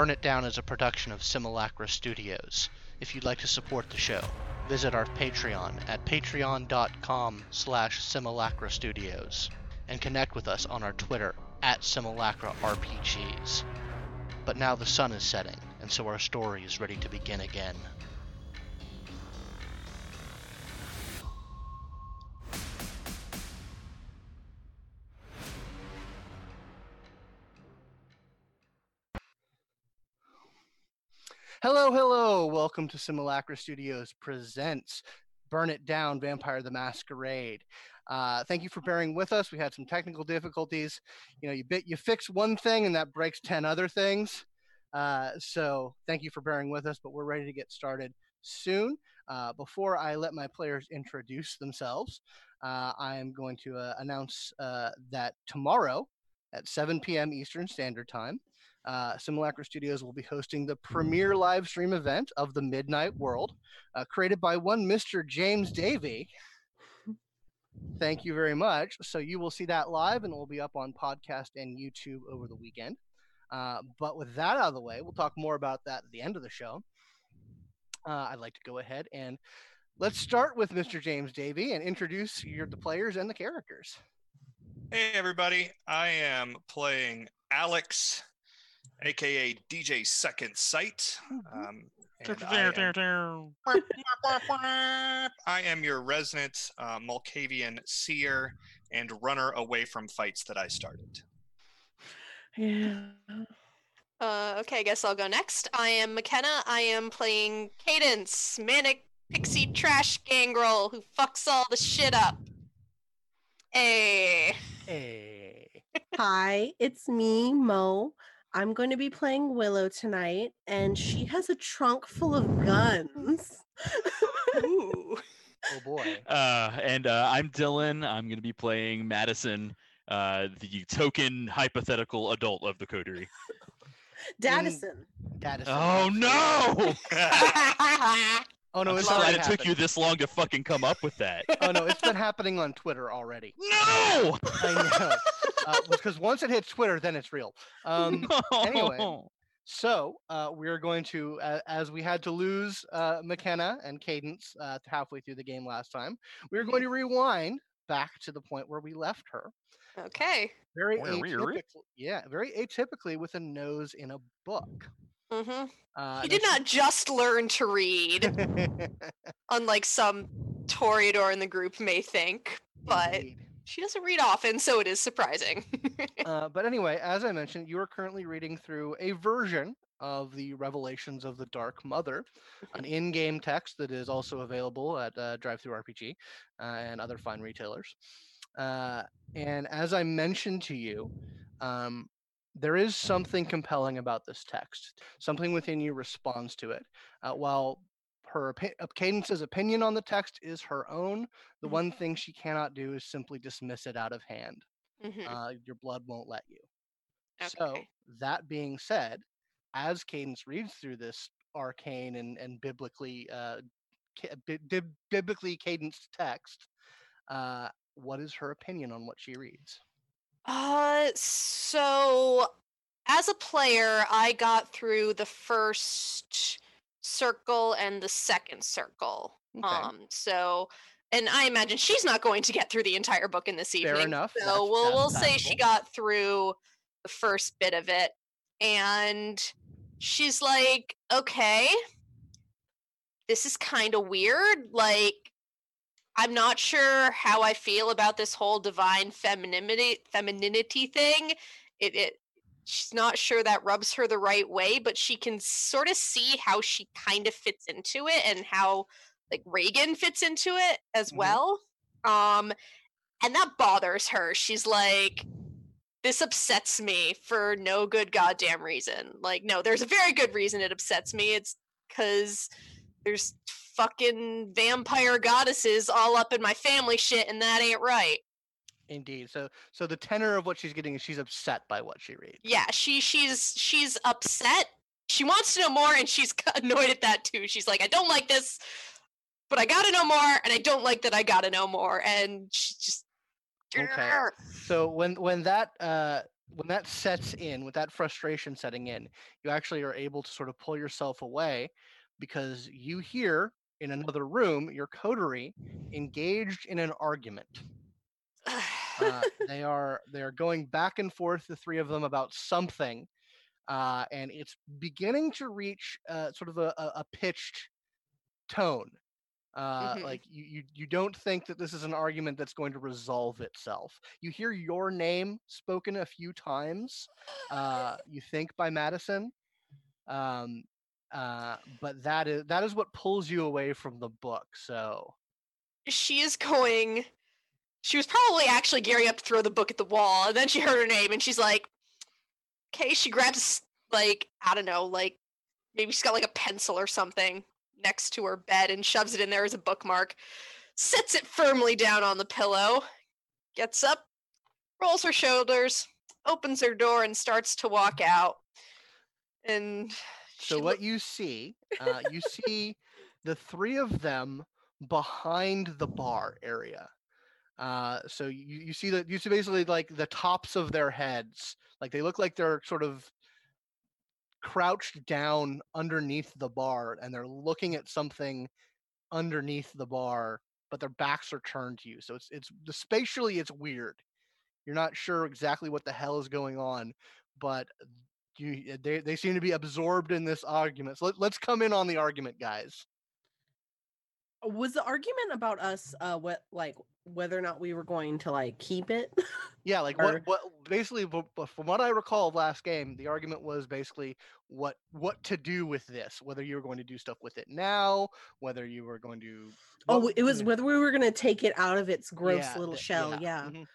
Burn It Down is a production of Simulacra Studios. If you'd like to support the show, visit our Patreon at patreon.com slash simulacra studios and connect with us on our Twitter at simulacra RPGs. But now the sun is setting, and so our story is ready to begin again. Hello, hello. Welcome to Simulacra Studios presents Burn It Down Vampire the Masquerade. Uh, thank you for bearing with us. We had some technical difficulties. You know, you bit you fix one thing and that breaks 10 other things. Uh, so thank you for bearing with us, but we're ready to get started soon. Uh, before I let my players introduce themselves, uh, I am going to uh, announce uh, that tomorrow at 7 p.m. Eastern Standard Time, uh, Simulacra Studios will be hosting the premier live stream event of the Midnight World, uh, created by one Mr. James Davey. Thank you very much. So you will see that live, and it will be up on podcast and YouTube over the weekend. Uh, but with that out of the way, we'll talk more about that at the end of the show. Uh, I'd like to go ahead and let's start with Mr. James Davey and introduce your the players and the characters. Hey everybody, I am playing Alex, aka DJ Second Sight. Um, I, am, I am your resident uh, Malkavian seer and runner away from fights that I started. Yeah. Uh, okay, I guess I'll go next. I am McKenna. I am playing Cadence, manic pixie trash gangrel who fucks all the shit up. Hey. Hey. Hi, it's me, Mo. I'm going to be playing Willow tonight, and she has a trunk full of guns. Ooh. Oh boy. Uh, and uh, I'm Dylan. I'm going to be playing Madison, uh, the token hypothetical adult of the coterie. Dadison. That is Oh no! Oh no, I'm it's glad already it took you this long to fucking come up with that. Oh no, it's been happening on Twitter already. No! I know. Uh, because once it hits Twitter, then it's real. Um, anyway. So uh, we're going to, uh, as we had to lose uh, McKenna and Cadence uh, halfway through the game last time, we're going to rewind back to the point where we left her. okay. Very Where atypically, yeah, very atypically with a nose in a book. Mm-hmm. Uh, He did not just learn to read, unlike some Toreador in the group may think, but she doesn't read often, so it is surprising. Uh, but anyway, as I mentioned, you are currently reading through a version of the Revelations of the Dark Mother, an in-game text that is also available at uh, DriveThruRPG uh, and other fine retailers. Uh, and as I mentioned to you, um, there is something compelling about this text. Something within you responds to it. Uh, while her uh, Cadence's opinion on the text is her own, the Mhm. one thing she cannot do is simply dismiss it out of hand Mhm. uh, your blood won't let you. So that being said, as Cadence reads through this arcane and, and biblically uh, bi- biblically cadenced text, uh, what is her opinion on what she reads? Uh, so as a player, I got through the first circle and the second circle. Okay, Um, so, and I imagine she's not going to get through the entire book in this evening. fair enough. So that's- we'll we'll say she got through the first bit of it, and she's like, "Okay, this is kind of weird. Like, I'm not sure how I feel about this whole divine femininity femininity thing. It it." She's not sure that rubs her the right way, but she can sort of see how she kind of fits into it and how like Reagan fits into it as Mhm. well. Um, and that bothers her. She's like, this upsets me for no good goddamn reason. Like, no, there's a very good reason it upsets me. It's because there's fucking vampire goddesses all up in my family shit, and that ain't right. Indeed. So so the tenor of what she's getting is she's upset by what she reads. Yeah, she she's she's upset. She wants to know more, and she's annoyed at that too. She's like, I don't like this, but I gotta know more, and I don't like that I gotta know more, and she just Okay. So when when that uh when that sets in, with that frustration setting in, you actually are able to sort of pull yourself away because you hear in another room your coterie engaged in an argument. Uh, they are they are going back and forth, the three of them, about something, uh, and it's beginning to reach uh, sort of a, a, pitched tone. Uh, Mhm. Like you, you, you don't think that this is an argument that's going to resolve itself. You hear your name spoken a few times. Uh, you think by Madison, um, uh, but that is that is what pulls you away from the book. So she is going. She was probably actually gearing up to throw the book at the wall, and then she heard her name, and she's like, "Okay." She grabs like I don't know, like maybe she's got like a pencil or something next to her bed and shoves it in there as a bookmark. Sets it firmly down on the pillow. Gets up, rolls her shoulders, opens her door, and starts to walk out. And So she what you see, uh, you see the three of them behind the bar area. Uh, so you, you see that you see basically like the tops of their heads, like they look like they're sort of crouched down underneath the bar, and they're looking at something underneath the bar, but their backs are turned to you. So it's it's the spatially it's weird. You're not sure exactly what the hell is going on, but you they they seem to be absorbed in this argument. So let, let's come in on the argument, guys. Was the argument about us uh what like whether or not we were going to like keep it? Yeah, like Or- what what basically from what I recall of last game, the argument was basically what what to do with this, whether you were going to do stuff with it now, whether you were going to oh, what- it was whether we were gonna take it out of its gross yeah, little shell. Yeah. mhm.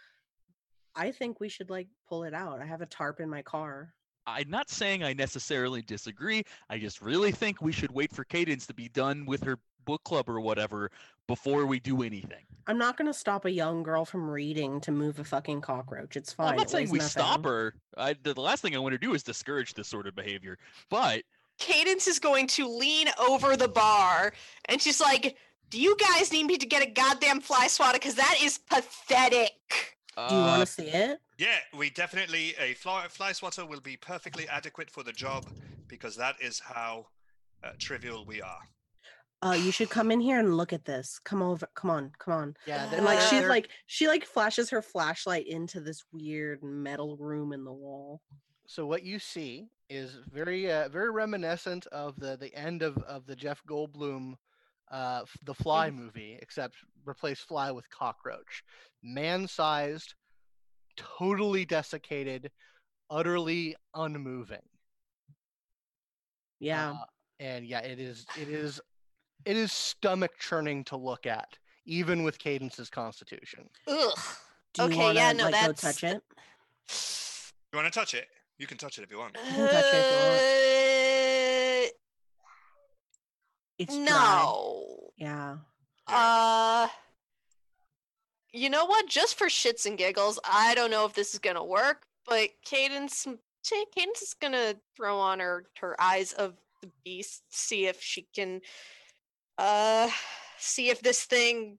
I think we should like pull it out. I have a tarp in my car. I'm not saying I necessarily disagree. I just really think we should wait for Cadence to be done with her book club or whatever before we do anything. I'm not gonna stop a young girl from reading to move a fucking cockroach. It's fine. I'm not it saying weighs we stop her. I, the the last thing I want to do is discourage this sort of behavior. But Cadence is going to lean over the bar and she's like, Do you guys need me to get a goddamn fly swatter? Because that is pathetic. Uh, Do you want to see it? Yeah, we definitely a fly, fly swatter will be perfectly adequate for the job because that is how uh, trivial we are. Uh, you should come in here and look at this. Come over. Come on. Come on. yeah, And like Uh, she's like she like flashes her flashlight into this weird metal room in the wall. so what you see is very uh, very reminiscent of the the end of of the Jeff Goldblum uh the Fly movie except replace fly with cockroach man-sized totally desiccated utterly unmoving Yeah. Uh, and yeah it is it is it is stomach churning to look at even with Cadence's constitution Ugh. Do you okay, want to yeah, no, like that's- go touch it? You want to touch it? You can touch it if you want. can touch it Uh, It's dry. no. Yeah. Uh you know what? Just for shits and giggles, I don't know if this is gonna work, but Cadence Ca- Cadence is gonna throw on her her eyes of the beast, see if she can uh see if this thing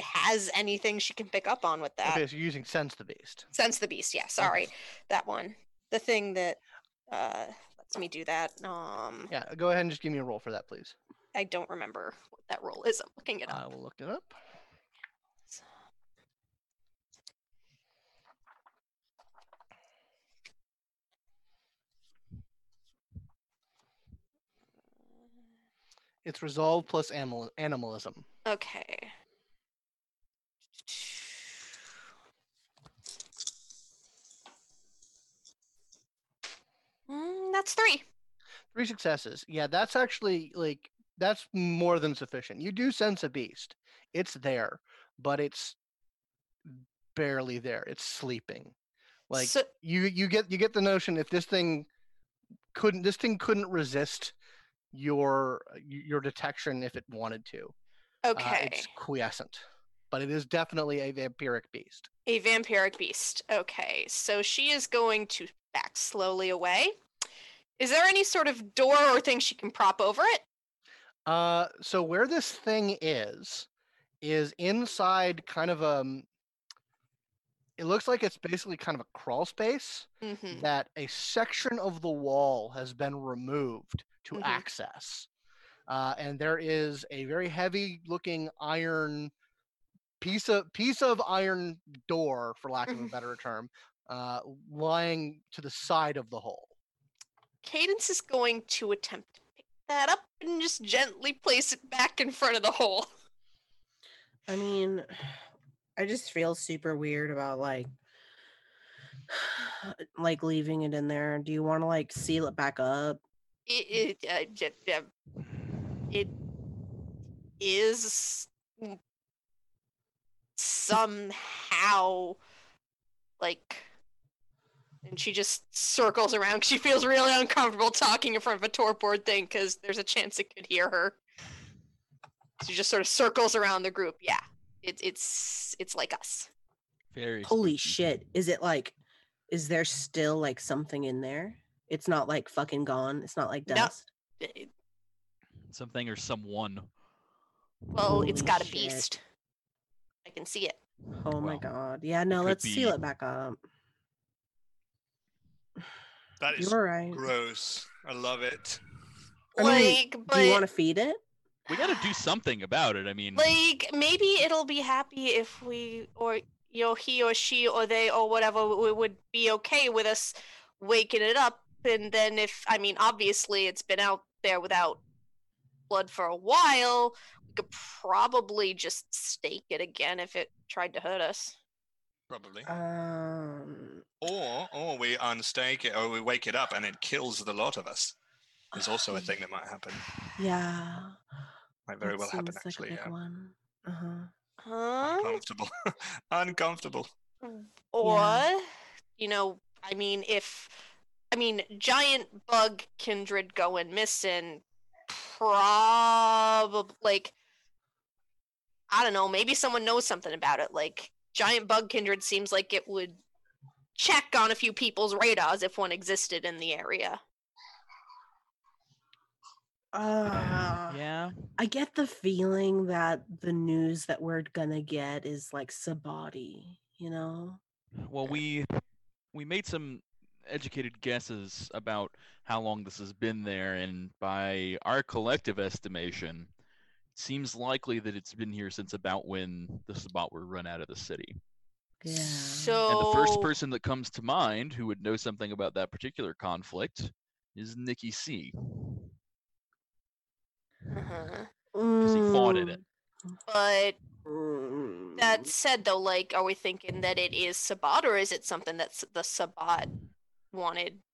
has anything she can pick up on with that. okay so you're using sense the beast Sense the beast, yeah, sorry. That one. The thing that uh lets me do that. Um yeah go ahead and just give me a roll for that please I don't remember what that role is. I'm looking it up. I will look it up It's resolve plus animal animalism. Okay. Mm, that's three. Three successes. Yeah, that's actually like that's more than sufficient. You do sense a beast. It's there, but it's barely there. It's sleeping. Like so, you you get you get the notion if this thing couldn't this thing couldn't resist your your detection if it wanted to. Uh, okay, it's quiescent, but it is definitely a vampiric beast. a vampiric beast. Okay, so she is going to back slowly away. Is there any sort of door or thing she can prop over it? Uh, so where this thing is, is inside kind of um. it looks like it's basically kind of a crawl space hmm that a section of the wall has been removed to Mhm. access. Uh, and there is a very heavy looking iron piece of piece of iron door, for lack of a better term, uh, lying to the side of the hole. Cadence is going to attempt that up and just gently place it back in front of the hole. I mean, I just feel super weird about like like leaving it in there. Do you want to like seal it back up? It, it, uh, j- uh, it is somehow like and she just circles around 'cause she feels really uncomfortable talking in front of a tour board thing because there's a chance it could hear her she just sort of circles around the group yeah it, it's it's like us Very Holy spooky. shit. Is it like is there still like something in there? It's not like fucking gone. It's not like No. dust. It- Something or someone. well it's got a beast i can see it Oh my god. Yeah, no, let's seal it back up. That is You're right. gross. I love it. I mean, like but Do you want to feed it? We got to do something about it. I mean, like maybe it'll be happy if we or you know he or she or they or whatever w- would be okay with us waking it up and then if i mean obviously it's been out there without blood for a while we could probably just stake it again if it tried to hurt us Probably. Um Or or we unstake it or we wake it up and it kills the lot of us. Is also a thing that might happen. yeah. Might very that well happen seems like a actually. big Yeah. one. Uh-huh. huh Uncomfortable. Uncomfortable. or you know i mean if i mean giant bug kindred go going missing probably like i don't know maybe someone knows something about it like giant bug kindred seems like it would check on a few people's radars if one existed in the area Uh, yeah. I get the feeling that the news that we're gonna get is like Sabati, you know? Well, we we made some educated guesses about how long this has been there, and by our collective estimation, it seems likely that it's been here since about when the Sabbat were run out of the city. Yeah. so And the first person that comes to mind who would know something about that particular conflict is Nikki C. uh-huh. Because he fought in it. but Mm, That said, though, like, are we thinking that it is Sabbat, or is it something that the Sabbat wanted kept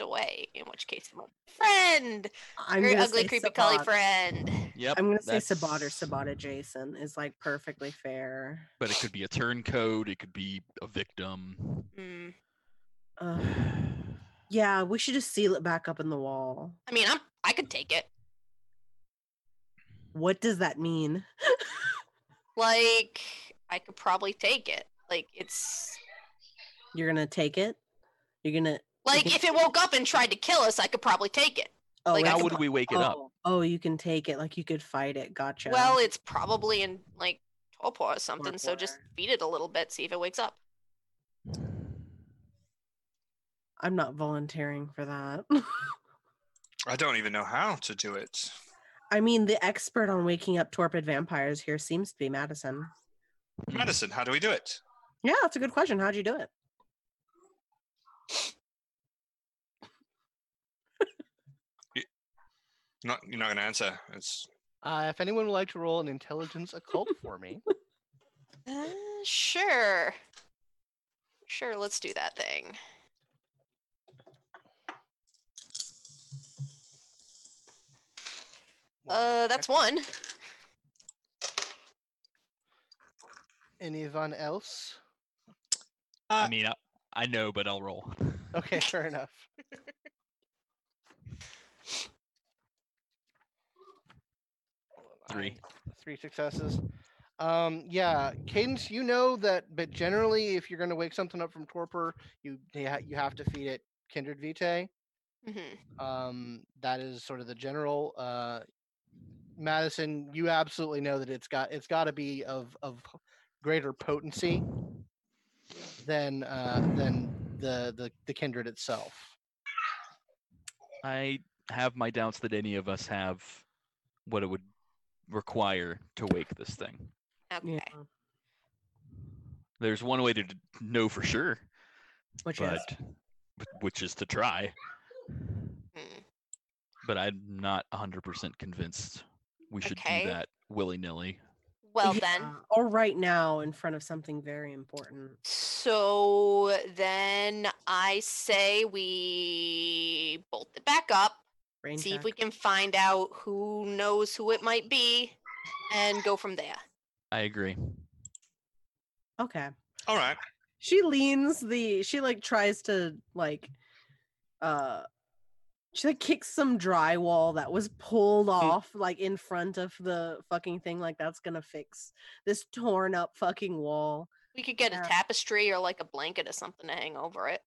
away? In which case, it might be friend, I'm very ugly, say creepy, Sabbat. cully friend. Yep. I'm gonna say Sabbat or that's- Sabbat adjacent is like perfectly fair. But it could be a turncoat. It could be a victim. Hmm. Uh, yeah, we should just seal it back up in the wall. I mean, I'm I could take it. What does that mean? Like, I could probably take it. Like, it's You're gonna take it? You're gonna like if it woke up and tried to kill us, I could probably take it. oh, Like, How it's- could would we wake it oh, up? oh, oh, you can take it like you could fight it. Gotcha. Well, it's probably in like torpor or something. So just Torpor. feed it a little bit, see if it wakes up. I'm not volunteering for that. I don't even know how to do it. I mean, the expert on waking up torpid vampires here seems to be Madison. Madison, how do we do it? Yeah, that's a good question. How'd you do it? Not you're not gonna answer. It's Uh, if anyone would like to roll an intelligence occult for me, Uh, sure. Sure, let's do that thing. Uh, that's one. anyone else? I mean, I, I know, but I'll roll. Okay, fair enough. Three. I- Three successes. Um, yeah, Cadence, you know that, but generally, if you're going to wake something up from torpor, you they you have to feed it kindred vitae. hmm Um, that is sort of the general. Uh, Madison, you absolutely know that it's got it's got to be of of greater potency. than uh, than the, the the kindred itself. I have my doubts that any of us have what it would require to wake this thing. Okay. Yeah. There's one way to d- know for sure, Which but is which is to try. Hmm. But I'm not 100% convinced we should Okay. do that willy nilly. Well Yeah, then. or right now in front of something very important. So then I say we bolt it back up, Brain see if check. we can find out who knows who it might be, and go from there. I agree. Okay. All right. She leans the she like tries to like uh she like kicks some drywall that was pulled off like in front of the fucking thing like that's gonna fix this torn up fucking wall. We could get Yeah. a tapestry or like a blanket or something to hang over it.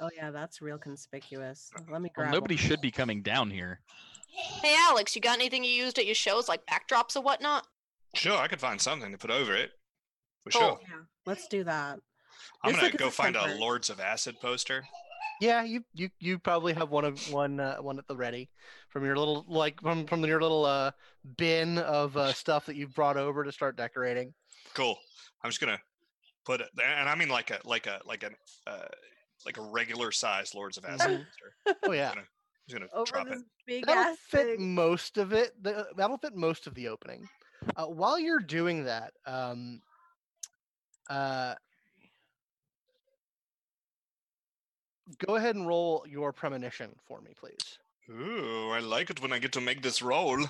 Oh yeah, that's real conspicuous. Let me Well, grab nobody one. should be coming down here. Hey Alex, you got anything you used at your shows like backdrops or whatnot? Sure, I could find something to put over it. For Cool. sure. Yeah, let's do that. I'm It's gonna like go a find a. Lords of Acid poster. Yeah, you you you probably have one of one uh, one at the ready from your little like from from your little uh bin of uh, stuff that you've brought over to start decorating. Cool. I'm just gonna put it, and I mean like a like a like a uh, like a regular size Lords of Acid Mhm. Oh yeah, I'm just gonna Over drop it. big that'll ass fit thing. most of it. The, that'll fit most of the opening. Uh, while you're doing that, um, uh, go ahead and roll your premonition for me, please. Ooh, I like it when I get to make this roll.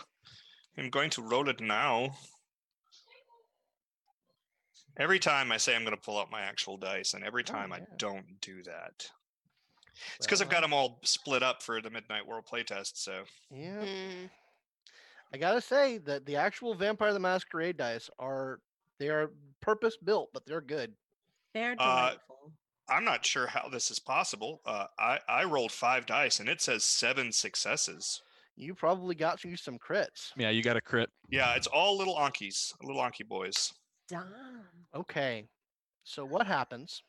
I'm going to roll it now. Every time I say I'm going to pull out my actual dice, and every Oh, time I don't do that. It's because I've got them all split up for the Midnight World playtest. So Yeah, Hmm. I gotta say that the actual Vampire the Masquerade dice are they are purpose built, but they're good. They're Uh, delightful. I'm not sure how this is possible. Uh, I I rolled five dice, and it says seven successes. You probably got you some crits. Yeah, you got a crit. Yeah, it's all little Ankies, little Anki boys. Damn. Okay, so what happens?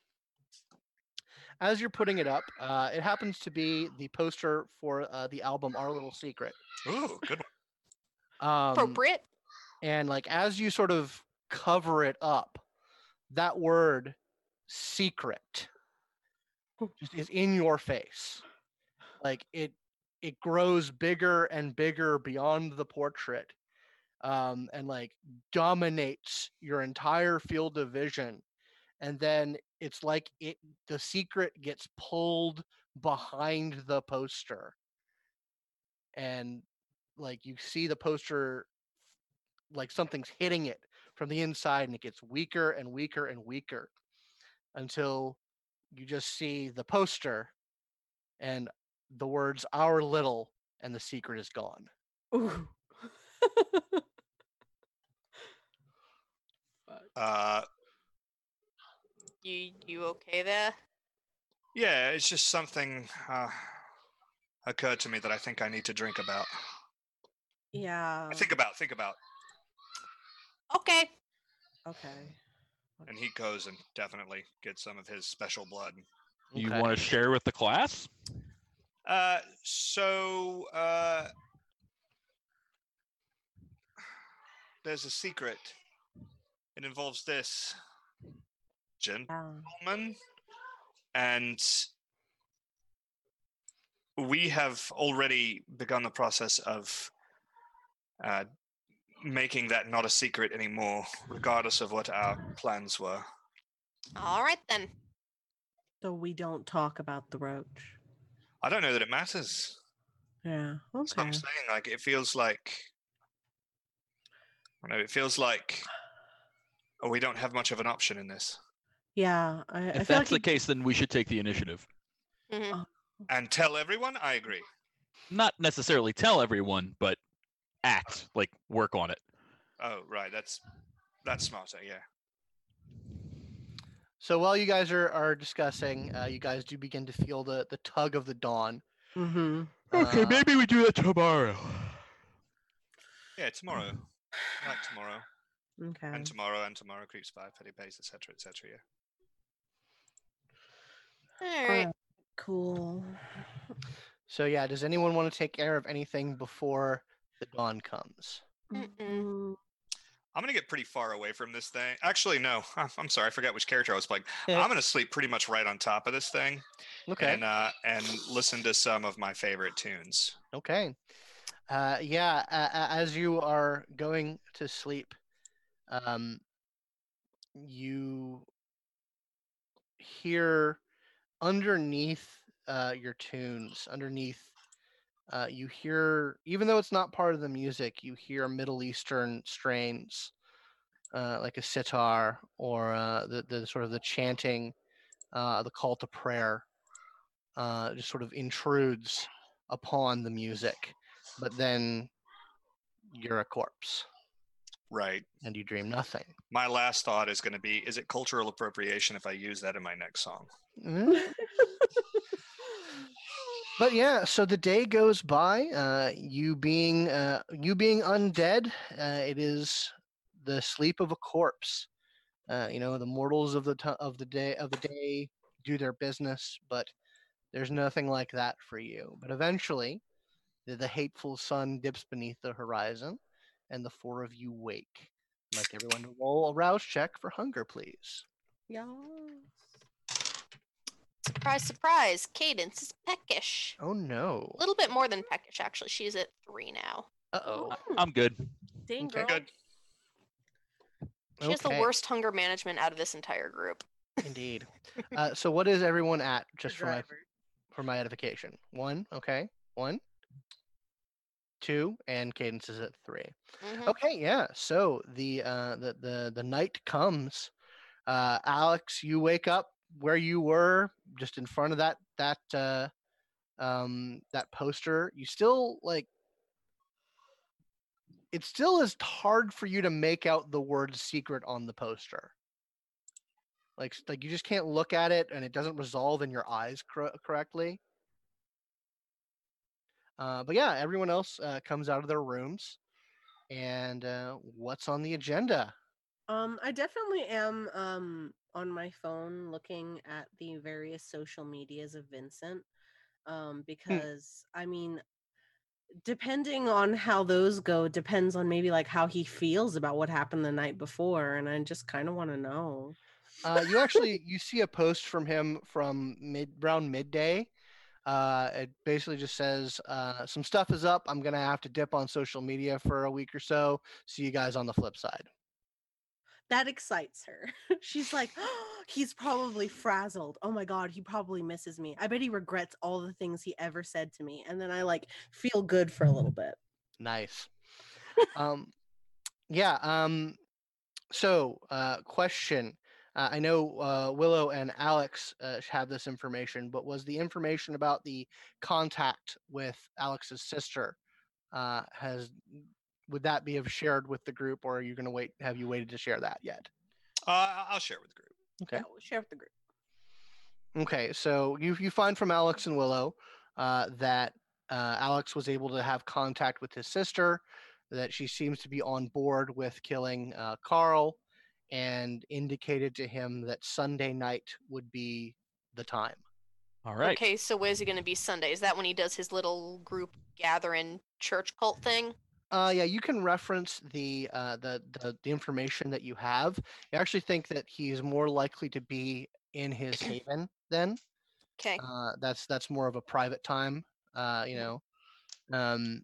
As you're putting it up, uh, it happens to be the poster for uh, the album Our Little Secret. Ooh, good one. Um, Appropriate. and like as you sort of cover it up, that word "secret" just is in your face. Like it, it grows bigger and bigger beyond the portrait, um, and like dominates your entire field of vision. And then it's like it, the secret gets pulled behind the poster, and like you see the poster like something's hitting it from the inside and it gets weaker and weaker and weaker until you just see the poster and the words our little and the secret is gone Ooh. Uh, You you okay there? yeah, it's just something uh, occurred to me that I think I need to drink about. yeah. Think about, think about. Okay. Okay. And he goes and definitely gets some of his special blood. You Okay. want to share with the class? Uh, so uh, there's a secret. It involves this Yeah. gentleman, and we have already begun the process of uh, making that not a secret anymore, regardless of what our plans were. All right then. So we don't talk about the roach. I don't know that it matters. Yeah. That's what I'm Okay. saying. Like, it feels like. I don't know. It feels like. Oh, we don't have much of an option in this. Yeah. I, I If feel that's like the it- case, then we should take the initiative. hmm And tell everyone. I agree. Not necessarily tell everyone, but act like work on it. Oh, right. That's that's smarter. Yeah. so while you guys are, are discussing uh, you guys do begin to feel the, the tug of the dawn Mhm. Okay, Uh, maybe we do that tomorrow. Yeah. Tomorrow. Like tomorrow. Okay. And tomorrow and tomorrow creeps by petty pace, etc., etc. Yeah. All right. Cool. So yeah, does anyone want to take care of anything before the dawn comes? Mm-mm. Mm, I'm gonna get pretty far away from this thing. Actually, no. I'm- I'm sorry. I forgot which character I was playing. I'm gonna sleep pretty much right on top of this thing Okay. and uh, and listen to some of my favorite tunes. Okay. Uh, yeah, a- a- as you are going to sleep, um, you hear underneath uh, your tunes, underneath, uh, you hear, even though it's not part of the music, you hear Middle Eastern strains, uh, like a sitar or uh, the, the sort of the chanting, uh, the call to prayer, uh, just sort of intrudes upon the music, but then you're a corpse Right. and you dream nothing. My last thought is gonna be: Is it cultural appropriation if I use that in my next song? Mm. But yeah, so the day goes by. Uh, you being uh, you being undead, uh, it is the sleep of a corpse. Uh, you know, the mortals of the t- of the day of the day do their business, but there's nothing like that for you. But eventually, the, the hateful sun dips beneath the horizon, and the four of you wake. I'd like everyone to roll a rouse check for hunger, please. yeah. Surprise, surprise. Cadence is peckish. Oh no! A little bit more than peckish, actually. She's at three now. Uh oh. I'm good. Dang, Okay. girl. Good. She has the Okay. worst hunger management out of this entire group. Indeed. Uh, so what is everyone at? Just for my driver. for my edification. One. Okay. One. Two, and Cadence is at 3 Mhm. Okay. Yeah. So the uh, the the the night comes. Uh, Alex, you wake up where you were, just in front of that that uh, um, that poster. You still like. It still is hard for you to make out the word secret on the poster. Like, like you just can't look at it, and it doesn't resolve in your eyes cor- correctly. Uh, but yeah, everyone else uh, comes out of their rooms, and uh, what's on the agenda? Um, I definitely am um on my phone looking at the various social medias of Vincent. Um, because I mean, depending on how those go, depends on maybe like how he feels about what happened the night before, and I just kind of want to know. Uh, you actually you see a post from him from mid around midday. Uh, it basically just says uh, some stuff is up. I'm gonna have to dip on social media for a week or so. See you guys on the flip side. That excites her. She's like, he's probably frazzled. Oh my god, he probably misses me. I bet he regrets all the things he ever said to me. And then I like feel good for a little bit. Nice. um, yeah. Um, so, uh, question. Uh, I know uh, Willow and Alex uh, have this information, but was the information about the contact with Alex's sister uh, has would that be of shared with the group, or are you going to wait? Have you waited to share that yet? Uh, I'll share with the group. Okay. Yeah, we'll share with the group. Okay, so you you find from Alex and Willow uh, that uh, Alex was able to have contact with his sister, that she seems to be on board with killing uh, Carl, and indicated to him that Sunday night would be the time. All right. Okay, so where's he going to be Sunday? Is that when he does his little group gathering church cult thing? Uh, yeah, you can reference the, uh, the the the information that you have. I actually think that he's more likely to be in his haven then. Okay. uh, that's that's more of a private time uh, you know um,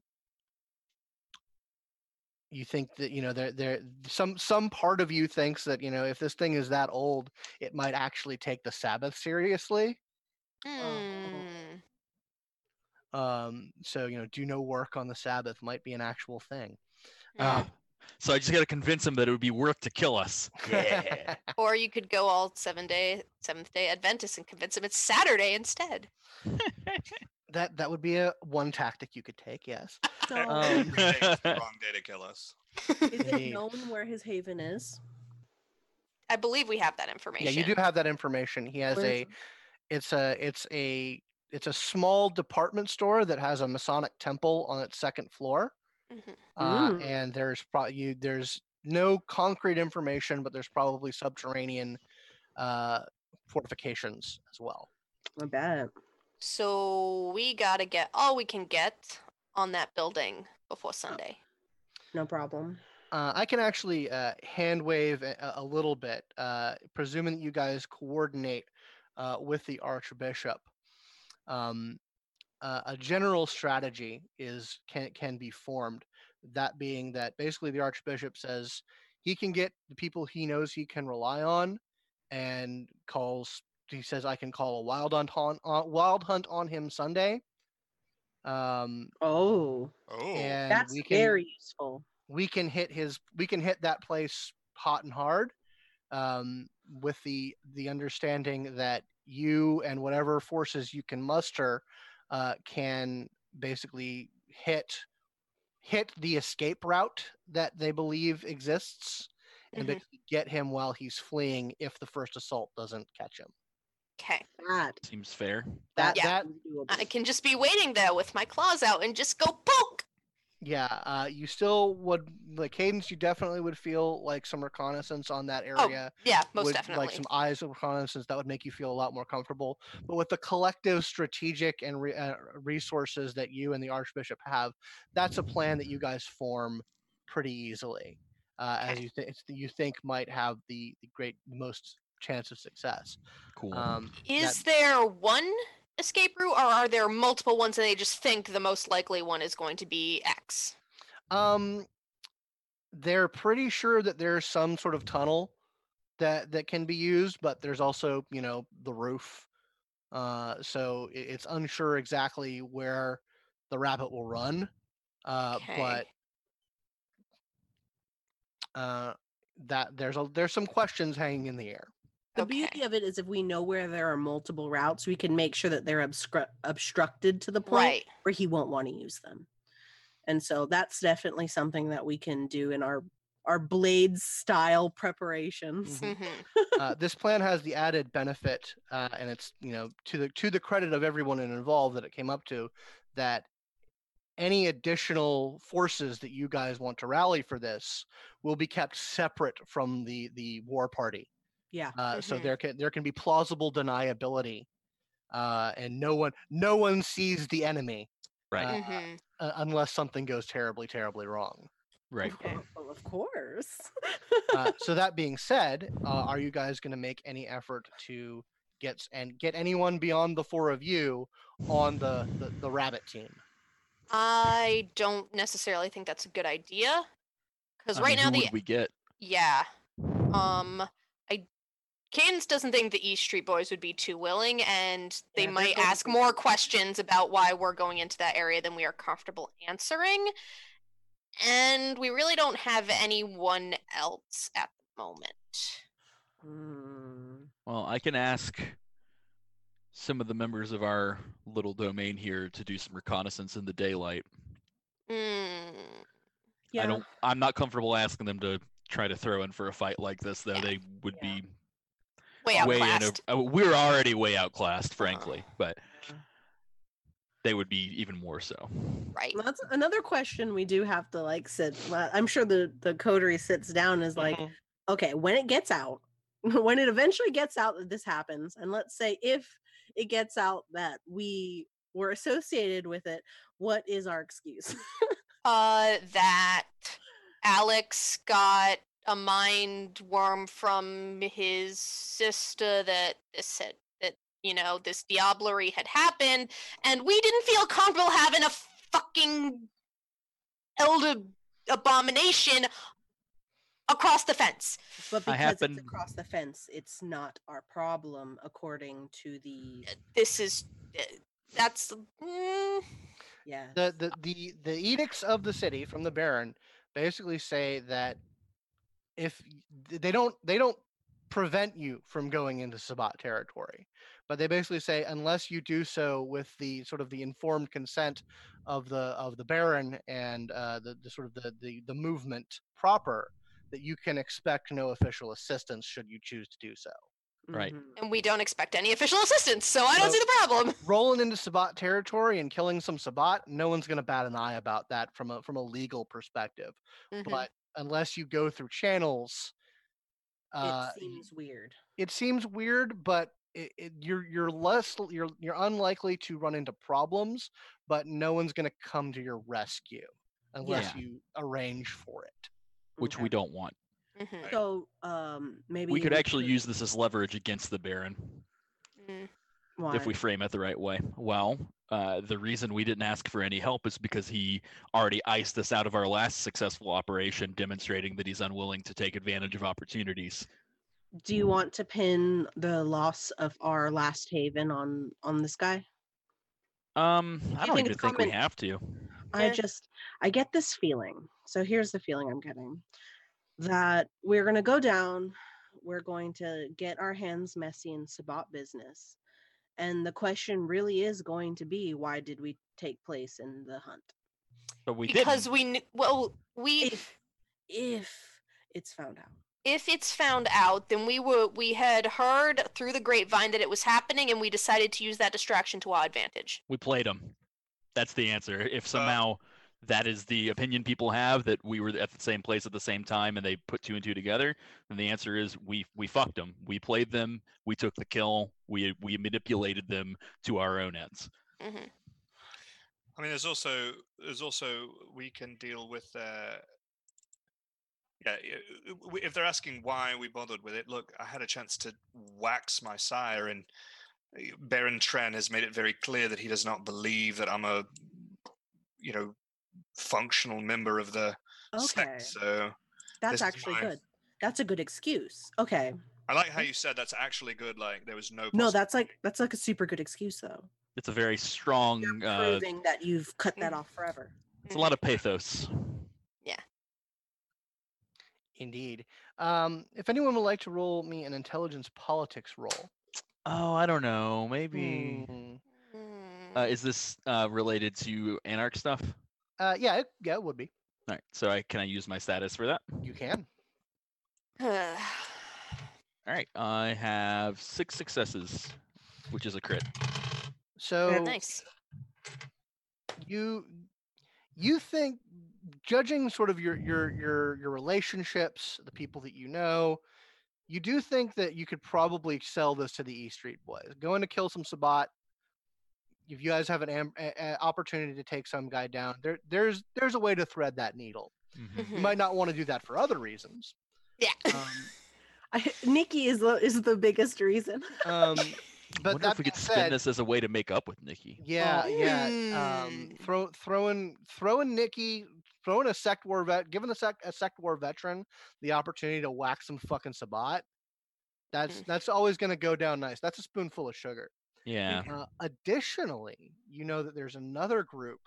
you think that you know there there some some part of you thinks that you know if this thing is that old it might actually take the sabbath seriously Hmm. um, so you know do no work on the sabbath might be an actual thing Ah, so I just got to convince him that it would be worth to kill us. Yeah. Or you could go all seven day, seventh day Adventist and convince him it's Saturday instead. that that would be a one tactic you could take yes So Um, is wrong day to kill us. is it known where his haven is? I believe we have that information. yeah you do have that information he has a it's a it's a it's a small department store that has a masonic temple on its second floor Mhm. uh, Mm. and there's probably you there's no concrete information but there's probably subterranean uh, fortifications as well I bet. So we gotta get all we can get on that building before Sunday. No problem. Uh, I can actually uh, hand wave a, a little bit, uh, presuming that you guys coordinate uh, with the Archbishop. Um, uh, a general strategy is can can be formed. That being that basically the Archbishop says he can get the people he knows he can rely on, and calls. He says I can call a wild hunt on, on wild hunt on him Sunday. Um, Oh, Oh, and that's we can very useful. we can hit his we can hit that place hot and hard um, with the the understanding that you and whatever forces you can muster uh, can basically hit hit the escape route that they believe exists and Mhm. get him while he's fleeing if the first assault doesn't catch him Okay. That Seems fair. that Yeah. that is doable. I can just be waiting there with my claws out and just go poke. yeah uh, you still would like cadence you definitely would feel like some reconnaissance on that area. Oh, area Yeah, most with definitely. like some eyes of reconnaissance that would make you feel a lot more comfortable. But with the collective strategic and re- uh, resources that you and the Archbishop have, that's a plan that you guys form pretty easily, uh, as you think you think might have the, the great most chance of success. Cool. Um, Is that- there one escape route, or are there multiple ones, and they just think the most likely one is going to be X? Um, they're pretty sure that there's some sort of tunnel that that can be used, but there's also you know the roof. Uh, so i- it's unsure exactly where the rabbit will run. Uh, Okay. but uh, that there's a there's some questions hanging in the air. The Okay. beauty of it is if we know where there are multiple routes, we can make sure that they're obstru- obstructed to the point Right. where he won't want to use them. And so that's definitely something that we can do in our our blades style preparations. Mhm. hmm uh, this plan has the added benefit, uh, and it's you know to the to the credit of everyone involved that it came up to, that any additional forces that you guys want to rally for this will be kept separate from the the war party. Yeah. Uh, So Mhm. there can there can be plausible deniability, uh, and no one no one sees the enemy right. uh, hmm uh, unless something goes terribly terribly wrong. right. Okay. Well, of course. uh, so that being said, uh, are you guys going to make any effort to get and get anyone beyond the four of you on the the, the rabbit team? I don't necessarily think that's a good idea because right mean, now the would we get? yeah, um, I Cadence doesn't think the East Street Boys would be too willing, and they Yeah, might ask to- more questions about why we're going into that area than we are comfortable answering. And we really don't have anyone else at the moment. Mm, Well, I can ask some of the members of our little domain here to do some reconnaissance in the daylight. Mm, yeah. I don't. I'm not comfortable asking them to try to throw in for a fight like this, though. Yeah. They would Yeah. be way way in. outclassed. A, we're already way outclassed, frankly, but they would be even more so. right. Well, that's another question we do have to like sit. well, I'm sure the the coterie sits down is like, Mhm. okay, when it gets out, when it eventually gets out that this happens, and let's say if it gets out that we were associated with it, what is our excuse? Uh, that Alex got a mind worm from his sister that said that you know this diablerie had happened, and we didn't feel comfortable having a fucking elder abomination across the fence. but because happen- it's across the fence, it's not our problem, according to the This is uh, that's mm, yeah. The, the the the edicts of the city from the Baron basically say that if they don't they don't prevent you from going into Sabbat territory, but they basically say unless you do so with the sort of the informed consent of the of the Baron and uh, the, the sort of the, the the movement proper, that you can expect no official assistance should you choose to do so. Right. Mhm. and we don't expect any official assistance, so I don't So- see the problem. Rolling into Sabbat territory and killing some Sabbat, no one's going to bat an eye about that from a from a legal perspective. Mhm. But unless you go through channels, uh, it seems weird. it seems weird, but it, it, you're you're less you're you're unlikely to run into problems, but no one's going to come to your rescue unless Yeah. you arrange for it. which we don't want. Mhm. So um maybe We could actually could- use this as leverage against the Baron Mm. Why? if we frame it the right way. Well, uh, the reason we didn't ask for any help is because he already iced us out of our last successful operation, demonstrating that he's unwilling to take advantage of opportunities. Do you want to pin the loss of our last haven on on this guy? Um, I don't think even it's think we have to. I just I get this feeling. So here's the feeling I'm getting that we're going to go down, we're going to get our hands messy in Sabbat business. And the question really is going to be why did we take place in the hunt? But we because didn't. we kn- well we If if it's found out. if it's found out then we were we had heard through the grapevine that it was happening and we decided to use that distraction to our advantage we played them. That's the answer. Uh, If somehow that is the opinion people have that we were at the same place at the same time and they put two and two together, and the answer is we we fucked them. We played them. We took the kill. We we manipulated them to our own ends. hmm I mean, there's also there's also we can deal with. Uh, yeah, i- i- w- if they're asking why we bothered with it, look, I had a chance to wax my sire, and uh, Baron Tren has made it very clear that he does not believe that I'm a, you know, functional member of the Okay. sect. So That's actually fine. good. That's a good excuse. Okay. I like how you said that's actually good. Like there was no. No, that's like that's like a super good excuse though. It's a very strong. You're Uh, proving that you've cut that off forever. it's a lot of pathos. Yeah. Indeed. Um, if anyone would like to roll me an intelligence politics roll, Oh, I don't know. Maybe. Mm. Uh, is this uh, related to Anarch stuff? Uh, yeah, it, yeah, it would be. All right. So I can I use my status for that? You can. All right. I have six successes, which is a crit. So nice you you think judging sort of your your your your relationships the people that you know you do think that you could probably sell this to the e street boys going to kill some sabbat if you guys have an am- a, a opportunity to take some guy down there there's there's a way to thread that needle you Mhm. might not want to do that for other reasons yeah um, I, Nikki is the is the biggest reason. um but wonder that if we being could spin this as a way to make up with Nikki. Yeah, yeah. Um, Mm. throw throwing throwing Nikki, throwing a sect war vet, giving a sect a sect war veteran the opportunity to whack some fucking sabbat. That's Mhm. that's always going to go down nice. That's a spoonful of sugar. Yeah. Uh, additionally, you know that there's another group,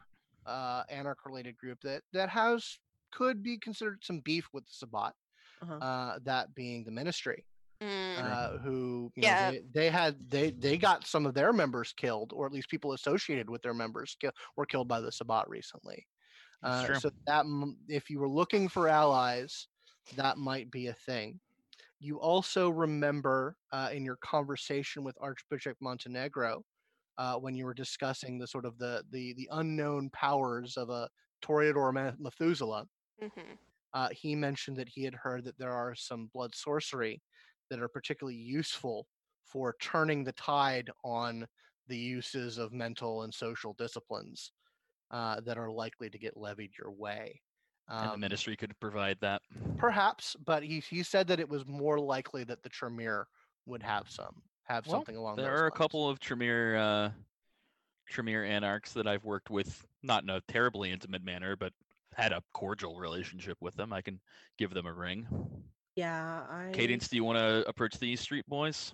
uh, anarch related group that that has could be considered some beef with the sabbat. Uh-huh. Uh, that being the ministry Mm. uh, who you Yeah. know, they, they had they they got some of their members killed, or at least people associated with their members kill, were killed by the Sabbat recently. Uh, so that if you were looking for allies, that might be a thing. You also remember uh, in your conversation with Archbishop Montenegro uh, when you were discussing the sort of the the the unknown powers of a Toreador Ma- Methuselah Mhm. uh, he mentioned that he had heard that there are some blood sorcery that are particularly useful for turning the tide on the uses of mental and social disciplines uh, that are likely to get levied your way. And the Um, ministry could provide that. perhaps, but he, he said that it was more likely that the Tremere would have some have Well, something along There those are a couple of Tremere uh, Tremere anarchs that I've worked with, not in a terribly intimate manner, but had a cordial relationship with them. I can give them a ring. Yeah, I. Cadence, do you want to approach these street boys?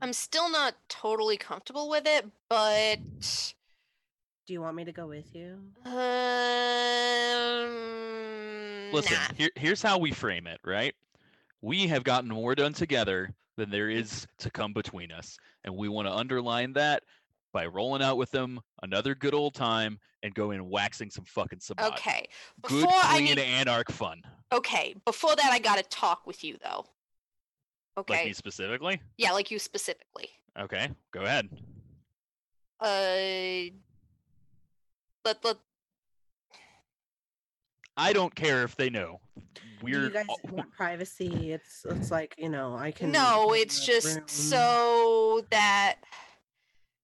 i'm still not totally comfortable with it but Do you want me to go with you? um Listen, nah. here, here's how we frame it, right? We have gotten more done together than there is to come between us. And we want to underline that by rolling out with them another good old time and going waxing some fucking Sabbat. okay Good, before i clean, need anarch fun. okay before that i gotta talk with you though Okay. Like okay me specifically? yeah like you specifically Okay, go ahead. uh let let I don't care if they know. Do weird. you guys oh, want privacy? It's it's like you know I can. No, it's just room. so that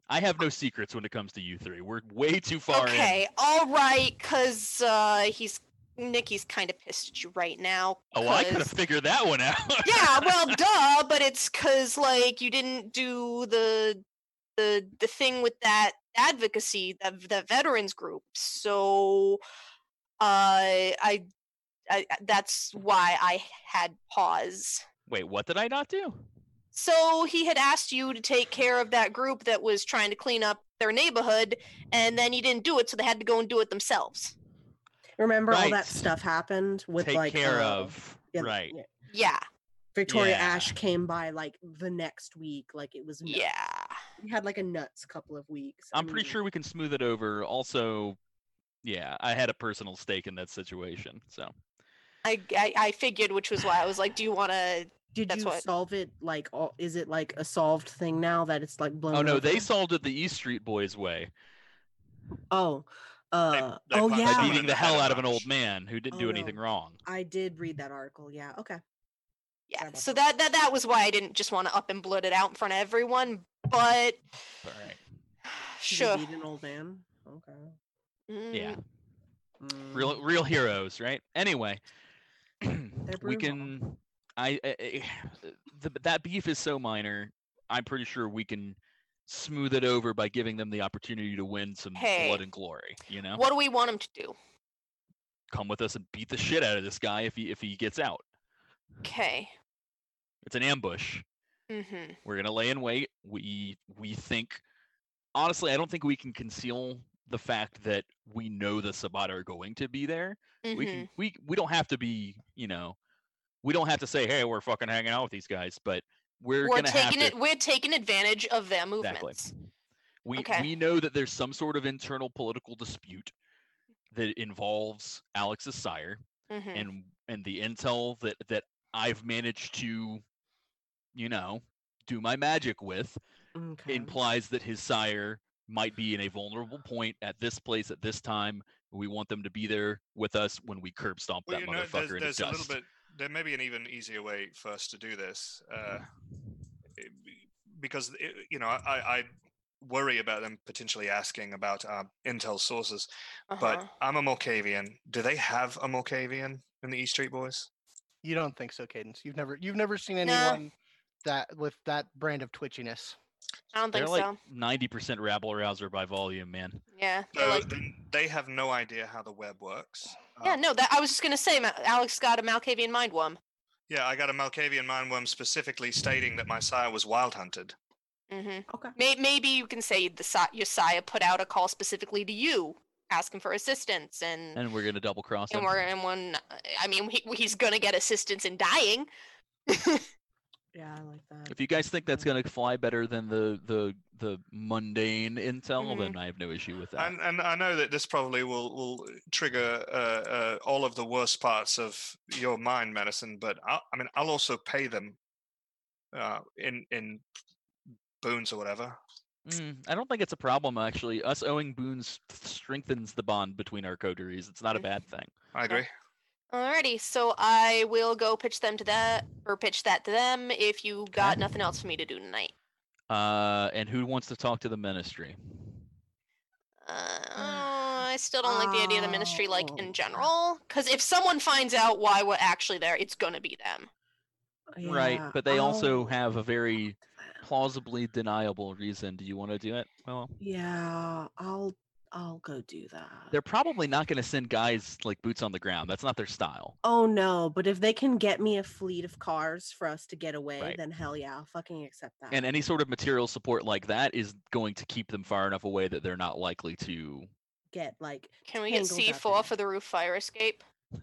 I have no secrets when it comes to you three. We're way too far in. okay, all right, cause uh he's Nikki's kind of pissed at you right now. Oh, well, I could have figured that one out. yeah, well, duh, but it's cause like you didn't do the the the thing with that advocacy, the the veterans group. So, uh, I, I that's why I had pause. Wait, what did I not do? So he had asked you to take care of that group that was trying to clean up their neighborhood, and then you didn't do it, so they had to go and do it themselves. Remember all that stuff happened with Take like care uh, of. yeah, right. yeah. Yeah, Victoria Yeah. Ash came by like the next week, like it was. nuts. yeah. we had like a nuts couple of weeks. I I'm pretty sure we can smooth it over. Also, yeah, I had a personal stake in that situation. So I, I I figured, which was why I was like, "Do you want to?" Did that's you what- solve it? Like, all, is it like a solved thing now that it's like blown? Oh no, they solved it the East Street Boys way Oh, uh, they oh punched by yeah. beating the the hell out of an old man who didn't Oh, do no. anything wrong. I did read that article. Yeah. Okay. Yeah. So that. that that that was why I didn't just want to up and blurt it out in front of everyone. But All right. Did sure. beat an old man. Okay. Yeah. Mm, Real real heroes, right? Anyway, we brutal. can. I, I I- the, that beef is so minor. I'm pretty sure we can smooth it over by giving them the opportunity to win some Hey. blood and glory. You know, What do we want them to do? come with us and beat the shit out of this guy if he if he gets out. Okay. It's an ambush. Mm-hmm. We're gonna lay in wait. We we think honestly, I don't think we can conceal the fact that we know the Sabata are going to be there. We Mm-hmm. can we we don't have to be, you know, we don't have to say, hey, we're fucking hanging out with these guys, but we're, We're taking to it. We're taking advantage of their Exactly. movements. we okay. we know that there's some sort of internal political dispute that involves Alex's sire Mm-hmm. and and the intel that that I've managed to, you know, do my magic with Okay. implies that his sire might be in a vulnerable point at this place at this time. We want them to be there with us when we curb stomp Well, that you know, motherfucker there's, there's into a dust. little bit. There may be an even easier way for us to do this, uh, it- because it, you know I, I worry about them potentially asking about uh, intel sources. uh-huh. But I'm a Malkavian. Do they have a Malkavian in the East Street Boys? You don't think so, Cadence? You've never you've never seen No. anyone that with that brand of twitchiness. I don't They're think like so. ninety percent rabble rouser by volume, man. Yeah. they're So like- then they have no idea how the web works. yeah. Um, No. That I was just gonna say. Ma- Alex got a Malkavian mind worm. Yeah, I got a Malkavian mind worm specifically stating that my sire was wild hunted. Mm-hmm. Okay. May- maybe you can say the si- your sire put out a call specifically to you, asking for assistance, and And we're gonna double cross and him. we're and when I mean he, he's gonna get assistance in dying. Yeah, I like that. If you guys think that's gonna fly better than the the the mundane intel, Mhm. then I have no issue with that. And and I know that this probably will will trigger uh, uh, all of the worst parts of your mind medicine, but I, I mean I'll also pay them uh, in in boons or whatever. Mm, I don't think it's a problem actually. Us owing boons strengthens the bond between our coteries. It's not a bad thing. I agree. Alrighty, so I will go pitch them to that or pitch that to them if you got Okay. nothing else for me to do tonight. Uh, and who wants to talk to the ministry? Uh, I still don't like the idea of the ministry, like Oh. in general, because if someone finds out why we're actually there, it's gonna be them. right, but they also have a very plausibly deniable reason. Do you want to do it? Well, Yeah, I'll I'll go do that. they're probably not going to send guys like boots on the ground. That's not their style. Oh no, but if they can get me a fleet of cars for us to get away, Right. then hell yeah, I'll fucking accept that. And any sort of material support like that is going to keep them far enough away that they're not likely to. get like Can we get c4 for the roof fire escape?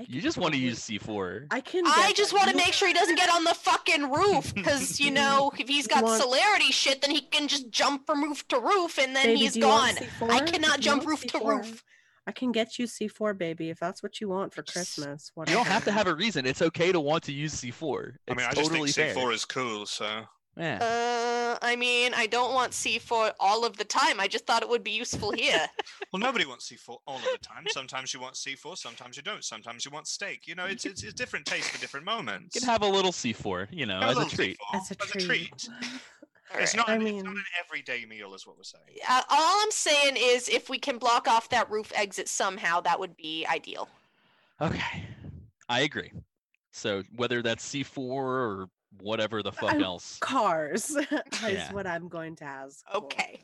you I could just want to use C4. I can. I just want to make sure he doesn't get on the fucking roof, because you know if he's got want- celerity shit, then he can just jump from roof to roof, and then Baby, he's do you want gone. I C4? cannot jump roof to C4? roof. I can get you C4, baby, if that's what you want for just- Christmas. You don't have to have a reason. It's okay to want to use C4. It's I mean, I just totally think. C4 is cool, so Yeah. Uh, I mean, I don't want C4 all of the time. I just thought it would be useful here. Well, nobody wants C4 all of the time. Sometimes you want C4, sometimes you don't. Sometimes you want steak. You know, it's it's, it's different taste for different moments. You can have a little C4, you know, as a little treat. C4 As a as a treat. treat. All It's not, I an, it's not an everyday meal, is what we're saying. Uh, all I'm saying is, if we can block off that roof exit somehow, that would be ideal. Okay. I agree. So whether that's C4 or whatever the fuck I'm- else. Cars is Yeah. what I'm going to ask. for. Okay.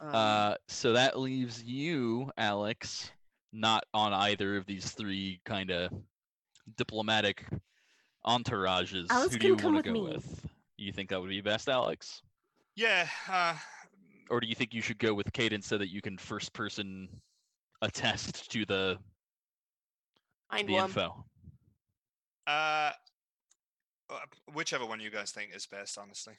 Um, Uh, so that leaves you, Alex, not on either of these three kind of diplomatic entourages. Alex Who can do you want to with go me. with? You think that would be best, Alex? Yeah. Uh, Or do you think you should go with Cadence so that you can first person attest to the Mind the one. info? uh, Uh, whichever one you guys think is best, honestly.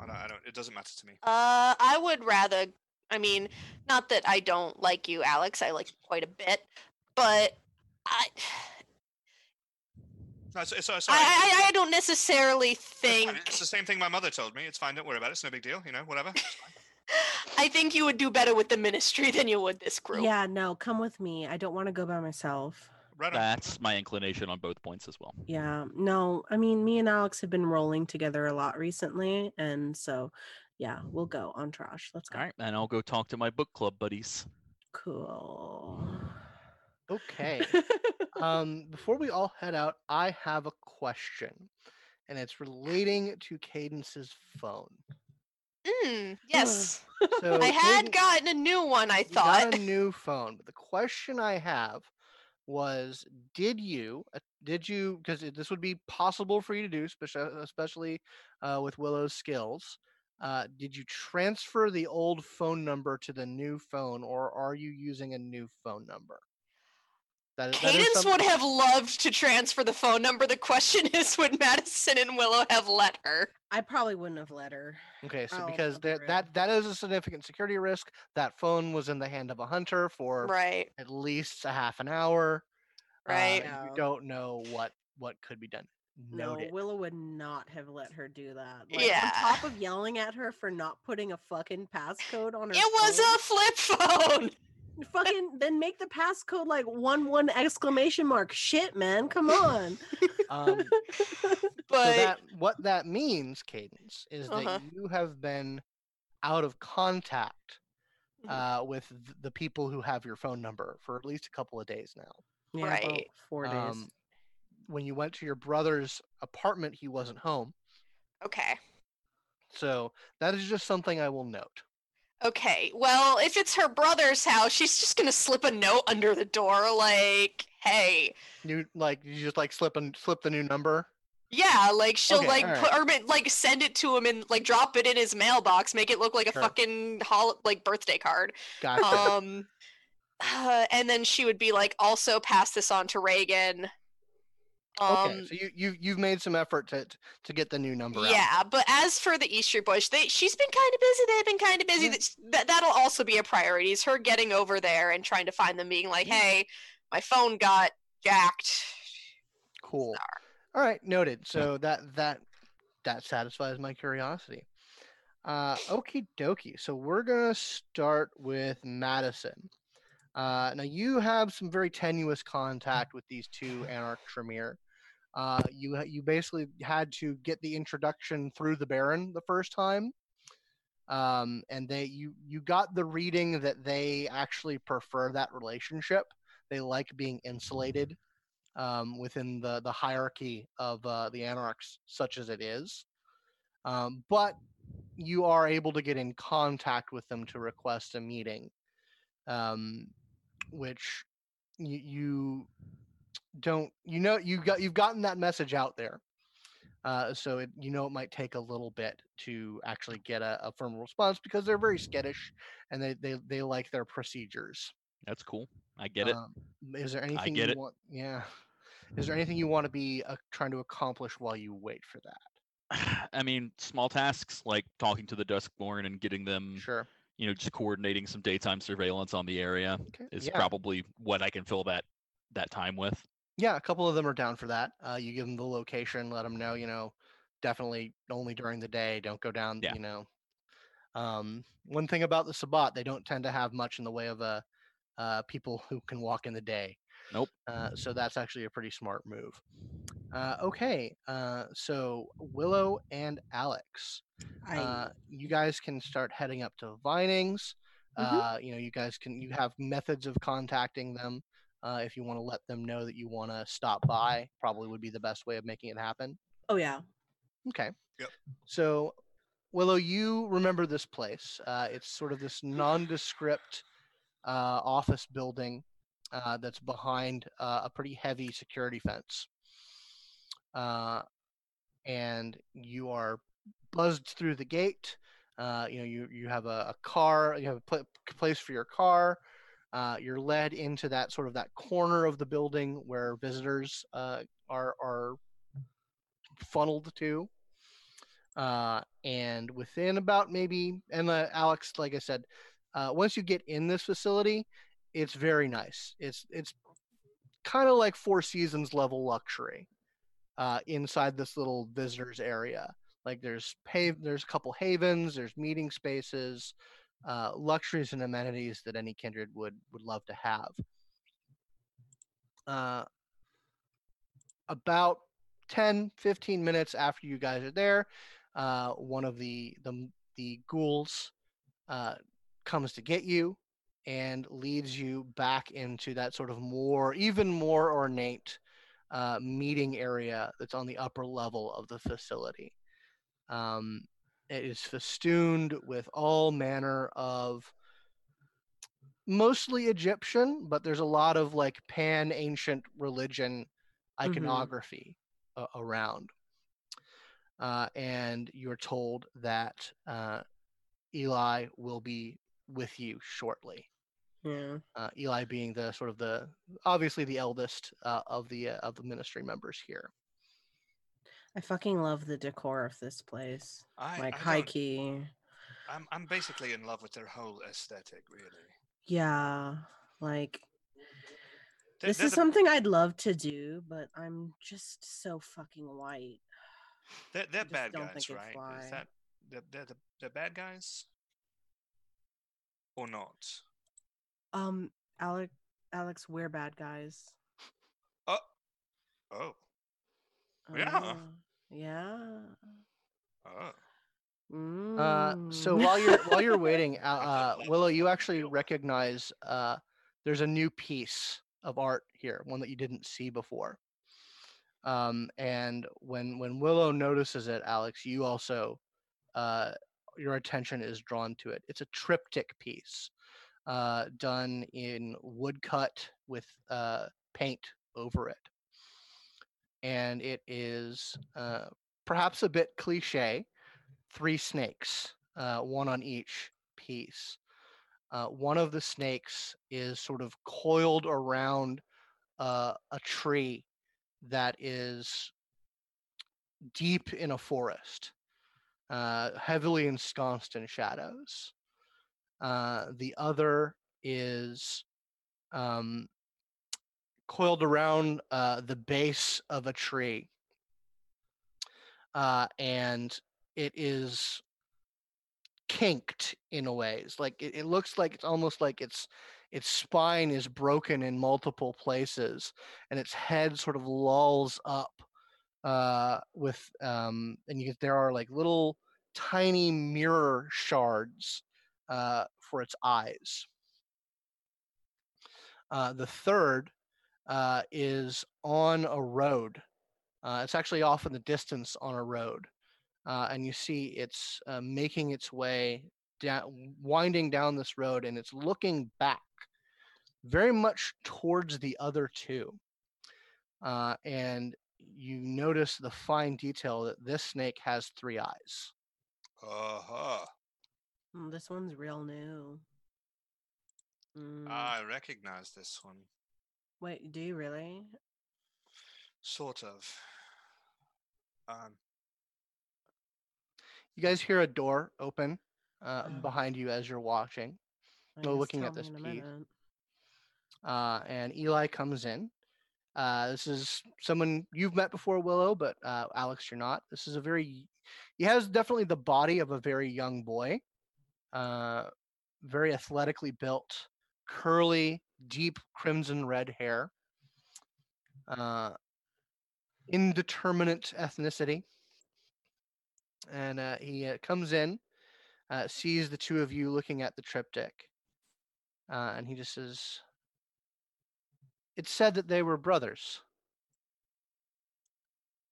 I don't. I mm. don't. It doesn't matter to me. Uh, I would rather. I mean, not that I don't like you, Alex. I like you quite a bit, but I, No, it's, it's, uh, it's I. I, I don't necessarily think. It's the same thing my mother told me. It's fine. Don't worry about it. It's no big deal. You know, whatever. I think you would do better with the ministry than you would this group. yeah, no, come with me. I don't want to go by myself. Right on. That's my inclination on both points as well. Yeah, no, I mean, me and Alex have been rolling together a lot recently, and so yeah, we'll go on trash. Let's go. All right, and I'll go talk to my book club buddies. Cool. Okay. um, before we all head out, I have a question, and it's relating to Cadence's phone. Mm, yes. So I had Cadence- gotten a new one, I you thought. got a new phone, but the question I have was, did you, uh, did you, because this would be possible for you to do, especially, especially uh, with Willow's skills. Uh, did you transfer the old phone number to the new phone, or are you using a new phone number? That, is- that is Cadence some- would have loved to transfer the phone number. The question is, would Madison and Willow have let her? I probably wouldn't have let her. Okay, so I'll- because I'll that real. that that is a significant security risk. That phone was in the hand of a hunter for Right, at least a half an hour. uh, right. and No. you don't know what what could be done. No, Willow would not have let her do that. Like, Yeah. On top of yelling at her for not putting a fucking passcode on her. It was a flip phone. Fucking. Then make the passcode like one one exclamation mark. Shit, man, come on. Um, But so that what that means, Cadence, is Uh-huh. that you have been out of contact Mhm. uh, with the people who have your phone number for at least a couple of days now. Yeah, Right. Four days. Um, when you went to your brother's apartment, he wasn't home. okay. So that is just something I will note. Okay. Well, if it's her brother's house, she's just gonna slip a note under the door, like, "Hey, You like you just like slip and slip the new number. yeah." Like she'll Okay, like alright. put or like send it to him and like drop it in his mailbox, make it look like a Sure. fucking hol- like birthday card. Gotcha. Um, uh, and then she would be like, "Also pass this on to Reagan." Um, okay, so you you you've made some effort to to get the new number out. Yeah, but as for the East Street Boys, they she's been kind of busy. They've been kind of busy. Yeah. That that'll also be a priority. Is her getting over there and trying to find them, being like, "Hey, my phone got jacked." Cool. All right, noted. So that that that satisfies my curiosity. Uh, okie dokie. So we're gonna start with Madison. Uh, now you have some very tenuous contact with these two Anarch Tremere. Uh, you you basically had to get the introduction through the Baron the first time, um, and they you you got the reading that they actually prefer that relationship. They like being insulated um, within the the hierarchy of uh, the anarchs, such as it is. Um, but you are able to get in contact with them to request a meeting, um, which you, you don't you know you got you've gotten that message out there. Uh, so it, you know it might take a little bit to actually get a, a firm response because they're very skittish and they, they, they like their procedures. That's cool. I get it. Um, is there anything you it. want? Yeah. Is there anything you want to be uh, trying to accomplish while you wait for that? I mean, small tasks like talking to the Duskborn and getting them, Sure. you know, just coordinating some daytime surveillance on the area Okay. is yeah. probably what I can fill that that time with. Yeah, a couple of them are down for that. Uh, you give them the location, let them know, you know, definitely only during the day. Don't go down. Yeah. You know. Um, one thing about the Sabbat, they don't tend to have much in the way of uh, uh, people who can walk in the day. Nope. Uh, so that's actually a pretty smart move. Uh, okay, uh, so Willow and Alex, I uh, you guys can start heading up to Vinings. Mhm. Uh, you know, you guys can you have methods of contacting them. Uh, if you want to let them know that you want to stop by, probably would be the best way of making it happen. oh yeah. Okay. Yep. So, Willow, you remember this place. Uh, it's sort of this nondescript uh, office building uh, that's behind uh, a pretty heavy security fence. Uh, and you are buzzed through the gate. Uh, you know, you, you have a, a car, you have a pla place for your car. Uh, you're led into that sort of that corner of the building where visitors uh, are are funneled to. Uh, and within about maybe, and uh, Alex, like I said, uh, once you get in this facility, it's very nice. It's it's kind of like Four Seasons level luxury uh, inside this little visitors area. Like there's pay, there's a couple havens, there's meeting spaces, uh, luxuries and amenities that any kindred would would love to have. Uh, about 10 15 minutes after you guys are there uh, one of the the, the ghouls uh, comes to get you and leads you back into that sort of more even more ornate uh, meeting area that's on the upper level of the facility um, it is festooned with all manner of mostly egyptian but there's a lot of like pan ancient religion Mhm. iconography around. Uh, and you're told that uh, Eli will be with you shortly. Yeah. Uh, Eli being the sort of the obviously the eldest uh, of the uh, of the ministry members here. I fucking love the decor of this place. I, like I high key. I'm I'm basically in love with their whole aesthetic, really. Yeah. Like They're- this they're is the- something I'd love to do, but I'm just so fucking white. They're, they're bad guys, right? Is that they're, they're the they're bad guys or not? Um, Alex, Alex, we're bad guys. Oh, Yeah. Uh, yeah. oh. Uh, so Mm. while you're while you're waiting, uh, uh, Willow, you actually recognize uh, there's a new piece of art here, one that you didn't see before. Um, and when when Willow notices it, Alex, you also uh, your attention is drawn to it. It's a triptych piece uh, done in woodcut with uh, paint over it, and it is uh, perhaps a bit cliche three snakes, uh, one on each piece. Uh, one of the snakes is sort of coiled around uh, a tree that is deep in a forest, uh, heavily ensconced in shadows. Uh, the other is um, coiled around uh, the base of a tree. Uh, and it is kinked in a ways like it, it looks like it's almost like its its spine is broken in multiple places and its head sort of lolls up uh with um and you there are like little tiny mirror shards uh for its eyes uh the third uh is on a road uh it's actually off in the distance on a road uh, and you see it's uh, making its way down, winding down this road, and it's looking back very much towards the other two. Uh, and you notice the fine detail that this snake has three eyes. Uh-huh. Mm, this one's real new. Mm, I recognize this one. Wait, do you really? Sort of. Um, You guys hear a door open uh, Oh. behind you as you're watching, No, guess looking at this piece. uh, and Eli comes in. Uh, this is someone you've met before, Willow, but uh, Alex, you're not. This is a very, he has definitely the body of a very young boy, uh, very athletically built, curly, deep crimson red hair, uh, indeterminate ethnicity. And uh, he uh, comes in, uh, sees the two of you looking at the triptych, uh, and he just says, It said that they were brothers.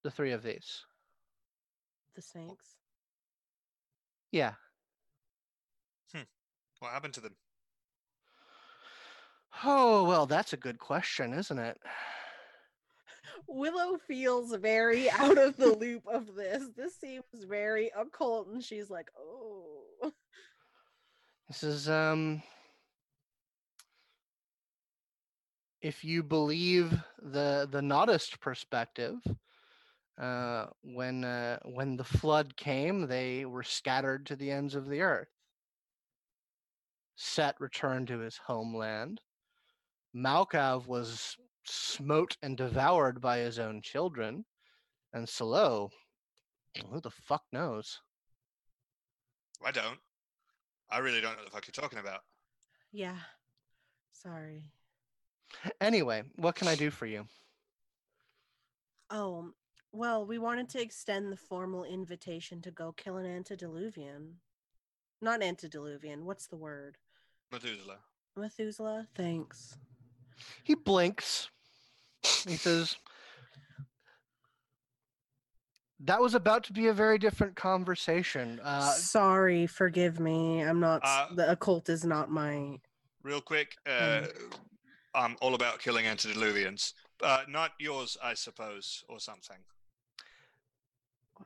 The three of these. The snakes. Yeah. Hmm. What happened to them? Oh, well, that's a good question, isn't it? Willow feels very out of the loop of this. This seems very occult, and she's like, "Oh, This is um if you believe the the Noddist perspective, uh when uh when the flood came, they were scattered to the ends of the earth. Set returned to his homeland. Malkav was smote and devoured by his own children. And Saulot, who the fuck knows? I don't. I really don't know what the fuck you're talking about. yeah, sorry." Anyway, what can I do for you? Oh, well, we wanted to extend the formal invitation to go kill an antediluvian. Not antediluvian. What's the word? Methuselah. Methuselah. Thanks. He blinks. He says, That was about to be a very different conversation. Uh, Sorry, forgive me. I'm not. Uh, the occult is not my. Real quick, uh, I'm all about killing antediluvians. Uh, not yours, I suppose, or something.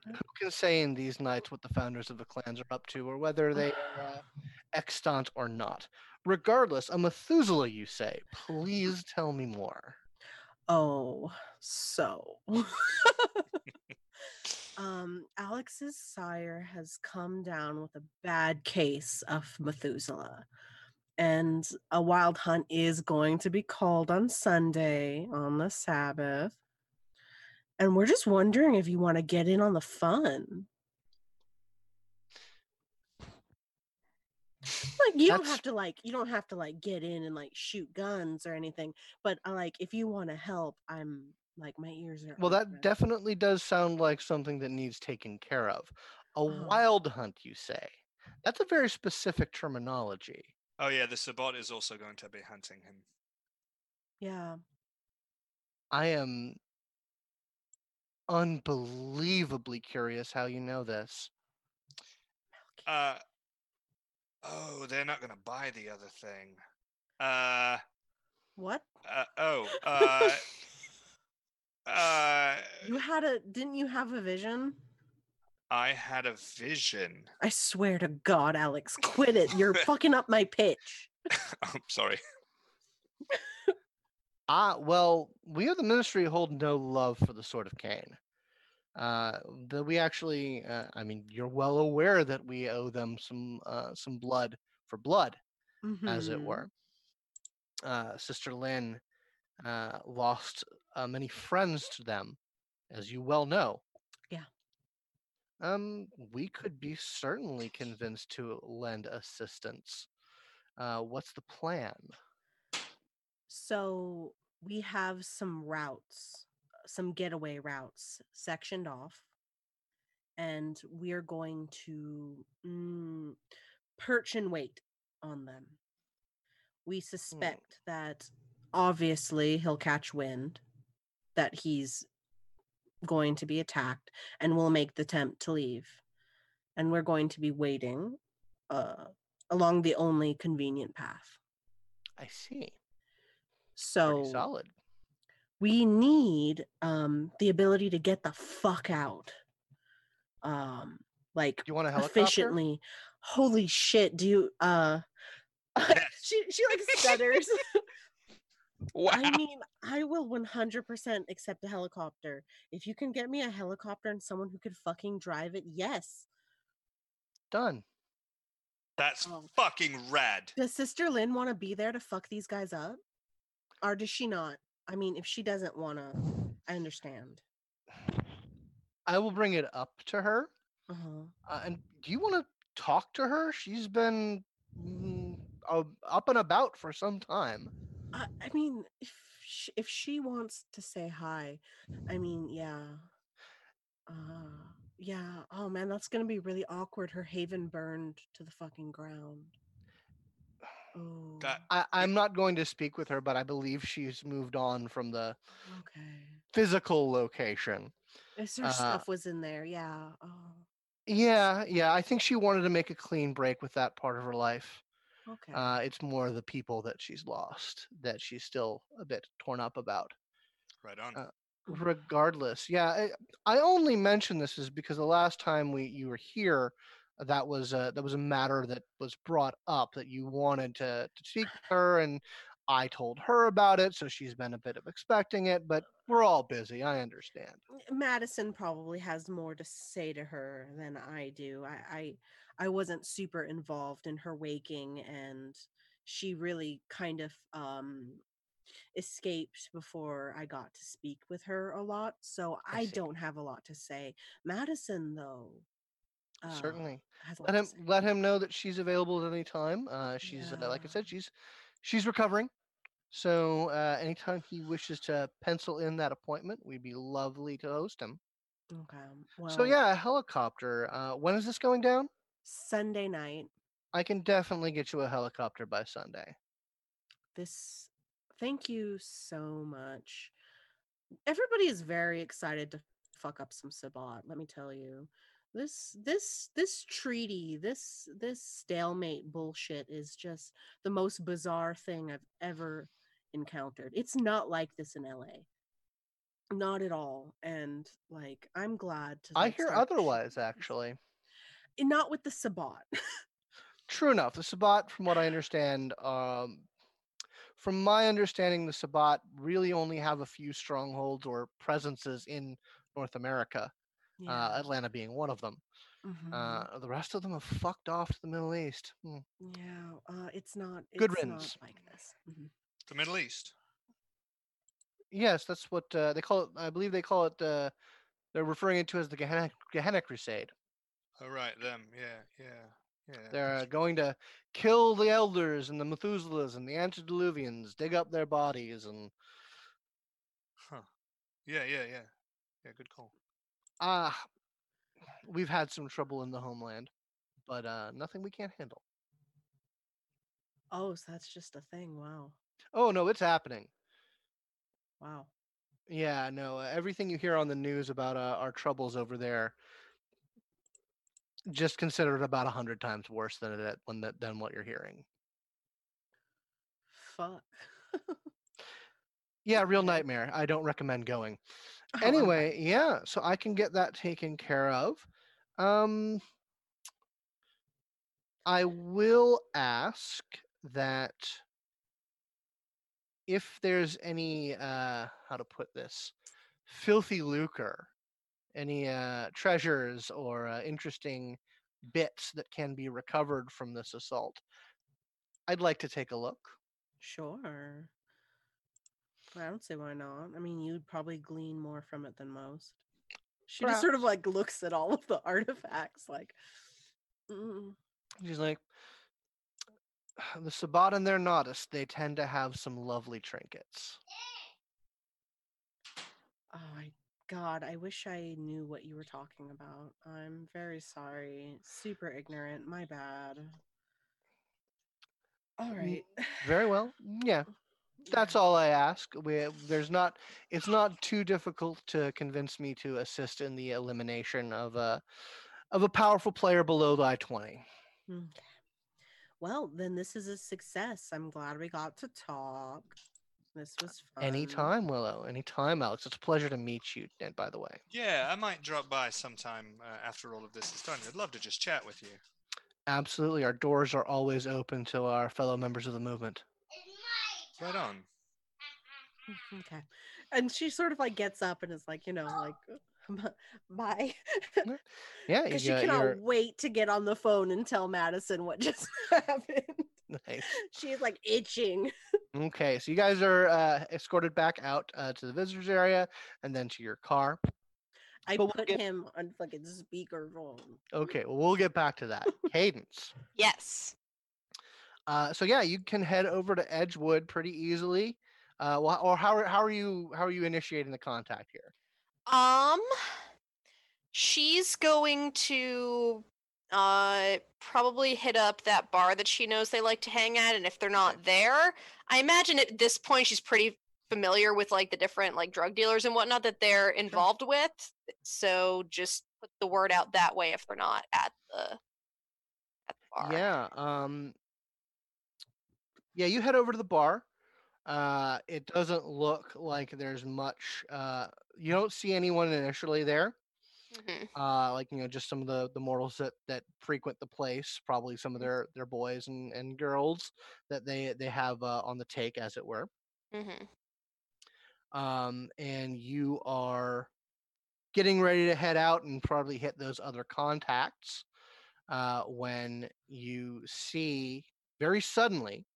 who can say in these nights what the founders of the clans are up to, or whether they are uh, extant or not? Regardless, a Methuselah, you say. Please tell me more. Oh, so. um, Alex's sire has come down with a bad case of Methuselah. And a wild hunt is going to be called on Sunday on the Sabbath. And we're just wondering if you want to get in on the fun. Like you don't have to like you don't have to like get in and like shoot guns or anything, but uh, like if you want to help, I'm like my ears are. Well, that open. definitely does sound like something that needs taken care of. A Oh. wild hunt, you say? That's a very specific terminology. Oh yeah, the Sabbat is also going to be hunting him. Yeah. I am unbelievably curious how you know this. Uh, oh, they're not going to buy the other thing. Uh, What? uh oh, uh, uh, You had a didn't you have a vision? I had a vision. I swear to God, Alex, quit it. You're fucking up my pitch. I'm sorry. Ah, well, we of the ministry hold no love for the sword of Cain. Uh, that we actually, uh, I mean, you're well aware that we owe them some uh, some blood for blood, as it Mhm. were. Uh, Sister Lynn uh, lost uh, many friends to them, as you well know. Yeah. Um, we could be certainly convinced to lend assistance. Uh, what's the plan? So we have some routes, some getaway routes sectioned off, and we're going to mm, perch and wait on them. We suspect that obviously he'll catch wind that he's going to be attacked and will make the attempt to leave. And we're going to be waiting uh, along the only convenient path. I see. So Pretty solid. We need um the ability to get the fuck out um like You want helicopter? efficiently holy shit do you uh Yes. she she like stutters Wow. i mean i will 100% accept a helicopter if you can get me a helicopter and someone who could fucking drive it yes Done. That's Oh. fucking rad. does sister lynn want to be there to fuck these guys up or does she not I mean, if she doesn't want to, I understand. I will bring it up to her. Uh-huh. Uh, and do you want to talk to her? She's been mm, uh, up and about for some time. I, I mean, if she, if she wants to say hi, I mean, yeah. Uh, yeah. Oh man, that's gonna be really awkward. Her haven burned to the fucking ground. Oh. That I, I'm not going to speak with her, but I believe she's moved on from the okay. physical location. If her Uh, stuff was in there, yeah. Oh, Yeah, yeah. I think she wanted to make a clean break with that part of her life. okay. Uh, it's more the people that she's lost that she's still a bit torn up about. right on. uh, Mhm. regardless yeah I, I only mention this is because the last time we you were here that was a, that was a matter that was brought up that you wanted to, to speak with her and i told her about it so she's been a bit of expecting it but we're all busy i understand Madison probably has more to say to her than I do. I, I I wasn't super involved in her waking and she really kind of um escaped before I got to speak with her a lot. So I I, don't have a lot to say. Madison though uh, certainly let him let him know that she's available at any time uh, she's uh, like i said she's she's recovering so uh, anytime he wishes to pencil in that appointment we'd be lovely to host him Okay. Well, so yeah a helicopter uh, when is this going down Sunday night. I can definitely get you a helicopter by Sunday. This thank you so much. Everybody is very excited to fuck up some Sabbat, let me tell you. This this this treaty, this this stalemate bullshit is just the most bizarre thing I've ever encountered. It's not like this in LA. Not at all. And like I'm glad to I hear start otherwise, actually. Not with the sabbat True enough. The Sabbat, from what I understand, um, from my understanding, the Sabbat really only have a few strongholds or presences in North America, uh, Atlanta being one of them. mhm. Uh, the rest of them have fucked off to the Middle East. Hmm. yeah, uh, it's not Good it's riddance. not like this. Mhm. The Middle East. Yes, that's what uh, they call it. I believe they call it. Uh, they're referring it to as the Gehenna, Gehenna Crusade. Oh right, them. Yeah, yeah, yeah. They're uh, going to kill the elders and the Methuselahs and the antediluvians, dig up their bodies, and Huh. Yeah, yeah, yeah. Yeah, good call. Ah, we've had some trouble in the homeland, but uh, nothing we can't handle. Oh, so that's just a thing. Wow. Oh no, it's happening. Wow. Yeah, no, uh, everything you hear on the news about uh, our troubles over there, just consider it about a hundred times worse than it when that than what you're hearing. Fuck. Yeah, real nightmare. I don't recommend going. Oh, anyway, yeah, so I can get that taken care of. Um, I will ask that if there's any, uh, how to put this, filthy lucre, any uh, treasures or uh, interesting bits that can be recovered from this assault, I'd like to take a look. Sure. I don't see why not. I mean, you'd probably glean more from it than most. She just sort of like looks at all of the artifacts, like, mm, She's like, the Sabbat and their Nodus, they tend to have some lovely trinkets. oh my god, I wish I knew what you were talking about. I'm very sorry. Super ignorant. My bad. All right. Very well. Yeah, that's all I ask. We, there's not, it's not too difficult to convince me to assist in the elimination of a, of a powerful player below the I-20. Okay. Well, then this is a success. I'm glad we got to talk. This was fun. Anytime, Willow. Anytime, Alex. It's a pleasure to meet you, Ned, by the way. Yeah, I might drop by sometime uh, after all of this is done. I'd love to just chat with you. Absolutely. Our doors are always open to our fellow members of the movement. Right on. Okay. And she sort of like gets up and is like, you know, like, bye. Yeah, Because she cannot you're- wait to get on the phone and tell Madison what just happened. Nice. She's like itching. Okay, so you guys are uh, escorted back out uh, to the visitors area and then to your car. I But we'll put get- him on fucking speakerphone. Okay, well, we'll get back to that. Cadence. Yes. Uh, so yeah, you can head over to Edgewood pretty easily. Uh, well, or how are, how are you how are you initiating the contact here? Um, she's going to uh probably hit up that bar that she knows they like to hang at, and if they're not there, I imagine at this point she's pretty familiar with like the different like drug dealers and whatnot that they're involved with. So just put the word out that way if they're not at the at the bar. Yeah. Um. Yeah, you head over to the bar. Uh, it doesn't look like there's much. Uh, you don't see anyone initially there. Mhm. uh like you know just some of the the mortals that that frequent the place probably some of Mhm. their their boys and and girls that they they have uh, on the take as it were Mhm. um and you are getting ready to head out and probably hit those other contacts uh when you see very suddenly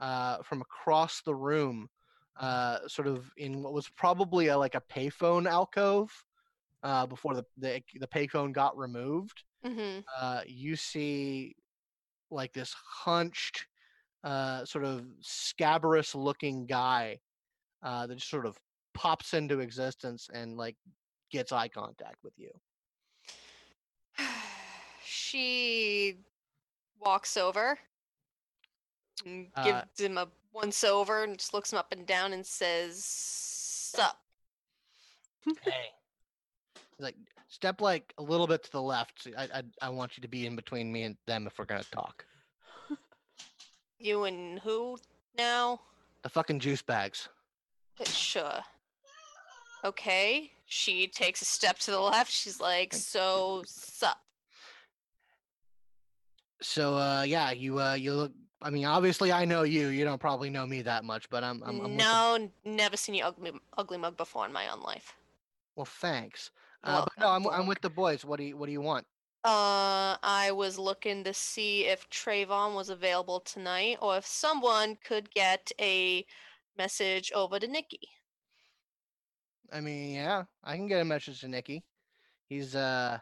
uh from across the room uh sort of in what was probably a, like a payphone alcove uh before the the, the payphone got removed Mhm. uh, you see like this hunched, uh, sort of scabrous looking guy uh, that just sort of pops into existence and like gets eye contact with you. she walks over and Uh, gives him a once over and just looks him up and down and says sup Hey. He's Like step like a little bit to the left. I, I I want you to be in between me and them if we're gonna talk. you and who now The fucking juice bags. Uh, sure okay she takes a step to the left she's like so sup So uh yeah, you uh you look I mean obviously I know you. You don't probably know me that much, but I'm I'm, I'm no n- never seen you ugly ugly mug before in my own life well thanks. Uh, but no, I'm. I'm with the boys. What do you what do you want? Uh, I was looking to see if Trayvon was available tonight, or if someone could get a message over to Nikki. I mean, yeah, I can get a message to Nikki. He's uh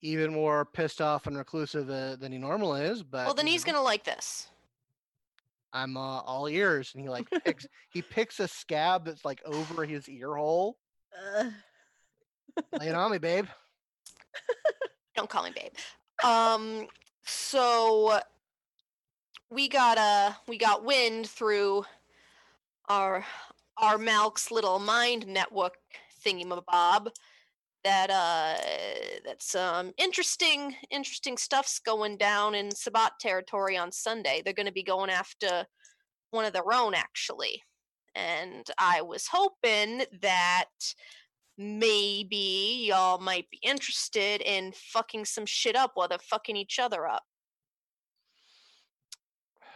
even more pissed off and reclusive uh, than he normally is, but well, then he's gonna like this. I'm uh, all ears, and he like picks he picks a scab that's like over his ear hole. Uh, Lay it on me, babe. Don't call me babe. Um, so we got uh we got wind through our our Malk's little mind network thingamabob that uh that some interesting interesting stuff's going down in Sabbat territory on Sunday. They're going to be going after one of their own actually. And I was hoping that maybe y'all might be interested in fucking some shit up while they're fucking each other up.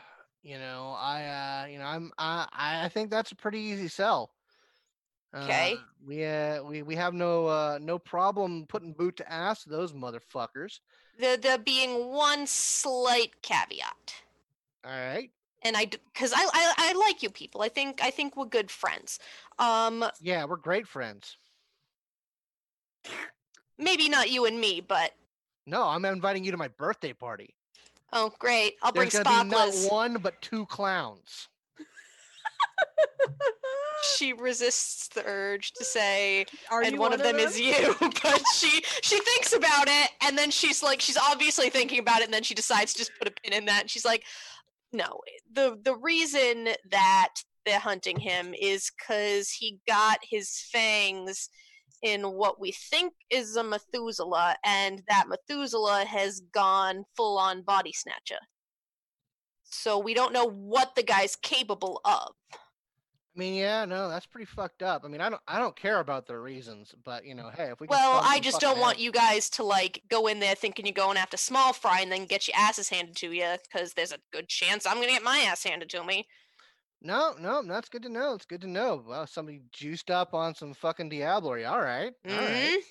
You know, I uh, you know, I'm I I think that's a pretty easy sell. Okay. Uh, we uh we we have no uh no problem putting boot to ass to those motherfuckers. There, there being one slight caveat. All right. And I, because I, I, I like you people. I think, I think we're good friends. Um, Yeah, we're great friends. maybe not you and me, but No, I'm inviting you to my birthday party. oh, great! I'll bring There's gonna be not one but two clowns. She resists the urge to say, are and you one, of them, is you. But she she thinks about it and then she's like she's obviously thinking about it and then she decides to just put a pin in that and she's like no the the reason that they're hunting him is because he got his fangs in what we think is a methuselah and that methuselah has gone full on body snatcher. So we don't know what the guy's capable of I mean, yeah, no, that's pretty fucked up. I mean, I don't, I don't care about their reasons, but you know, hey, if we Well, I just don't want ass- you guys to like go in there thinking you're going after small fry and then get your asses handed to you because there's a good chance I'm gonna get my ass handed to me. No, no, that's good to know. It's good to know. Well, somebody juiced up on some fucking Diablerie. All right, all right. Mhm.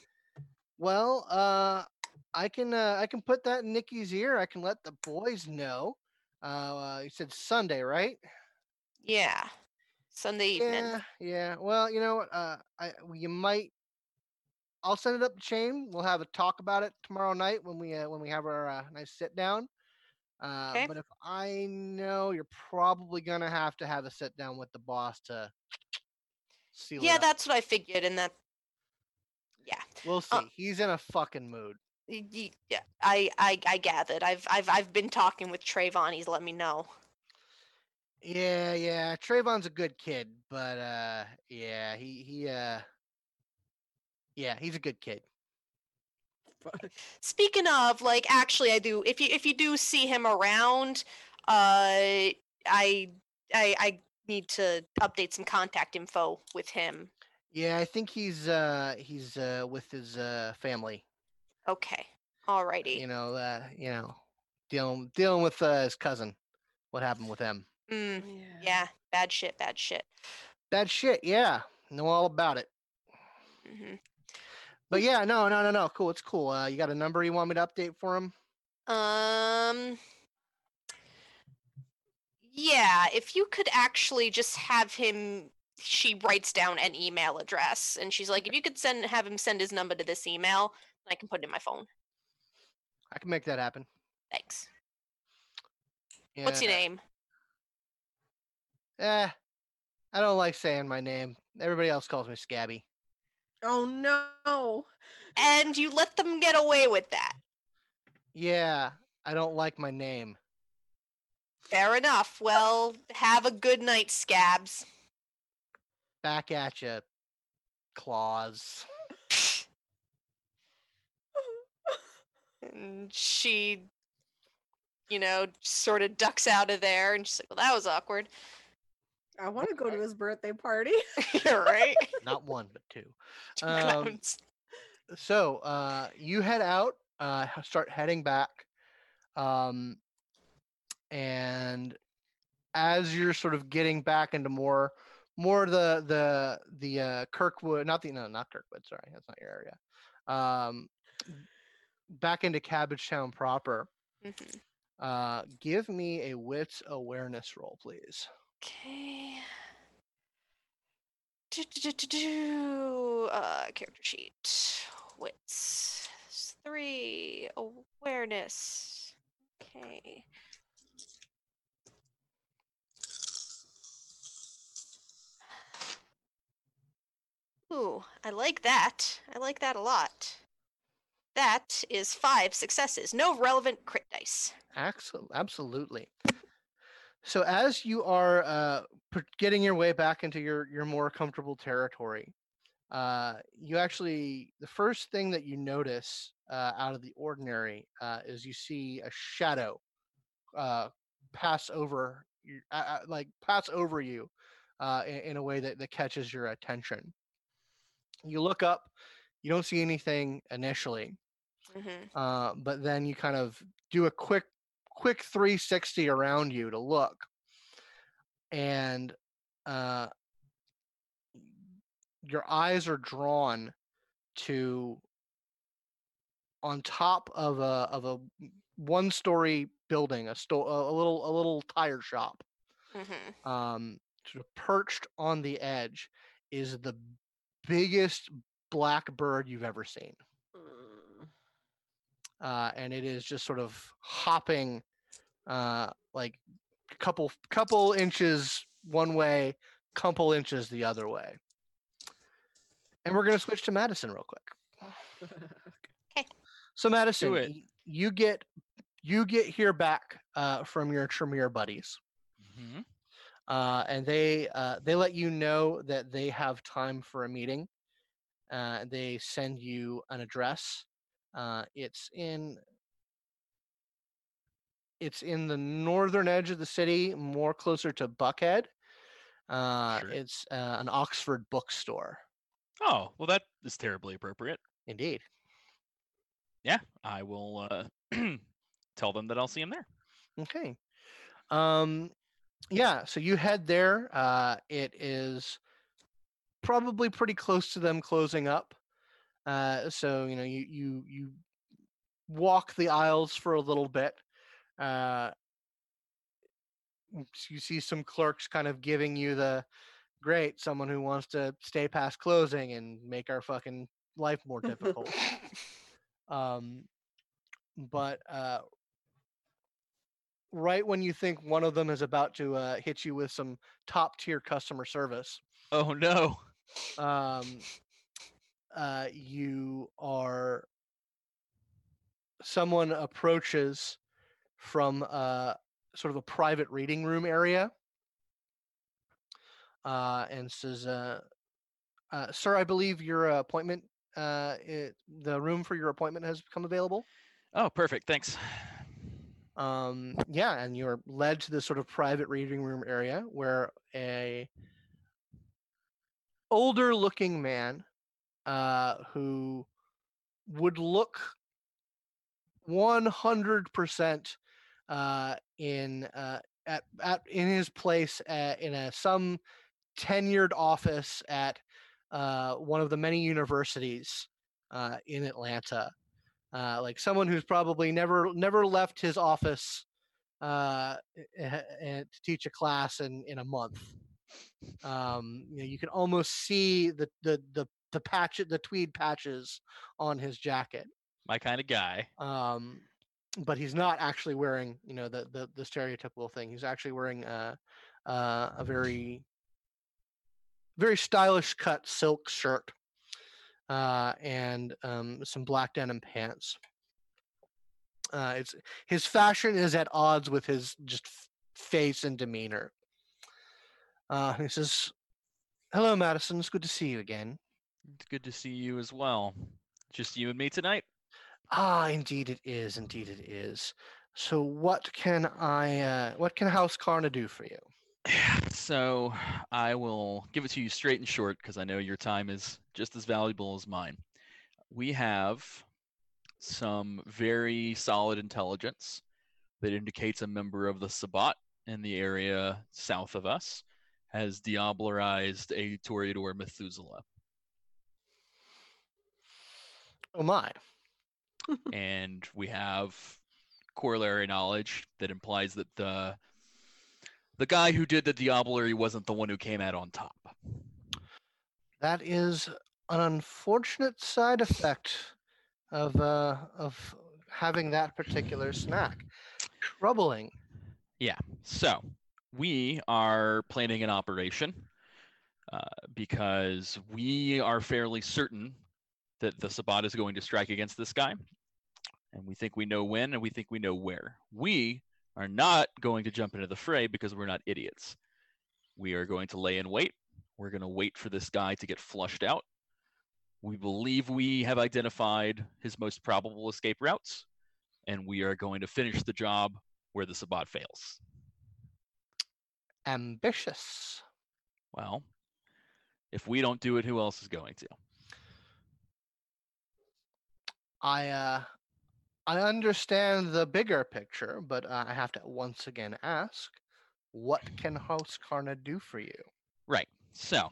Well, uh, I can, uh, I can put that in Nikki's ear. I can let the boys know. Uh, you said Sunday, right? Yeah. Sunday evening. Yeah, yeah. Well, you know? Uh, I you might. I'll send it up the chain. We'll have a talk about it tomorrow night when we uh, when we have our uh, nice sit down. Uh, Okay. But if I know, you're probably gonna have to have a sit down with the boss to seal Yeah, that's what I figured, and that. Yeah. We'll see. uh, He's in a fucking mood. Yeah, I, I, I gathered. I've, I've, I've been talking with Trayvon. He's let me know. Yeah, yeah. Trayvon's a good kid, but uh, yeah, he he uh, yeah, he's a good kid. Speaking of, like, actually, I do. If you, if you do see him around, uh, I, I, I need to update some contact info with him. Yeah, I think he's uh he's uh with his uh family. Okay. Alrighty. You know, uh, you know, dealing dealing with uh, his cousin. What happened with him? Mm, yeah. Bad shit. Bad shit. Bad shit. Yeah, know all about it. hmm But yeah, no, no, no, no. Cool. It's cool. Uh, you got a number you want me to update for him? Um. Yeah, if you could actually just have him, she writes down an email address, and she's like, if you could send, have him send his number to this email, I can put it in my phone. I can make that happen. Thanks. What's your name? Eh, I don't like saying my name. Everybody else calls me Scabby. Oh no. And you let them get away with that. Yeah, I don't like my name. Fair enough. Well, have a good night, scabs. Back at you, claws. And she, you know, sort of ducks out of there, and she's like, "Well, that was awkward." I want to go to his birthday party. You're right. Not one, but two. Two Um, so uh, you head out, uh, start heading back, um, and as you're sort of getting back into more, more the the the uh, Kirkwood, not the no, not Kirkwood. Sorry, that's not your area. Um, back into Cabbage Town proper. Mhm. Uh, give me a wits awareness roll, please. Okay. Do, do, do, do. Uh, character sheet. Wits. Three. Awareness. Okay. Ooh, I like that. I like that a lot. That is five successes. No relevant crit dice. Absolutely. So as you are uh, getting your way back into your your more comfortable territory, uh, you actually the first thing that you notice uh, out of the ordinary uh, is you see a shadow uh, pass over you, like pass over you uh, in, in a way that, that catches your attention. You look up, you don't see anything initially, hmm uh, but then you kind of do a quick quick 360 around you to look and uh, your eyes are drawn to on top of a of a one story building a sto- a little a little tire shop hmm um sort of perched on the edge is the biggest black bird you've ever seen Mm. uh, and it is just sort of hopping uh, like a couple couple inches one way, couple inches the other way. And we're gonna switch to Madison real quick. Okay. So Madison, it. you get you get here back uh, from your Tremere buddies, mm-hmm. uh, and they uh, they let you know that they have time for a meeting. Uh, they send you an address. Uh, it's in it's in the northern edge of the city, more closer to Buckhead. Uh, Sure. It's uh, an Oxford bookstore. Oh, well, that is terribly appropriate. Indeed. Yeah, I will uh, tell them that I'll see him there. Okay. Um, yeah. So you head there. Uh, it is probably pretty close to them closing up. Uh, so you know you you you walk the aisles for a little bit. Uh, you see some clerks kind of giving you the great someone who wants to stay past closing and make our fucking life more difficult. um, but uh, right when you think one of them is about to uh, hit you with some top tier customer service, Oh no. um, uh, you are someone approaches from uh, sort of a private reading room area uh, and says, uh, uh, "Sir, I believe your appointment, uh, it, the room for your appointment has become available." Oh, perfect. Thanks. Um, yeah, and you're led to this sort of private reading room area where a older looking man uh, who would look 100% uh, in uh, at, at in his place at, in a some tenured office at uh, one of the many universities uh, in Atlanta uh, like someone who's probably never never left his office uh, eh, eh, to teach a class in in a month. Um, you know, you can almost see the the the the patch the tweed patches on his jacket. My kind of guy. Um, but he's not actually wearing you know the the, the stereotypical thing. He's actually wearing a uh, a very very stylish cut silk shirt uh, and um, some black denim pants. Uh, it's his fashion is at odds with his just face and demeanor. Uh, he says, "Hello, Madison. It's good to see you again." It's good to see you as well. Just you and me tonight. Ah, indeed it is. Indeed it is. So, what can I? Uh, what can House Carna do for you? So I will give it to you straight and short because I know your time is just as valuable as mine. We have some very solid intelligence that indicates a member of the Sabbat in the area south of us has diablerized a Toreador Methuselah. Oh my! and we have corollary knowledge that implies that the the guy who did the diablerie wasn't the one who came out on top. That is an unfortunate side effect of uh, of having that particular snack. Troubling. Yeah. So we are planning an operation uh, because we are fairly certain that the Sabbat is going to strike against this guy, and we think we know when, and we think we know where. We are not going to jump into the fray because we're not idiots. We are going to lay in wait. We're going to wait for this guy to get flushed out. We believe we have identified his most probable escape routes, and we are going to finish the job where the Sabbat fails. Ambitious. Well, if we don't do it, who else is going to? I uh, I understand the bigger picture, but uh, I have to once again ask, what can House Carna do for you? Right. So,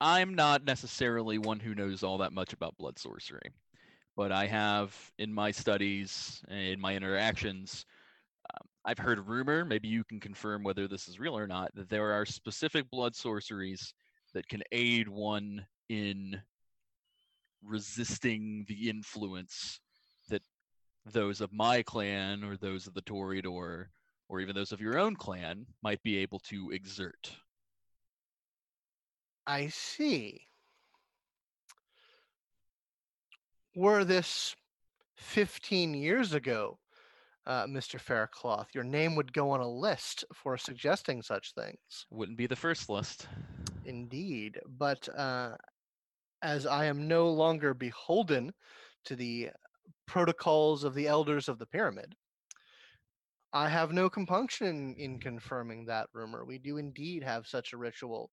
I'm not necessarily one who knows all that much about blood sorcery, but I have in my studies, in my interactions, um, I've heard rumor, maybe you can confirm whether this is real or not, that there are specific blood sorceries that can aid one in resisting the influence that those of my clan or those of the Toreador or even those of your own clan might be able to exert. I see. Were this 15 years ago, uh, Mr. Faircloth, your name would go on a list for suggesting such things. Wouldn't be the first list. Indeed. But uh, as I am no longer beholden to the protocols of the elders of the pyramid, I have no compunction in confirming that rumor. We do indeed have such a ritual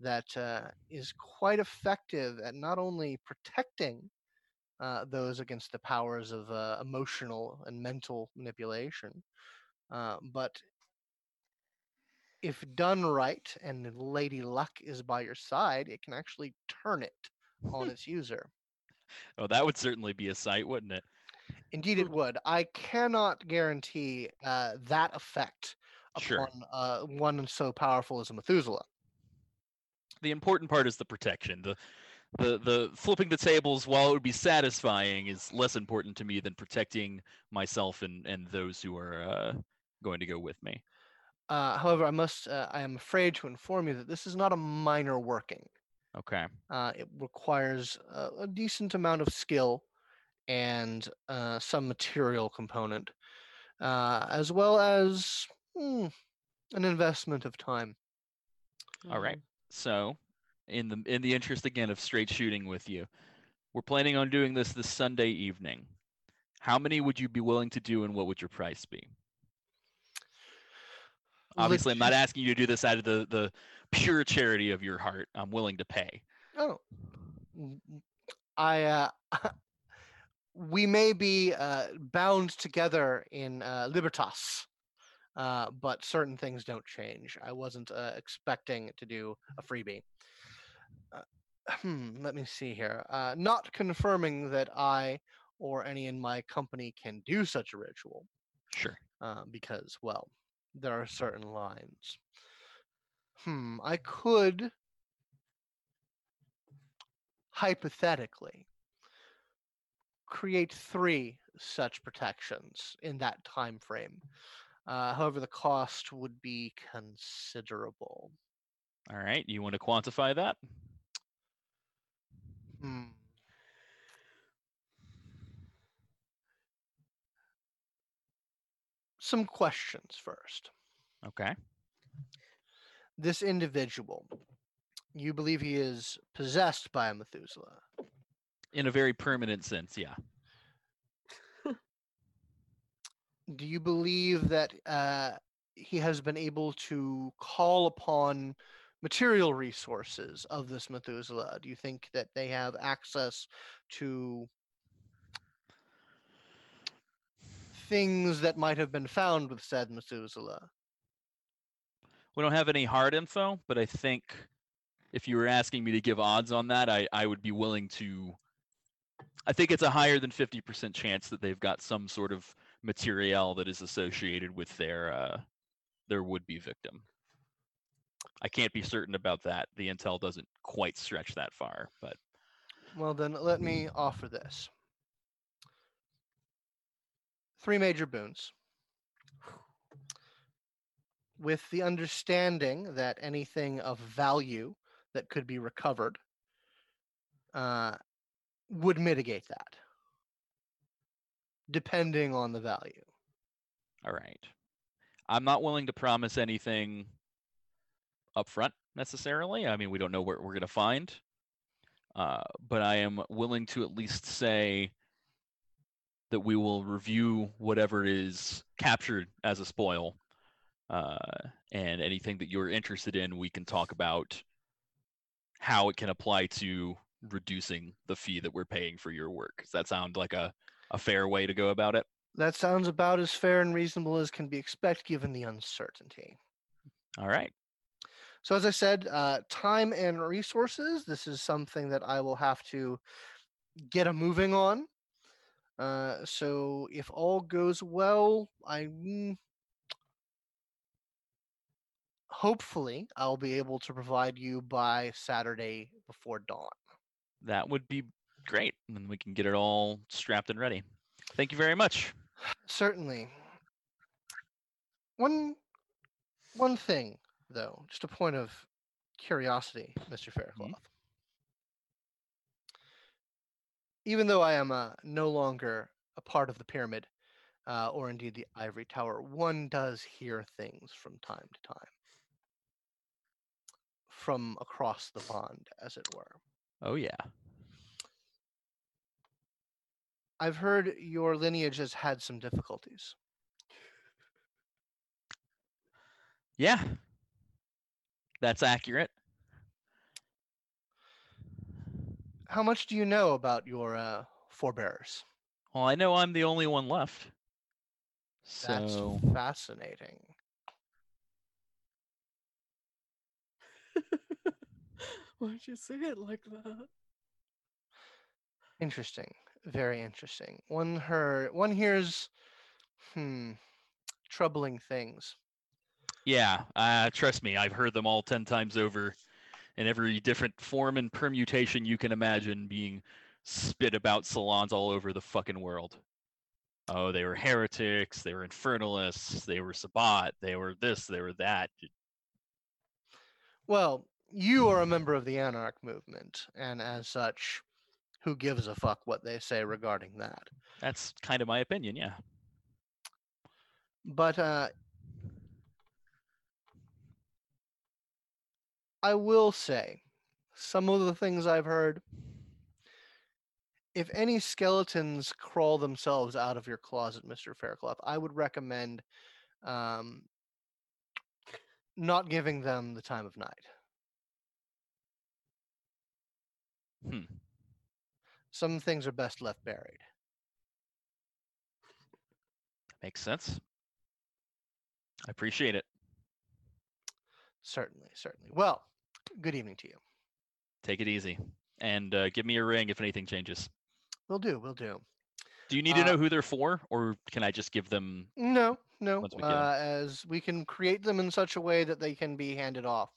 that uh, is quite effective at not only protecting uh, those against the powers of uh, emotional and mental manipulation, uh, but if done right and Lady Luck is by your side, it can actually turn it on its user. Oh, that would certainly be a sight, wouldn't it? Indeed, it would. I cannot guarantee uh, that effect Sure. upon uh, one so powerful as a Methuselah. The important part is the protection. The the the flipping the tables, while it would be satisfying, is less important to me than protecting myself and and those who are uh, going to go with me. Uh, however, I must, uh, I am afraid to inform you that this is not a minor working. Okay. Uh, it requires a, a decent amount of skill and uh, some material component, uh, as well as hmm, an investment of time. All right. So, in the in the interest again of straight shooting with you, we're planning on doing this this Sunday evening. How many would you be willing to do, and what would your price be? Obviously, I'm not asking you to do this out of the the pure charity of your heart. I'm willing to pay. Oh, I. Uh, we may be uh, bound together in uh, libertas, uh, but certain things don't change. I wasn't uh, expecting to do a freebie. Uh, hmm, let me see here. Uh, not confirming that I or any in my company can do such a ritual, Sure. because, well, there are certain lines. Hmm, I could hypothetically create three such protections in that time frame. Uh, however, the cost would be considerable. All right. You want to quantify that? Hmm. Some questions first. Okay. This individual, you believe he is possessed by a Methuselah? In a very permanent sense, yeah. do you believe that uh, he has been able to call upon material resources of this Methuselah? Do you think that they have access to things that might have been found with said Methuselah? We don't have any hard info, but I think if you were asking me to give odds on that, I, I would be willing to. I think it's a higher than 50% chance that they've got some sort of material that is associated with their uh, their would-be victim. I can't be certain about that. The intel doesn't quite stretch that far, but Well, then let me offer this three major boons. With the understanding that anything of value that could be recovered uh, would mitigate that, depending on the value. all right. I'm not willing to promise anything up front necessarily. I mean, we don't know what we're going to find. Uh, but I am willing to at least say that we will review whatever is captured as a spoil. Uh, and anything that you're interested in, we can talk about how it can apply to reducing the fee that we're paying for your work. Does that sound like a, a fair way to go about it? That sounds about as fair and reasonable as can be expected given the uncertainty. All right. So, as I said, uh, time and resources. This is something that I will have to get a moving on. Uh, so, if all goes well, I mm, hopefully I'll be able to provide you by Saturday before dawn. That would be great. And we can get it all strapped and ready. Thank you very much. Certainly. One one thing, though, just a point of curiosity, Mr. Faircloth. Even though I am uh, no longer a part of the pyramid, uh, or indeed the ivory tower, one does hear things from time to time. From across the pond, as it were. Oh, yeah. I've heard your lineage has had some difficulties. Yeah. That's accurate. How much do you know about your uh, forebears? Well, I know I'm the only one left. That's So, fascinating. Why'd you say it like that? Interesting. Very interesting. One her one hears hmm troubling things. Yeah, uh, trust me, I've heard them all 10 times over in every different form and permutation you can imagine being spit about salons all over the fucking world. Oh, they were heretics, they were infernalists, they were Sabbat, they were this, they were that. Well, you are a member of the Anarch movement, and as such, who gives a fuck what they say regarding that? That's kind of my opinion, yeah. But uh, I will say some of the things I've heard. If any skeletons crawl themselves out of your closet, Mr. Faircloth, I would recommend um, not giving them the time of night. Hmm. Some things are best left buried. Makes sense. I appreciate it. Certainly, certainly. Well, good evening to you. Take it easy. And uh, give me a ring if anything changes. We'll do, we'll do. Do you need to Uh, know who they're for, or can I just give them? No, no. We. Uh, as we can create them in such a way that they can be handed off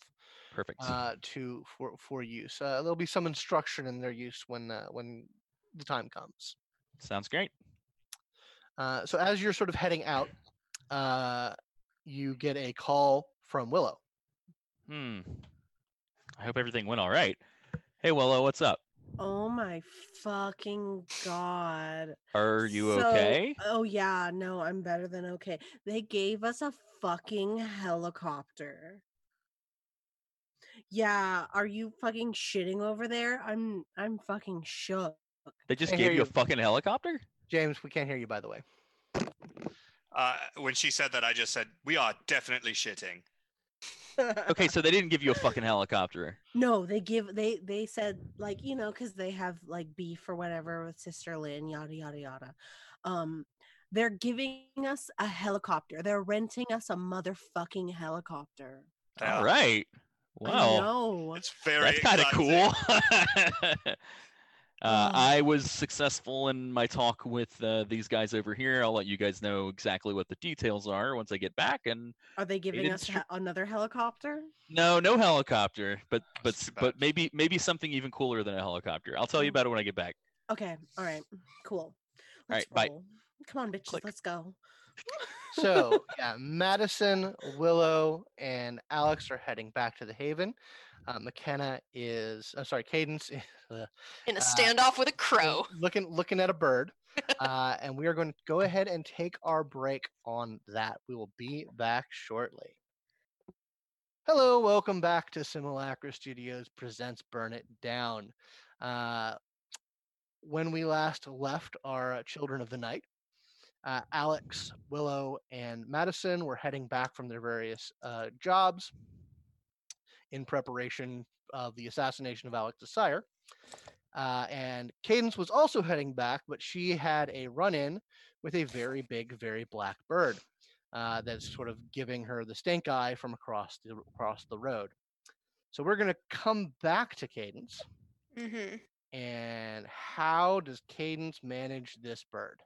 Perfect. uh, to for for use. Uh, there'll be some instruction in their use when uh, when the time comes. Sounds great. Uh, so as you're sort of heading out, uh, you get a call from Willow. Hmm. I hope everything went all right. Hey, Willow, what's up? Oh my fucking god. Are you So- okay? Oh yeah, no, I'm better than okay. They gave us a fucking helicopter. Yeah, are you fucking shitting over there? I'm I'm fucking shook. They just gave hear you a fucking helicopter? James, we can't hear you by the way. Uh, when she said that, I just said, "We are definitely shitting." Okay, so they didn't give you a fucking helicopter. No, they give they they said like you know because they have like beef or whatever with Sister Lynn, yada yada yada. Um, they're giving us a helicopter. They're renting us a motherfucking helicopter. All right. All are. right. I Wow. It's very. That's kind of cool. uh, Wow. I was successful in my talk with uh, these guys over here. I'll let you guys know exactly what the details are once I get back. And Are they giving us str- he- another helicopter? no, no helicopter, but but but maybe maybe something even cooler than a helicopter. I'll tell you Mm. about it when I get back. Okay, all right, cool. right, Let's bye. roll. Come on, bitches, Click. let's go. So yeah, Madison, Willow, and Alex are heading back to the Haven. Uh, McKenna is, I'm sorry, Cadence is uh, In a Uh, standoff with a crow. looking looking at a bird, uh, and we are going to go ahead and take our break on that. We will be back shortly. Hello, welcome back to Simulacra Studios presents Burn It Down. Uh, when we last left our uh, Children of the Night, uh, Alex, Willow, and Madison were heading back from their various uh, jobs in preparation of the assassination of Alex Desire. Uh, and Cadence was also heading back, but she had a run in with a very big, very black bird uh, that's sort of giving her the stink eye from across the, across the road. So we're going to come back to Cadence. hmm And how does Cadence manage this bird?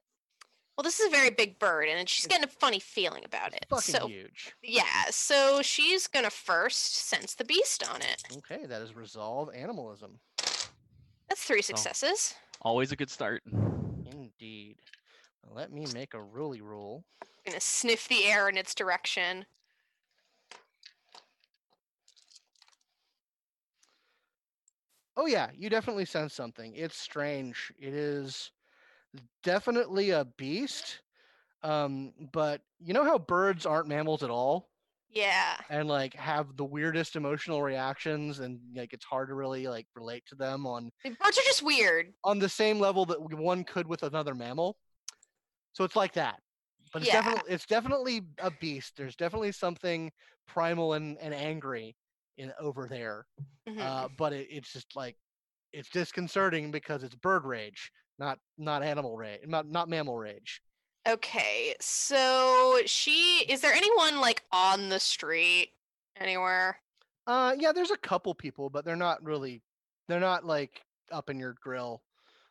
Well, this is a very big bird, and she's getting a funny feeling about it. Fucking So, huge. yeah, so she's gonna first sense the beast on it. Okay, that is resolve animalism. That's three successes. Always a good start. Indeed. Let me make a ruly rule. I'm gonna sniff the air in its direction. Oh yeah, you definitely sense something. It's strange. It is definitely a beast. Um, but you know how birds aren't mammals at all Yeah. and like have the weirdest emotional reactions and like it's hard to really like relate to them on birds are just weird. on the same level that one could with another mammal. So it's like that. But it's Yeah. definitely it's definitely a beast. There's definitely something primal and, and angry in over there. Mhm. uh, but it, it's just like it's disconcerting because it's bird rage, not not animal rage, not not mammal rage. okay, so she is there anyone like on the street anywhere? Uh, yeah, there's a couple people, but they're not really, they're not like up in your grill,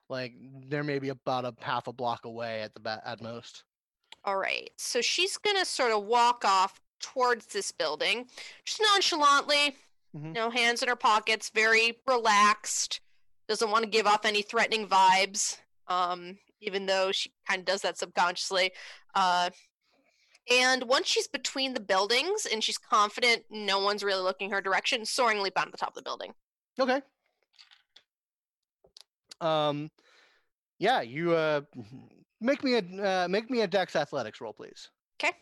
Like there may be about a half a block away at the ba- at most. All right. So she's gonna sort of walk off towards this building, just nonchalantly, Mhm. no hands in her pockets, very relaxed. Doesn't want to give off any threatening vibes. Um, even though she kind of does that subconsciously. Uh, and once she's between the buildings and she's confident no one's really looking her direction, soaring leap out of the top of the building. Okay. Um, yeah, you uh, make me a uh, make me a Dex Athletics roll, please. Okay.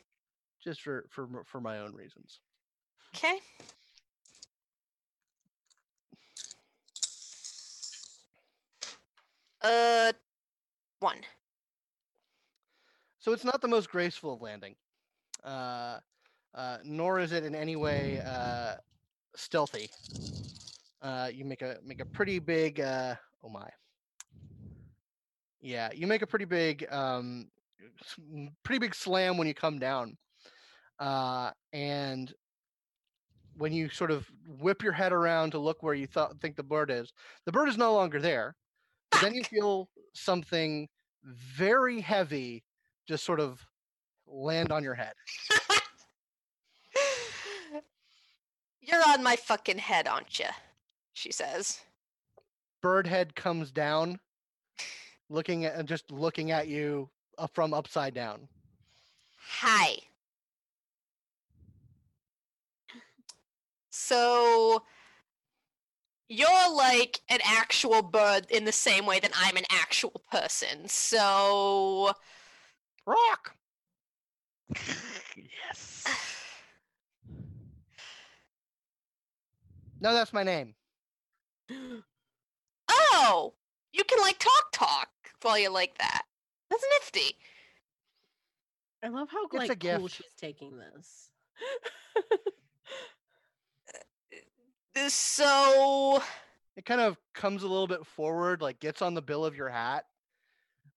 Just for for for my own reasons. Okay. Uh, one. So it's not the most graceful of landing, uh, uh, nor is it in any way uh, stealthy. Uh, you make a make a pretty big. Uh, oh my. Yeah, you make a pretty big, um, pretty big slam when you come down, uh, and when you sort of whip your head around to look where you thought think the bird is, the bird is no longer there. But then you feel something very heavy just sort of land on your head. You're on my fucking head, aren't you? She says. Bird head comes down, looking at just looking at you uh, from upside down. Hi. So you're like an actual bird in the same way that I'm an actual person. So Rock. yes. No, that's my name. oh, you can like talk talk while you like that. That's nifty. I love how It's a like cool gift. she's taking this. So It kind of comes a little bit forward, like gets on the bill of your hat.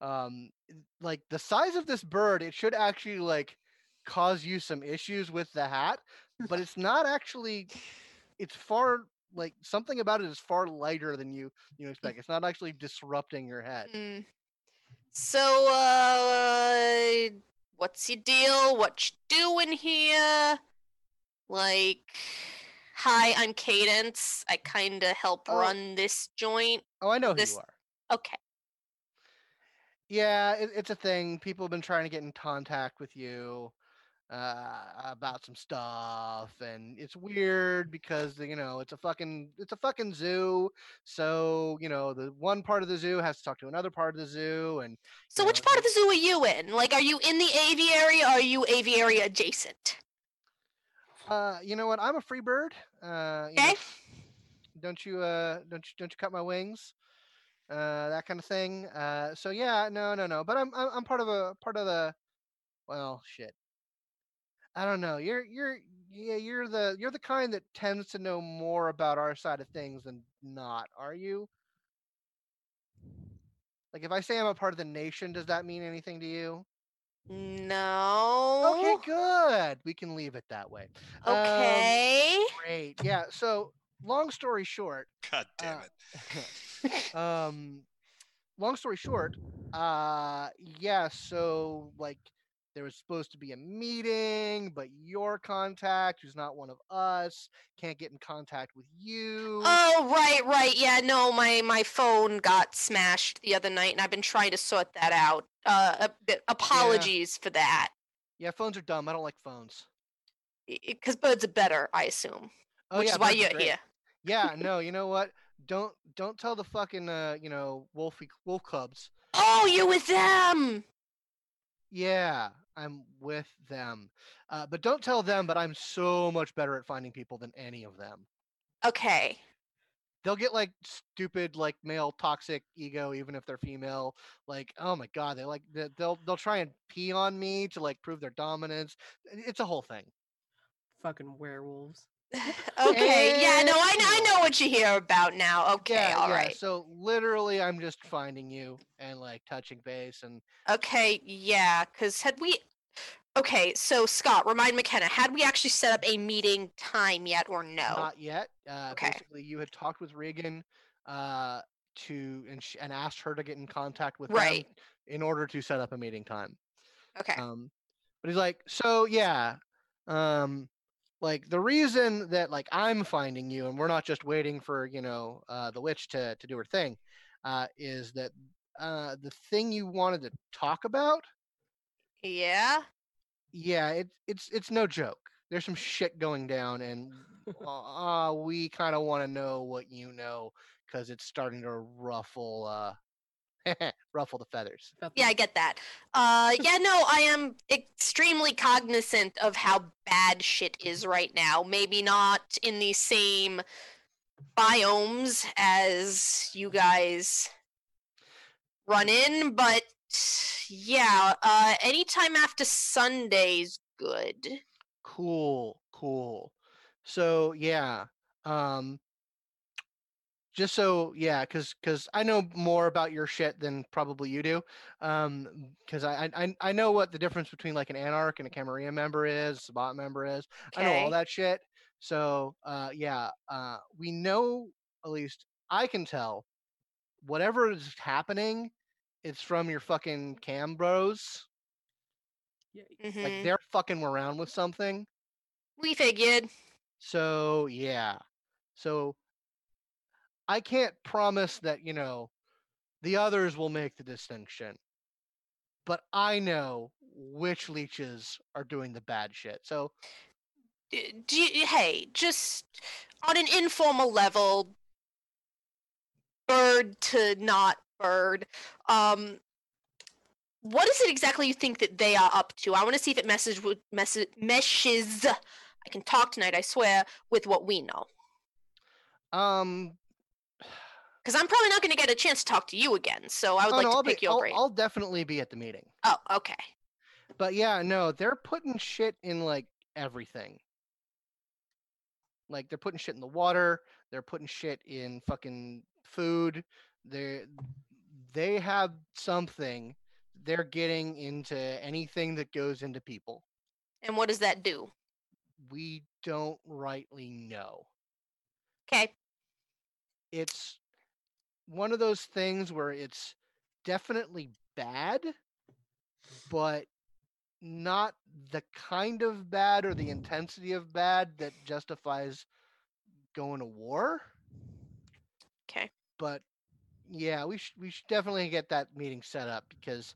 Um, like the size of this bird, it should actually like cause you some issues with the hat, but it's not actually. It's far like something about it is far lighter than you you expect. It's not actually disrupting your head. Hmm. So, uh, what's your deal? What you doing here? Like, hi, I'm Cadence. I kind of help Oh. run this joint. Oh, I know who you are. Okay. Yeah, it, it's a thing. People have been trying to get in contact with you uh, about some stuff, and it's weird because you know it's a fucking it's a fucking zoo. So you know the one part of the zoo has to talk to another part of the zoo, and So, Yeah, which part of the zoo are you in? Like, are you in the aviary or are you aviary adjacent? Uh, you know what? I'm a free bird. Uh, you know, Okay. don't you uh don't you don't you cut my wings? Uh, that kind of thing. Uh, so yeah, no, no, no. But I'm I'm, I'm part of a part of the. Well, shit. I don't know. You're you're yeah you're the you're the kind that tends to know more about our side of things than not. Are you? Like if I say I'm a part of the nation, does that mean anything to you? No. Okay, good. We can leave it that way. Um, Okay. great. Yeah. So long story short, God damn Uh, it. um long story short uh yeah so like there was supposed to be a meeting but your contact who's not one of us can't get in contact with you Oh right, right. Yeah, no, my my phone got smashed the other night, and I've been trying to sort that out. Uh, apologies for that. yeah phones are dumb i don't like phones Because birds are better, I assume. oh which yeah is why you're here. yeah no you know what don't don't tell the fucking uh you know wolfy wolf cubs Oh, you with them? Yeah i'm with them uh, but don't tell them but i'm so much better at finding people than any of them Okay. they'll get like stupid like male toxic ego even if they're female like oh my god they like they- they'll they'll try and pee on me to like prove their dominance it's a whole thing Fucking werewolves. Okay. Yeah. No, I, I know what you hear about now. Okay. all right. so literally i'm just finding you and like touching base and Okay. Yeah. Because had we. Okay. So Scott, remind McKenna, had we actually set up a meeting time yet or no? not yet uh Okay. basically you had talked with regan uh to and sh- and asked her to get in contact with Right. in order to set up a meeting time. Okay. Um, but he's like, so yeah, um, like the reason that like I'm finding you and we're not just waiting for you know uh, the witch to to do her thing, uh, is that uh, the thing you wanted to talk about, yeah. yeah, it's it's it's no joke. There's some shit going down, and uh, we kind of want to know what you know because it's starting to ruffle uh, ruffle the feathers. Yeah, I get that. Uh, yeah, no, I am extremely cognizant of how bad shit is right now. Maybe not in the same biomes as you guys run in, but yeah, uh, anytime after Sunday's good. Cool, cool. So yeah, um, just so yeah, because because I know more about your shit than probably you do. Um, because I, I I- know what the difference between like an anarch and a Camarilla member is, a Sabbat member is. I know all that shit. So uh, yeah, uh, we know at least I can tell whatever is happening. It's from your fucking cam bros. Like Mhm. they're fucking around with something. We figured. So yeah. So I can't promise that, you know, the others will make the distinction. But I know which leeches are doing the bad shit. So do you, hey, just on an informal level, bird to not bird. Um, what is it exactly you think that they are up to? I want to see if it messes with messes meshes. I can talk tonight, I swear, with what we know. um Because I'm probably not going to get a chance to talk to you again. So I would oh, like no, to I'll, pick be, your I'll, brain. I'll definitely be at the meeting. Oh, okay. But yeah, no, they're putting shit in like everything. Like they're putting shit in the water, they're putting shit in fucking food. They they have something. They're getting into anything that goes into people. And what does that do? We don't rightly know. Okay. It's one of those things where it's definitely bad, but not the kind of bad or the intensity of bad that justifies going to war. Okay. But yeah, we should we should definitely get that meeting set up because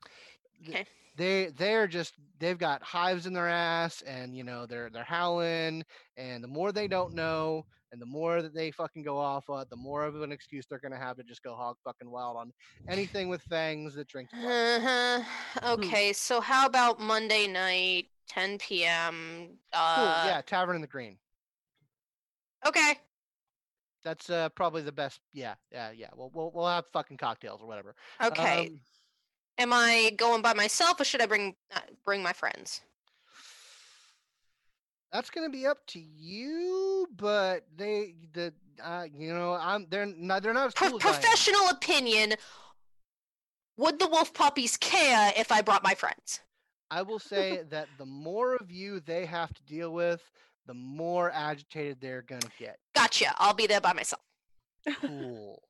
Okay. they they're just they've got hives in their ass and you know they're they're howling and the more they don't know and the more that they fucking go off on, the more of an excuse they're gonna have to just go hog fucking wild on anything with fangs that drink. Uh-huh. Okay, so how about Monday night, 10 p.m. Uh, Cool, yeah, Tavern in the Green. Okay. That's uh, probably the best. Yeah, yeah, yeah. We'll we'll we'll have fucking cocktails or whatever. Okay. Um, Am I going by myself or should I bring uh, bring my friends? that's gonna be up to you, but they the uh, you know I'm they're not they're not as Pro- cool as I am. professional opinion. Would the wolf puppies care if I brought my friends? I will say that the more of you they have to deal with, the more agitated they're gonna get. Gotcha. I'll be there by myself. Cool.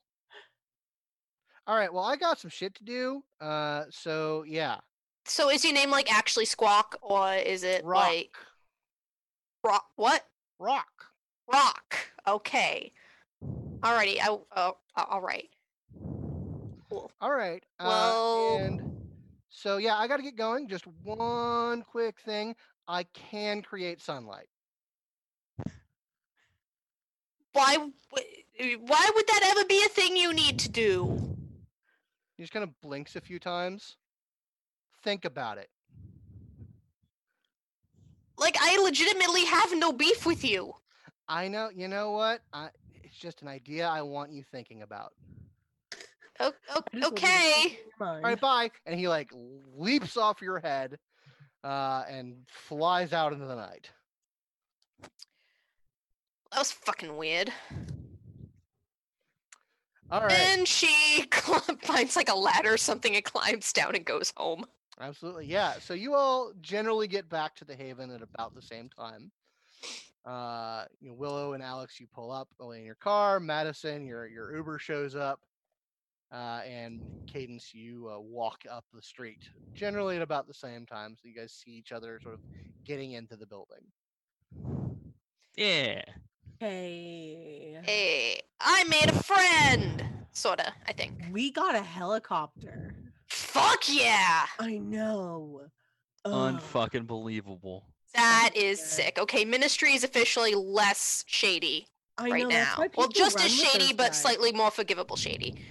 All right. Well, I got some shit to do. Uh, so yeah, So is your name like actually Squawk or is it rock, like Rock? What? rock. Rock. Okay. Alrighty. I. Oh. All right. Cool. All right. Well- uh, and so yeah, I got to get going. Just one quick thing. I can create sunlight. Why? Why would that ever be a thing you need to do? He just kind of blinks a few times. Think about it. Like I legitimately have no beef with you. I know. You know what? I, it's just an idea I want you thinking about. O- o- I just okay. All right, bye. And he like leaps off your head, uh, and flies out into the night. That was fucking weird. All right. And she finds like a ladder or something and climbs down and goes home. Absolutely, yeah. So you all generally get back to the Haven at about the same time. Uh, you know, Willow and Alex, you pull up away in your car. Madison, your your Uber shows up. uh, and Cadence, you uh, walk up the street, generally at about the same time, so you guys see each other sort of getting into the building. Yeah. Hey. Hey, I made a friend. Sorta, I think. We got a helicopter. Fuck yeah! I know. Ugh. Unfucking believable. That is Yeah. sick. Okay, Ministry is officially less shady I right know, that's now. why Well, people just run as with shady, those but guys. slightly more forgivable shady.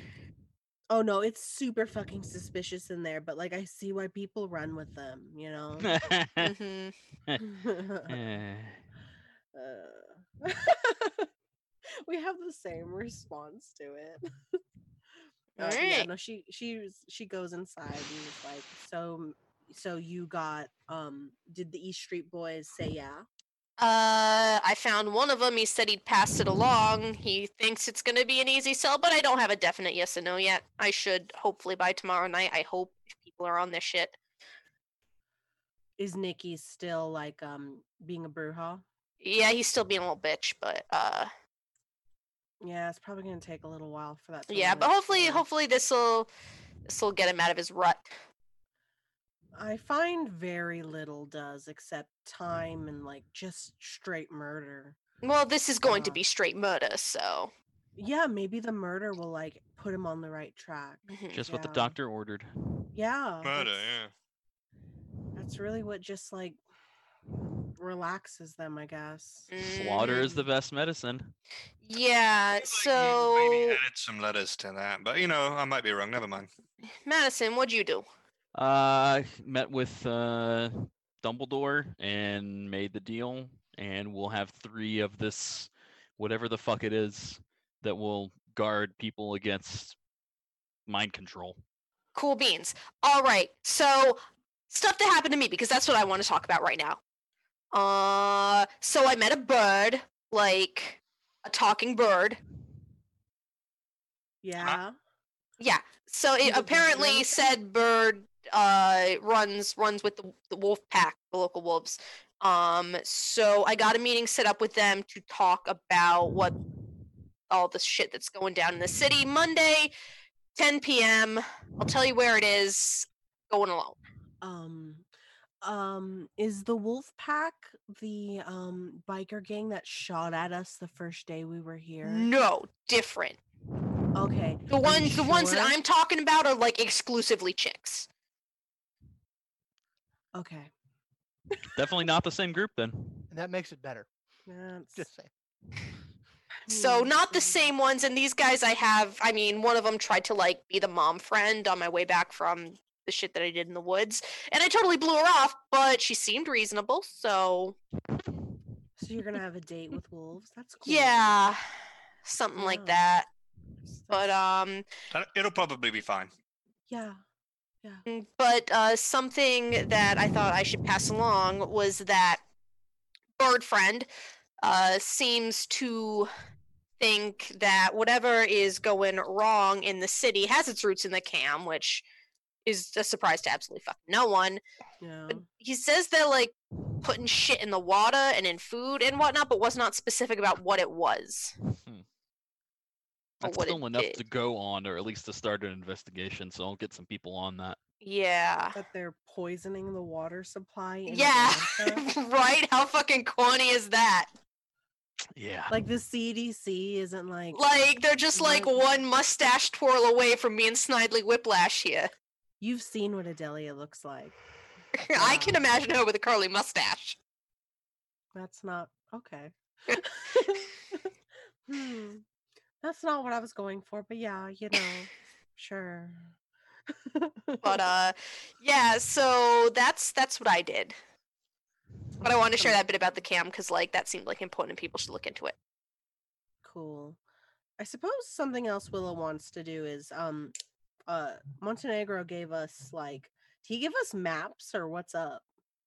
Oh no, it's super fucking suspicious in there, but like I see why people run with them, you know. Eh. Uh, we have the same response to it. Uh, yeah, Alright. no, she she's she goes inside and is like, so so you got um did the East Street Boys say yeah? Uh, I found one of them. He said he'd pass it along. He thinks it's going to be an easy sell, but I don't have a definite yes or no yet. I should hopefully by tomorrow night. I hope if people are on this shit. Is Nikki still like um being a bruja? Yeah, he's still being a little bitch, but uh, Yeah, it's probably gonna take a little while for that. To yeah. But hopefully, course. hopefully this will this will get him out of his rut. I find very little does except time and like just straight murder. Well, this is going to Uh, be straight murder, so Yeah, maybe the murder will like put him on the right track. mhm. Just what the doctor ordered. Yeah. Murder, that's- yeah. That's really what just like relaxes them, I guess. Slaughter is the Mm, best medicine. Yeah. Like So, maybe added some letters to that, but you know, I might be wrong. Never mind. Madison, what'd you do? Uh, met with uh, Dumbledore and made the deal, and we'll have three of this, whatever the fuck it is, that will guard people against mind control. Cool beans. All right. So, stuff that happened to me because that's what I want to talk about right now. Uh, so I met a bird, like a talking bird. Yeah. Yeah. So it apparently said bird uh runs runs with the the wolf pack, the local wolves. Um so I got a meeting set up with them to talk about what all the shit that's going down in the city Monday 10 p.m. I'll tell you where it is. Going alone. Um um is the wolf pack the um biker gang that shot at us the first day we were here? No, different. Okay. The are you ones the ones that? I'm talking about are like exclusively chicks. Okay. Definitely not the same group then. And that makes it better. That's Just say. So Hmm, not the hmm. same ones, and these guys I have. I mean, one of them tried to like be the mom friend on my way back from the shit that I did in the woods, and I totally blew her off. But she seemed reasonable, so So you're gonna have a date with wolves? That's cool. yeah, something like that. But um, It'll probably be fine. yeah. Yeah. But uh, something that I thought I should pass along was that Bird Friend uh, seems to think that whatever is going wrong in the city has its roots in the cam, which is a surprise to absolutely fucking no one. Yeah. But he says they're like putting shit in the water and in food and whatnot, but was not specific about what it was. or That's what still enough did. to go on, or at least to start an investigation. So I'll get some people on that. Yeah. That they're poisoning the water supply. In Yeah. Right? How fucking corny is that? Yeah. like the CDC isn't like Like they're just like Right. one mustache twirl away from being Snidely Whiplash here. You've seen what Adelia looks like. I can imagine her with a curly mustache. That's not okay. hmm. That's not what I was going for, but yeah, you know, sure. But uh yeah, so that's that's what I did. But I wanted to share that bit about the cam because like that seemed like important and people should look into it. cool. I suppose something else Willow wants to do is um uh Montenegro gave us like did he give us maps or what's up?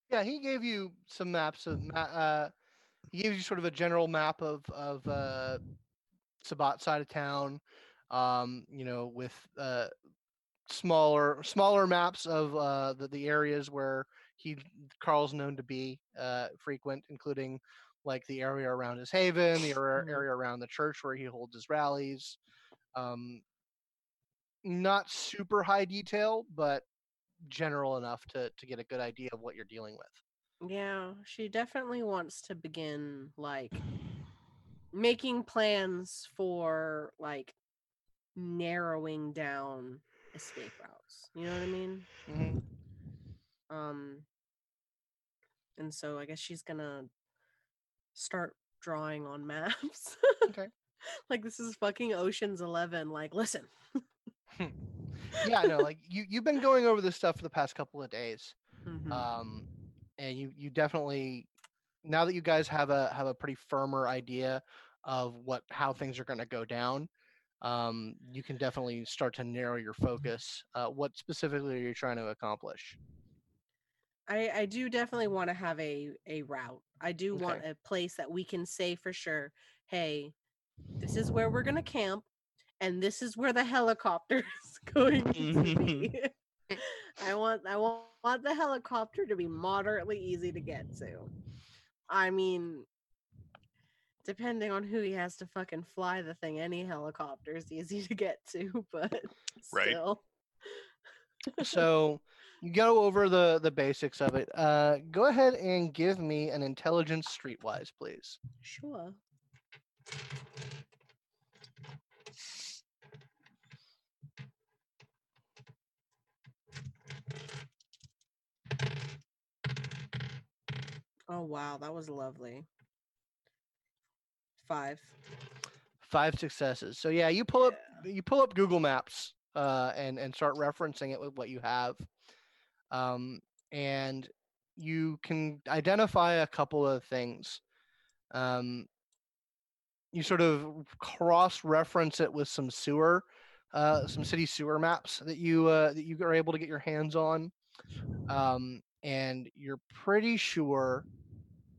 Yeah, he gave you some maps of. Uh, he gave you sort of a general map of of uh, Sabbat side of town. Um, you know, with uh, smaller smaller maps of uh, the the areas where he Carl's known to be uh, frequent, including like the area around his haven, the area, area around the church where he holds his rallies. Um, not super high detail, but general enough to to get a good idea of what you're dealing with. Yeah, she definitely wants to begin like making plans for like narrowing down escape routes. You know what I mean? Mhm. Um and so I guess she's gonna start drawing on maps. Okay. like this is fucking Ocean's 11. Like listen. Yeah, no, like you you've been going over this stuff for the past couple of days. Mhm. um, and you you definitely now that you guys have a have a pretty firmer idea of what how things are going to go down um, you can definitely start to narrow your focus uh, what specifically are you trying to accomplish I I do definitely want to have a a route. I do want a place that we can say for sure, hey, this is where we're gonna camp, and this is where the helicopter is going to be. I want I want, want the helicopter to be moderately easy to get to. I mean, depending on who he has to fucking fly the thing, any helicopter is easy to get to, but Right. still. so you go over the the basics of it uh, go ahead and give me an intelligence streetwise please Sure. Oh wow, that was lovely. Five. five successes so yeah you pull up you pull up google maps uh, and and start referencing it with what you have um, and you can identify a couple of things um, you sort of cross reference it with some sewer uh, some city sewer maps that you uh, that you are able to get your hands on um, and you're pretty sure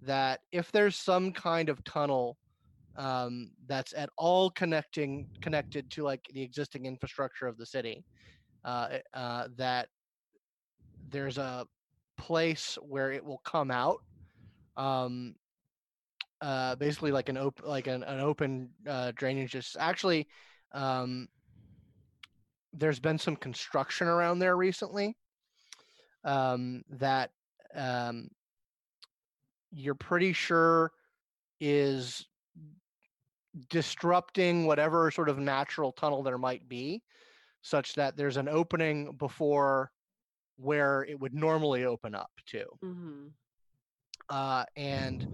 that if there's some kind of tunnel um, that's at all connecting connected to like the existing infrastructure of the city. Uh, uh, that there's a place where it will come out, um, uh, basically like an open like an, an open uh, drainage. Just actually, um, there's been some construction around there recently um, that um, you're pretty sure is disrupting whatever sort of natural tunnel there might be such that there's an opening before where it would normally open up to Mm-hmm. uh, and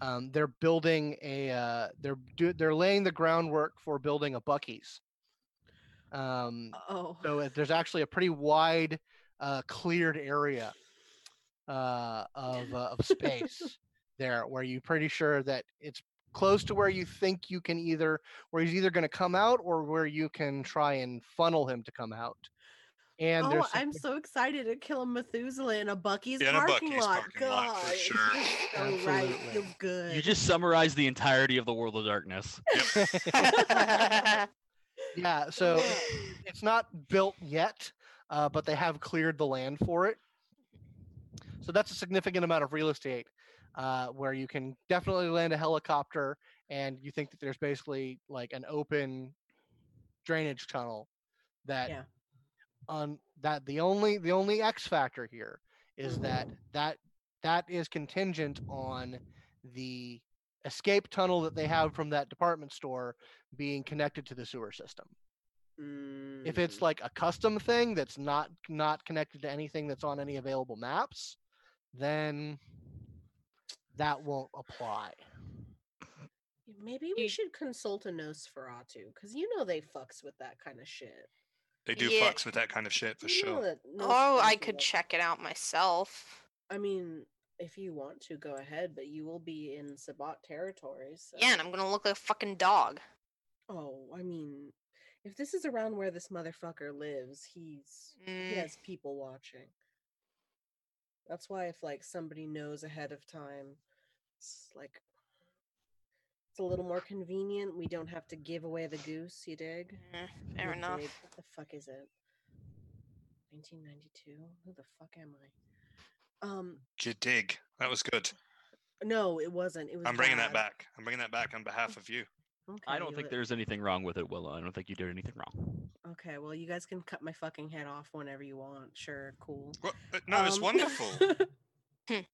um, they're building a uh, they're do, they're laying the groundwork for building a Buc-ee's um, Oh. so uh, there's actually a pretty wide uh, cleared area uh, of, uh, of space there where you're pretty sure that it's close to where you think you can either where he's either going to come out or where you can try and funnel him to come out and oh, I'm so excited to kill a Methuselah in a Buc-ee's Yeah, in a parking Buc-ee's lot. parking lot, for sure. just so right. Absolutely. Good. You just summarized the entirety of the World of Darkness. yeah so it's- it's not built yet uh, but they have cleared the land for it. So that's a significant amount of real estate uh, where you can definitely land a helicopter and you think that there's basically like an open drainage tunnel that Yeah. on that the only the only x factor here is that that that is contingent on the escape tunnel that they have from that department store being connected to the sewer system if it's Mm, like a custom thing that's not not connected to anything that's on any available maps then that won't apply maybe we should consult a Nosferatu because you know they fucks with that kind of shit. They do Yeah. fucks with that kind of shit for You know sure. oh, I could loves- check it out myself. I mean, if you want to, go ahead, but you will be in Sabbat territories. So. Yeah, and I'm gonna look like a fucking dog. Oh, I mean, if this is around where this motherfucker lives, he's he Mm. has people watching. That's why if like somebody knows ahead of time, it's like it's a little more convenient. We don't have to give away the goose. You dig? Eh, fair enough. dig? What the fuck is it? 1992. Who the fuck am I? Um, You dig. That was good. no, it wasn't. It was. I'm bringing that back. I'm bringing that back on behalf of you. Okay, I don't think li- there's anything wrong with it, Willow. I don't think you did anything wrong. Okay, well, you guys can cut my fucking head off whenever you want. Sure, cool. Well, uh, no, it's Um, wonderful.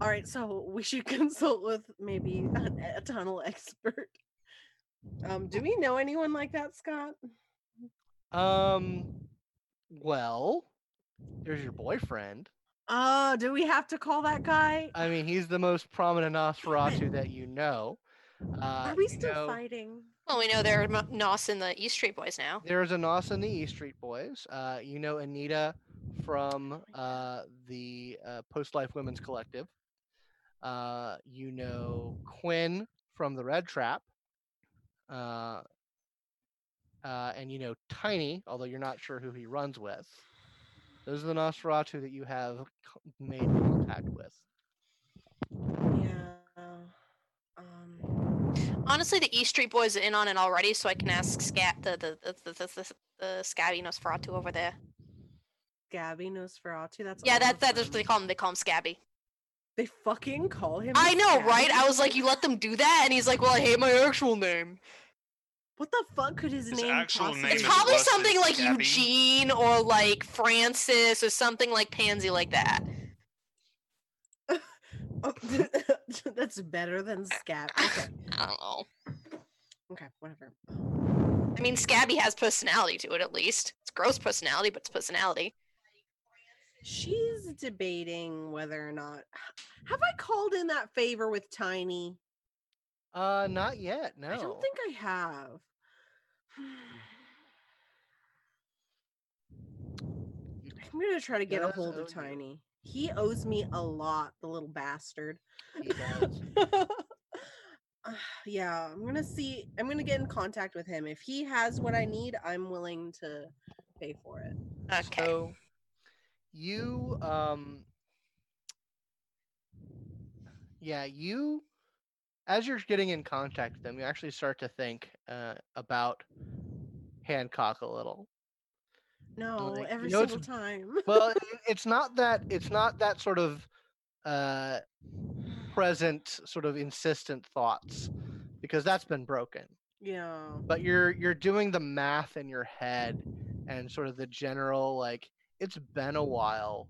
All right, so we should consult with maybe an, a tunnel expert. Um, do we know anyone like that, Scott? Um, well, there's your boyfriend. Uh, do we have to call that guy? I mean, he's the most prominent Nosferatu that you know. Uh, Are we still know, fighting? Well, we know there are Mo- Nos and the East Street Boys now. There's a Nos and the East Street Boys. Uh, you know Anita from uh, the uh, Post Life Women's Collective. Uh, you know Quinn from the Red Trap. Uh, uh, and you know Tiny, although you're not sure who he runs with. Those are the Nosferatu that you have made contact with. Yeah. Um, Honestly, the East Street Boys are in on it already, so I can ask Scat the the the the, the, the, the Scabby Nosferatu over there. Scabby Nosferatu. That's Yeah, all that that's what they call him. They call him Scabby. They fucking call him. I know, right? I was like, you let them do that, and he's like, well, I hate my actual name. What the fuck could his, His name actual possibly name It's probably something like Scabby. Eugene or like Francis or something like Pansy like that. Oh, that's better than Scab. Okay. I don't know. Okay, whatever. I mean, Scabby has personality to it at least. It's gross personality, but it's personality. She's debating whether or not. Have I called in that favor with Tiny? Uh, not yet. No. I don't think I have. I'm gonna try to get a hold owe of you. Tiny. He owes me a lot, the little bastard. Uh, yeah, I'm gonna see. I'm gonna get in contact with him. If he has what I need, I'm willing to pay for it. Okay. So you um yeah, you as you're getting in contact with them, you actually start to think uh, about Hancock a little. No, like, you every know, single time. Well, it's not that it's not that sort of uh present sort of insistent thoughts because that's been broken. yeah. but you're you're doing the math in your head and sort of the general like it's been a while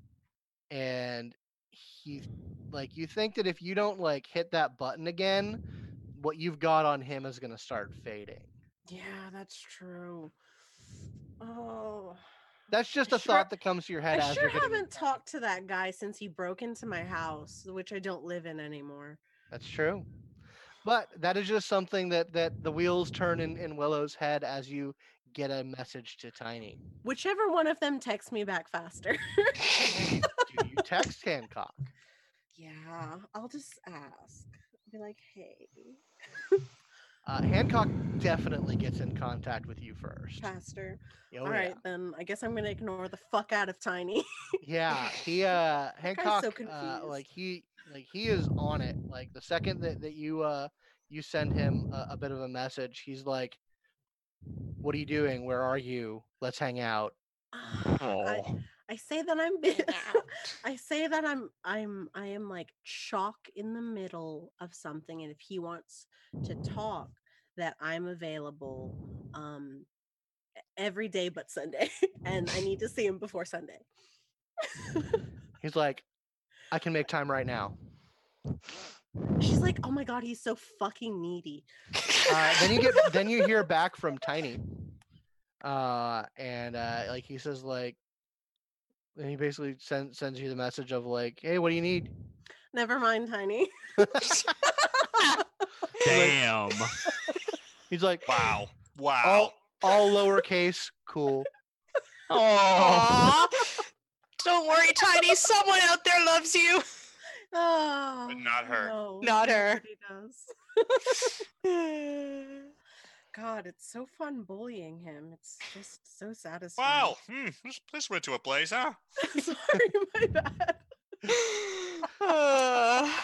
and he like you think that if you don't like hit that button again what you've got on him is going to start fading Yeah, that's true. Oh. That's just a sure- thought that comes to your head I sure haven't talked to that guy since he broke into my house, which I don't live in anymore. that's true but that is just something that that the wheels turn in in willow's head as you get a message to tiny Whichever one of them texts me back faster. do you text hancock yeah, I'll just ask. I'll Be like, hey, uh, hancock definitely gets in contact with you first faster. Oh, All yeah. right, then I guess I'm gonna ignore the fuck out of Tiny. Yeah, he uh Hancock so uh, like he like he is on it. Like the second that, that you uh you send him a, a bit of a message, he's like what are you doing? Where are you? Let's hang out. Oh, I say that I'm I say that I'm I'm I am like chalk in the middle of something and if he wants to talk that I'm available um every day but Sunday and I need to see him before Sunday. He's like I can make time right now. She's like, "Oh my god, he's so fucking needy." Uh, then you get then you hear back from Tiny. Uh and uh like he says like and he basically sends sends you the message of like, "Hey, what do you need?" Never mind, Tiny. damn. He's like, Wow. Wow. all all lowercase, cool. Oh, Don't worry, Tiny. Someone out there loves you. Oh, but not her. no, Not her. nobody does. God, it's so fun bullying him. It's just so satisfying. Wow. Hmm. This, this went to a place, huh? Sorry, my bad. Uh,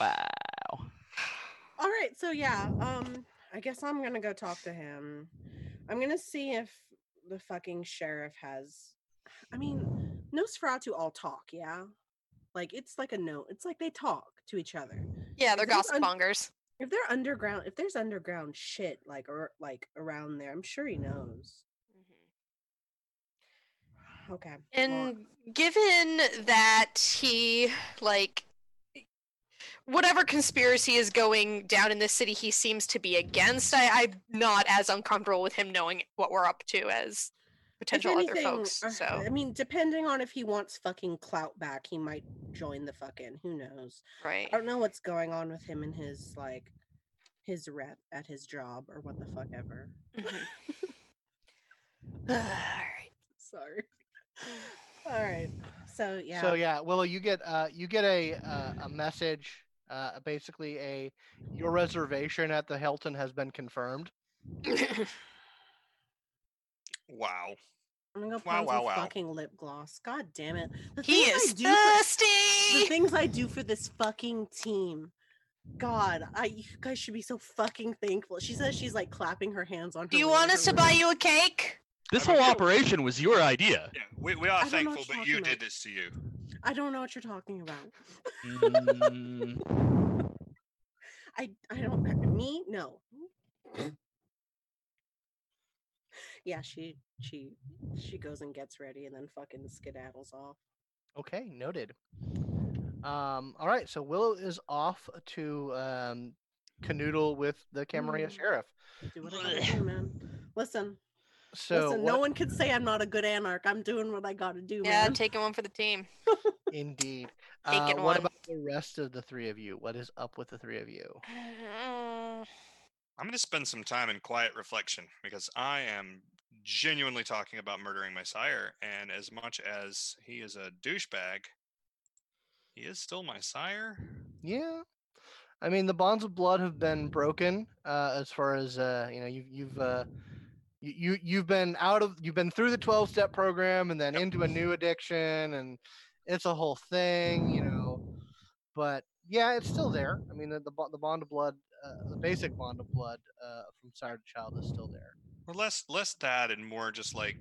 wow. All right, so yeah, um, I guess I'm gonna go talk to him. I'm gonna see if the fucking sheriff has. I mean, Nosferatu all talk, yeah. Like it's like a note. It's like they talk to each other. Yeah, they're gossip un- mongers. If they're underground, if there's underground shit like or like around there, I'm sure he knows. Mm-hmm. Okay. well, And given that he like whatever conspiracy is going down in this city he seems to be against, I, I'm not as uncomfortable with him knowing what we're up to as potential other folks. uh, So I mean, depending on if he wants fucking clout back, he might join the fucking. Who knows? right. I don't know what's going on with him and his like his rep at his job or what the fuck ever. Mhm. Alright. Sorry. All right. So yeah. So yeah, Willow, you get uh, you get a uh, a message, uh, basically a your reservation at the Hilton has been confirmed. Wow. I'm gonna go Wow, wow, some wow. fucking lip gloss. God damn it. The he things I is do for- the things I do for this fucking team. God, I you guys should be so fucking thankful. She says she's like clapping her hands on her Do you want us to room. buy you a cake? This whole okay. operation was your idea. Yeah, we, we are I don't know what thankful, you're but you talking did this to you. I don't know what you're talking about. Mm, I I don't me no. Yeah, she she she goes and gets ready and then fucking skedaddles off. Okay, noted. Um, all right, so Willow is off to um, canoodle with the Camarilla Mm. sheriff. Do what I gotta do, man. Listen, So listen. what- No one can say I'm not a good anarch. I'm doing what I gotta do, Yeah, man. taking one for the team. indeed. Taking Uh, what one. about the rest of the three of you? What is up with the three of you? Mm, I'm going to spend some time in quiet reflection because I am genuinely talking about murdering my sire. And as much as he is a douchebag, he is still my sire. Yeah. I mean, the bonds of blood have been broken uh, as far as uh, you know. You've you've uh, you you- you've been out of you've been through the twelve step program and then Yep. into a new addiction, and it's a whole thing, you know. But yeah, it's still there. I mean, the the, the bond of blood, uh, the basic bond of blood uh, from sire to child is still there. Or less less that and more just like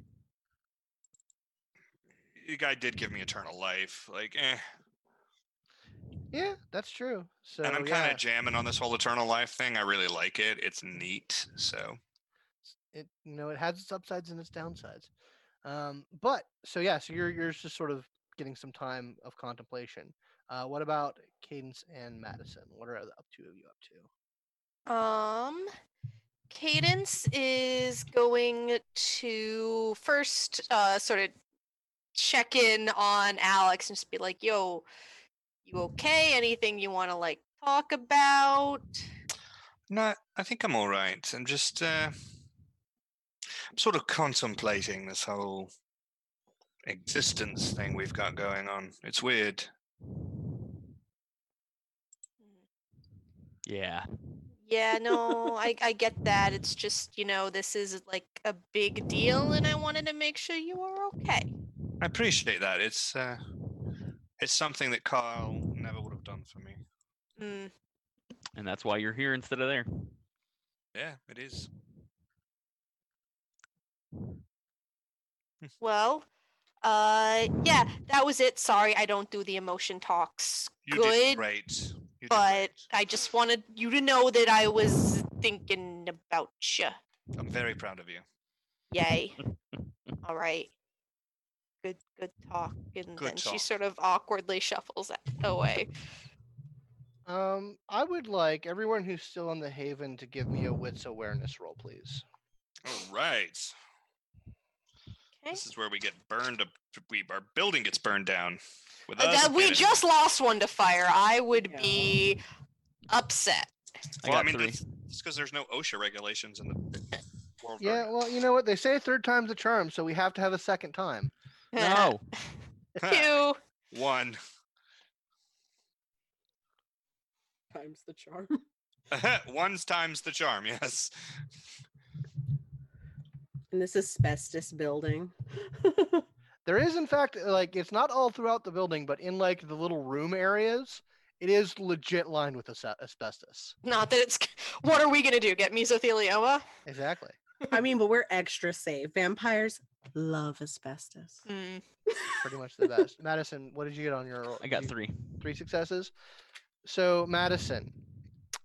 the guy did give me eternal life. Like, eh. Yeah, that's true. So and I'm kind of yeah, jamming on this whole eternal life thing. I really like it. It's neat. So it you know it has its upsides and its downsides. Um, but so yeah, so you're you're just sort of getting some time of contemplation. Uh, what about Cadence and Madison? What are the up two of you up to? Um, Cadence is going to first uh, sort of check in on Alex and just be like, "Yo, you okay? Anything you want to like talk about?" not. I think I'm all right. I'm just uh, I'm sort of contemplating this whole existence thing we've got going on. It's weird. yeah. Yeah, no, I I get that. It's just you know this is like a big deal, and I wanted to make sure you were okay. I appreciate that. It's uh, it's something that Carl never would have done for me. Mm. And that's why you're here instead of there. Yeah, it is. Well, uh, yeah, that was it. Sorry, I don't do the emotion talks. You Good, did great. You but. I just wanted you to know that I was thinking about you. I'm very proud of you. Yay. All right. Good, good talk. And Good then talk. she sort of awkwardly shuffles away. Um, I would like everyone who's still in the Haven to give me a wits awareness roll, please. All right. Okay. This is where we get burned. Up, we our building gets burned down. With Uh, us that- we in it. just lost one to fire. I would Yeah. be upset. I Well, I got mean, three. that's because there's no OSHA regulations in the world. Yeah, now. well, you know what they say, third time's a charm, so we have to have a second time. No. Two. One. Times the charm. One's times the charm. Yes. In this asbestos building. There is, in fact, uh, like it's not all throughout the building, but in like the little room areas, it is legit lined with ase- asbestos. Not that it's. What are we gonna do? Get mesothelioma? Exactly. I mean, but we're extra safe. Vampires Love asbestos. Mm. Pretty much the best. Madison, what did you get on your? I got you- three. three successes. So Madison,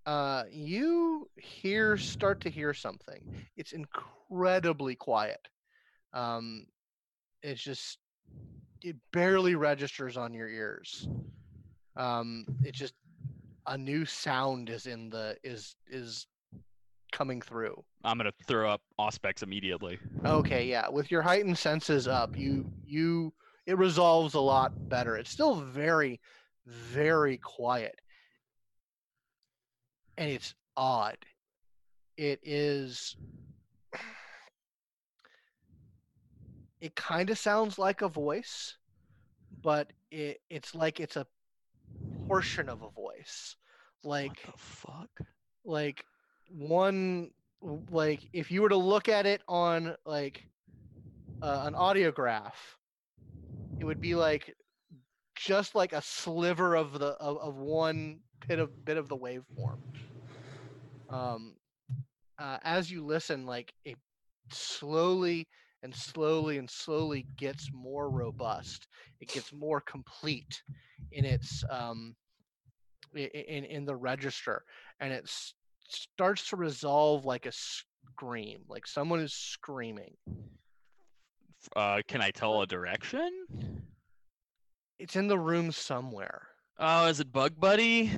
uh, you hear start to hear something. It's incredibly quiet. Um, it's just it barely registers on your ears. Um, it just a new sound is in the is is coming through. I'm gonna throw up Auspex immediately. Okay, yeah. With your heightened senses up, you you it resolves a lot better. It's still very, very quiet. And it's odd. It is it kind of sounds like a voice, but it it's like it's a portion of a voice. Like what the fuck? like one like if you were to look at it on like uh, an audiograph it would be like just like a sliver of the of, of one bit of bit of the waveform um uh, as you listen like it slowly and slowly and slowly gets more robust it gets more complete in its um in in the register and it s- starts to resolve like a scream like someone is screaming Uh, can I tell a direction? it's in the room somewhere Oh, is it Bug Buddy?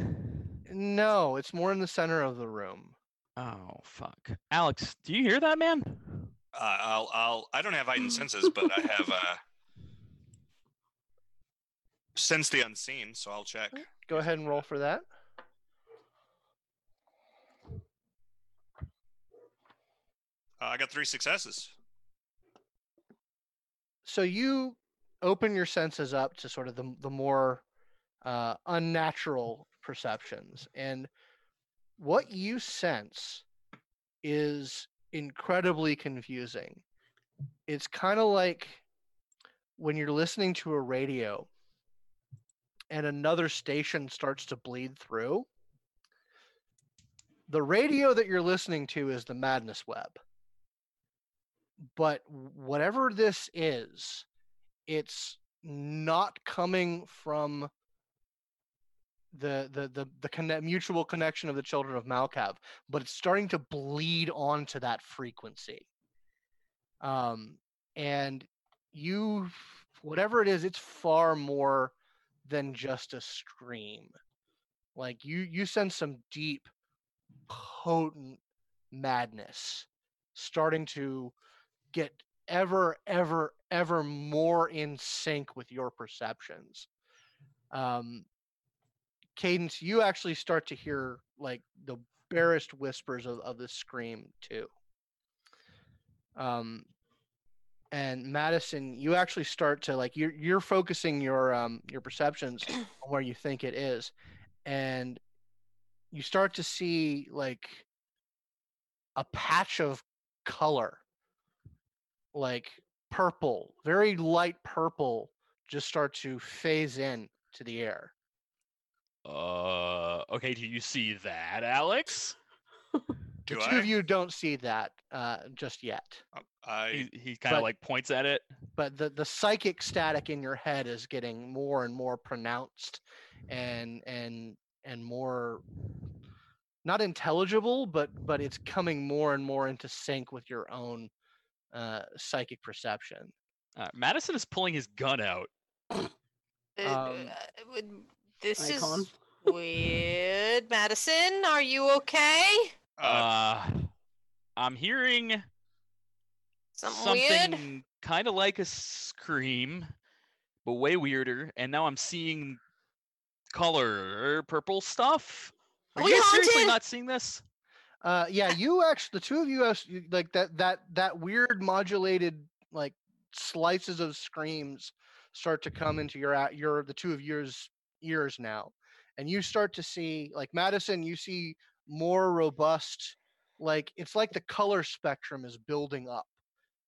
no it's more in the center of the room Oh fuck. Alex, do you hear that man? Uh, I'll, I'll, I don't have heightened senses, but I have uh, sense the unseen, so I'll check. go ahead and roll for that Uh, I got three successes. so you open your senses up to sort of the, the more uh, unnatural perceptions and what you sense is incredibly confusing. It's kind of like when you're listening to a radio and another station starts to bleed through the radio that you're listening to is the madness web. But whatever this is it's not coming from the the the, the conne- mutual connection of the children of malkav but it's starting to bleed onto that frequency. Um and you whatever it is it's far more than just a scream like you you sense some deep potent madness starting to get ever ever ever more in sync with your perceptions. Um cadence you actually start to hear like the barest whispers of, of the scream too. Um and madison you actually start to like you're you're focusing your um your perceptions on where you think it is and you start to see like a patch of color. Like purple very light purple just start to phase in to the air Uh, okay. Do you see that, Alex? the two I? of you don't see that uh, just yet Uh, I He, he kind of But- like points at it. but the the psychic static in your head is getting more and more pronounced and and and more not intelligible but but it's coming more and more into sync with your own uh psychic perception Uh, Madison is pulling his gun out. Uh, Um, uh, would- this Icon. is weird. Madison, are you okay? uh, I'm hearing Something, something kind of like a scream, but way weirder. And now I'm seeing color purple stuff. Are Are we you guys seriously not seeing this? uh yeah you actually the two of you as you- like that that that weird modulated like slices of screams start to come into your a- your the two of yours ears now and you start to see like madison you see more robust like it's like the color spectrum is building up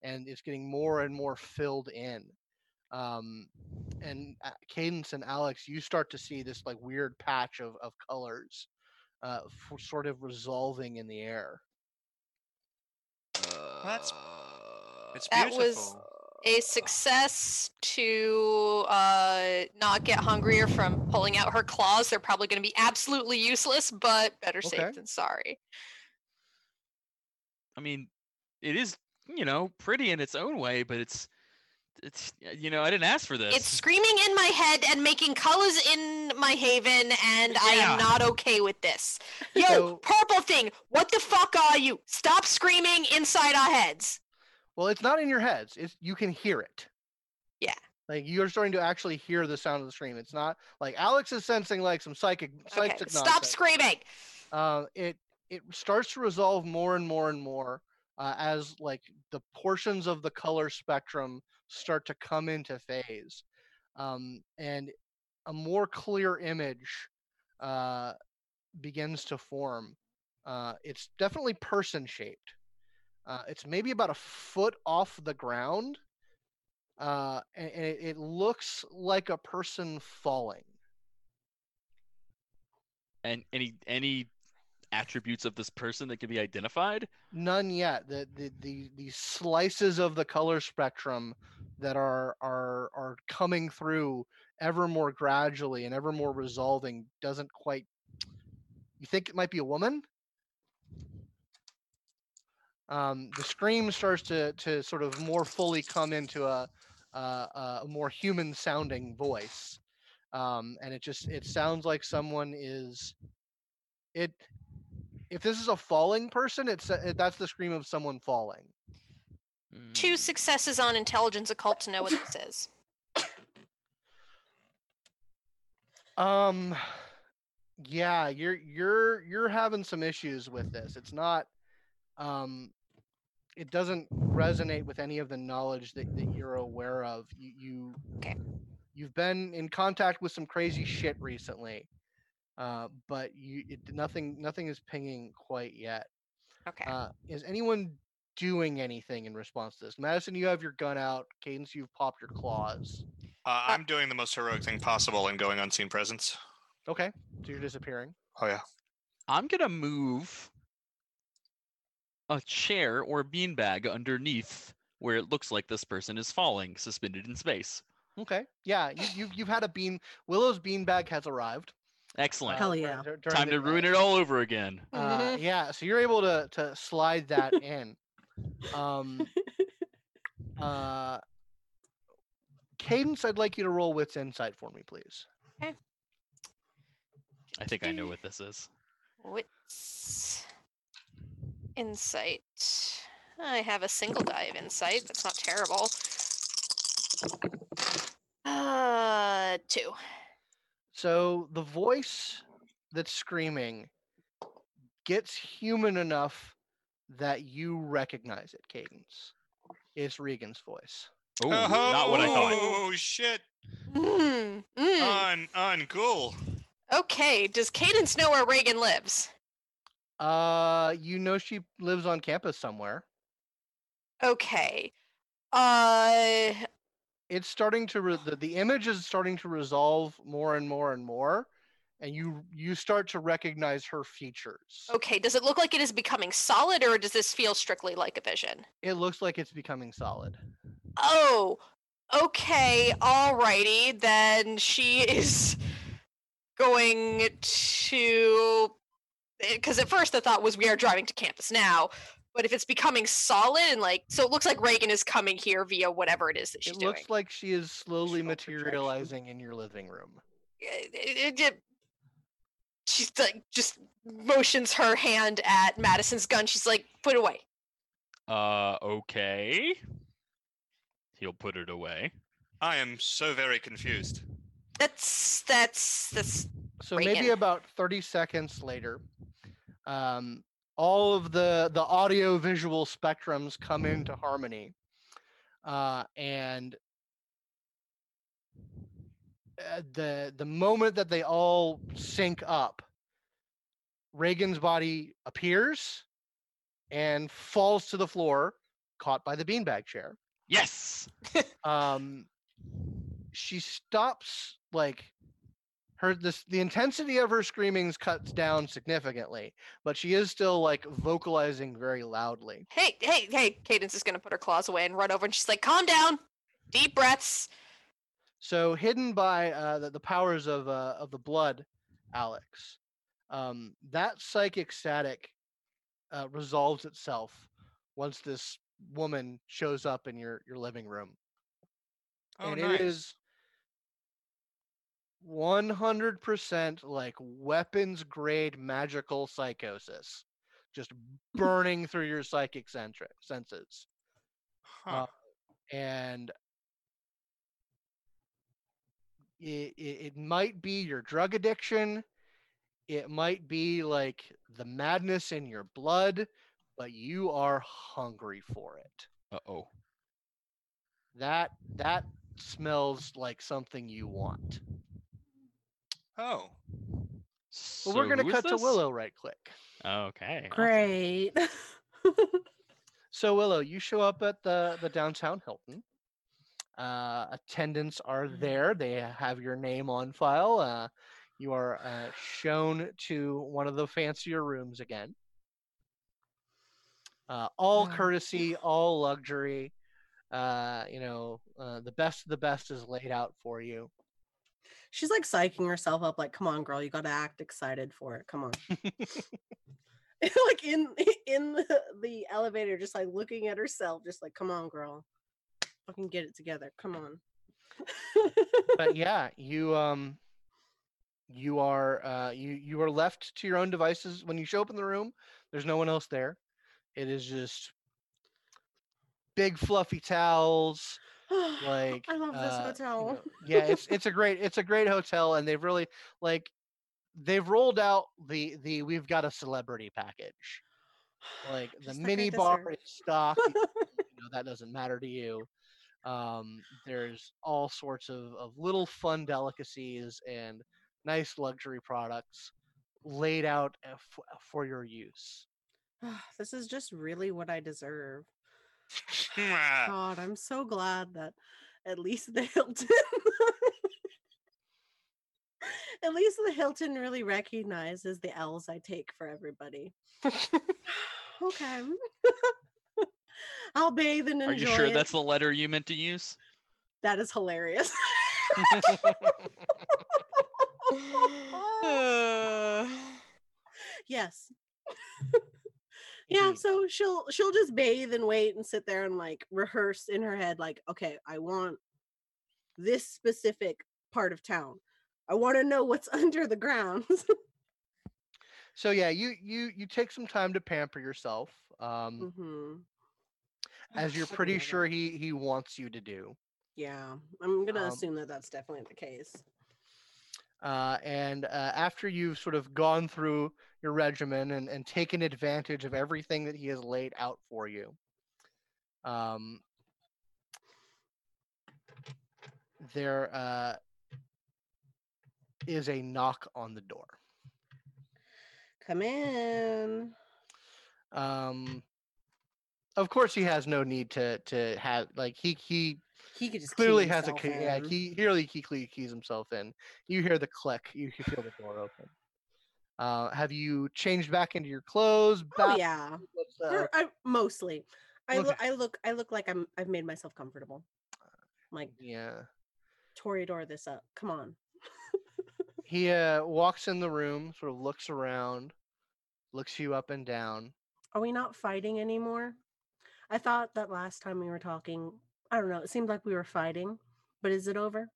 and it's getting more and more filled in um and uh, cadence and alex you start to see this like weird patch of, of colors uh f- sort of resolving in the air That's- Uh, it's That was- beautiful. A success to uh, not get hungrier from pulling out her claws. They're probably going to be absolutely useless, but better Okay. safe than sorry. I mean, it is you know pretty in its own way, but it's it's you know I didn't ask for this. It's screaming in my head and making colors in my haven, and I am not okay with this. Yo, So- purple thing, what the fuck are you? Stop screaming inside our heads. Well, it's not in your heads. It's you can hear it. Yeah. Like you're starting to actually hear the sound of the scream. It's not like Alex is sensing like some psychic Okay, psychic stop screaming. uh, it it starts to resolve more and more and more uh, as like the portions of the color spectrum start to come into phase, um, and a more clear image uh, begins to form. Uh, it's definitely person shaped. Uh, it's maybe about a foot off the ground, uh, and, and it, it looks like a person falling. and any any attributes of this person that can be identified. None yet. The the the, the slices of the color spectrum that are are are coming through ever more gradually and ever more resolving doesn't quite. You think it might be a woman? Um, the scream starts to to sort of more fully come into a a, a more human sounding voice, um, and it just it sounds like someone is it if this is a falling person, it's uh, that's the scream of someone falling. Two Mm, successes on intelligence occult to know what this is. Um, yeah, you're you're you're having some issues with this. It's not, um, it doesn't resonate with any of the knowledge that, that you're aware of. You you Okay. you've been in contact with some crazy shit recently, uh, but you it, nothing nothing is pinging quite yet. Okay. Uh, is anyone doing anything in response to this? Madison, you have your gun out. Cadence, you've popped your claws. Uh, I'm doing the most heroic thing possible and going unseen presence. Okay, so you're disappearing. Oh yeah. I'm gonna move a chair or beanbag underneath where it looks like this person is falling, suspended in space. Okay, yeah, you, you you've had a bean. Willow's beanbag has arrived. Excellent. Hell yeah. dur- during Time the to ruin day. it all over again. Uh, yeah, so you're able to to slide that in. Um, uh, Cadence, I'd like you to roll wits insight for me, please. Okay. I think I know what this is. Wits. Insight. I have a single die of insight. That's not terrible. Uh, two. So the voice that's screaming gets human enough that you recognize it, Cadence. It's Reagan's voice. Oh, not what I thought. Oh shit! Mm, mm. Un uncool. Okay, does Cadence know where Reagan lives? Uh, you know she lives on campus somewhere. Okay. Uh, It's starting to re- the, the image is starting to resolve more and more and more, and you you start to recognize her features. okay, does it look like it is becoming solid or does this feel strictly like a vision? It looks like it's becoming solid. Oh, okay, alrighty. Then she is going to. Because at first the thought was we are driving to campus now, but if it's becoming solid and like. So it looks like Reagan is coming here via whatever it is that she's it doing. looks like she is slowly Astral projection. materializing in your living room. it- it- it- she's like just motions her hand at Madison's gun. She's like, put it away. Uh, okay. He'll put it away. I am so very confused. That's that's that's So maybe about 30 seconds later, um, all of the the audio visual spectrums come into harmony, uh, and uh, the the moment that they all sync up, Reagan's body appears and falls to the floor, caught by the beanbag chair. Yes. um she stops like her this the intensity of her screamings cuts down significantly but she is still like vocalizing very loudly hey hey hey. Cadence is gonna put her claws away and run over, and she's like, calm down. Deep breaths. So hidden by uh, the, the powers of uh, of the blood, Alex, um, that psychic static uh, resolves itself once this woman shows up in your your living room, Oh, and nice. it is one hundred percent like weapons grade magical psychosis, just burning through your psychic centri- senses. Huh. and it, it, it might be your drug addiction it might be like the madness in your blood but you are hungry for it Uh oh. that that smells like something you want oh. well we're gonna who is cut to willow right click Okay. awesome. Great. so willow you show up at the the downtown hilton uh attendants are there they have your name on file uh you are uh, shown to one of the fancier rooms again uh, all courtesy all luxury uh you know uh, the best of the best is laid out for you She's like psyching herself up, like, come on, girl, you gotta act excited for it. Come on. like in in the, the elevator, just like looking at herself, just like, come on, girl. Fucking get it together. Come on. but yeah, you um you are uh you you are left to your own devices when you show up in the room. There's no one else there. It is just big fluffy towels. Like I love this uh, you hotel. know, yeah, it's it's a great it's a great hotel, and they've really like they've rolled out the the we've got a celebrity package. Like the mini bar is stocked. you know, that doesn't matter to you. Um, there's all sorts of, of little fun delicacies and nice luxury products laid out uh, f- for your use. this is just really what I deserve. Mwah. God, I'm so glad that at least the Hilton at least the Hilton really recognizes the L's I take for everybody. okay. I'll bathe and Are enjoy you sure it. that's the letter you meant to use? that is hilarious. yes. Yeah, so she'll she'll just bathe and wait and sit there and like rehearse in her head like, okay, I want this specific part of town. I want to know what's under the ground. So yeah, you you you take some time to pamper yourself, um, hmm as you're pretty sure he he wants you to do. Yeah, I'm gonna Um, assume that that's definitely the case. Uh, and uh, after you've sort of gone through your regimen and, and taken advantage of everything that he has laid out for you, um, there uh, is a knock on the door. Come in. Um, of course, he has no need to to have like he he He could just clearly has a key. Yeah, he clearly he cle- keys himself in. You hear the click. You can feel the door open. Uh, have you changed back into your clothes? Oh yeah, the- I, mostly. I Okay. look. I look. I look like I'm. I've made myself comfortable. I'm like yeah. Toreador this up. Come on. He uh, walks in the room, sort of looks around, looks you up and down. Are we not fighting anymore? I thought that last time we were talking. I don't know. It seemed like we were fighting, but is it over?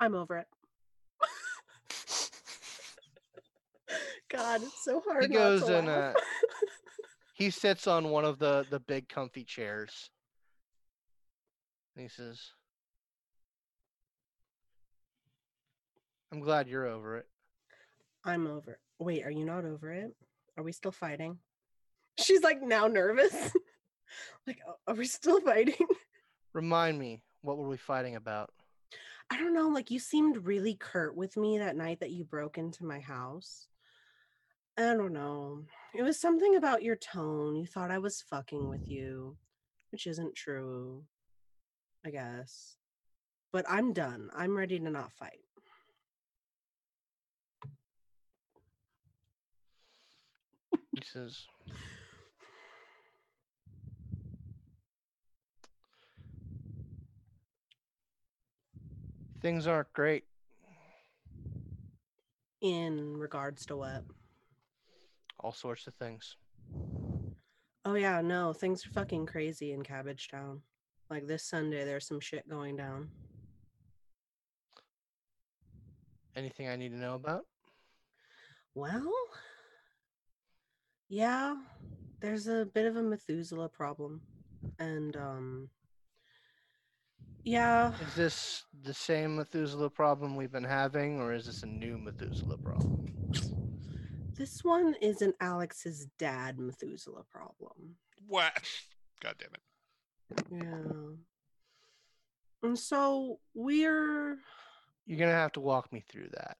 I'm over it. God, it's so hard. He goes and, uh, He sits on one of the the big comfy chairs. And he says, "I'm glad you're over it." I'm over. it. Wait, are you not over it? Are we still fighting? She's like now nervous. like, "Oh, are we still fighting? Remind me, what were we fighting about? I don't know. Like, you seemed really curt with me that night that you broke into my house. I don't know. It was something about your tone. You thought I was fucking with you, which isn't true, I guess. But I'm done. I'm ready to not fight. He says, Things aren't great. In regards to what? All sorts of things. Oh yeah, no, things are fucking crazy in Cabbagetown. Like this Sunday, there's some shit going down. Anything I need to know about? Well, yeah, there's a bit of a Methuselah problem, and um, yeah, Is this the same Methuselah problem we've been having, or is this a new Methuselah problem? This one is an Alex's dad Methuselah problem. What? God damn it. Yeah, and so we're You're gonna have to walk me through that.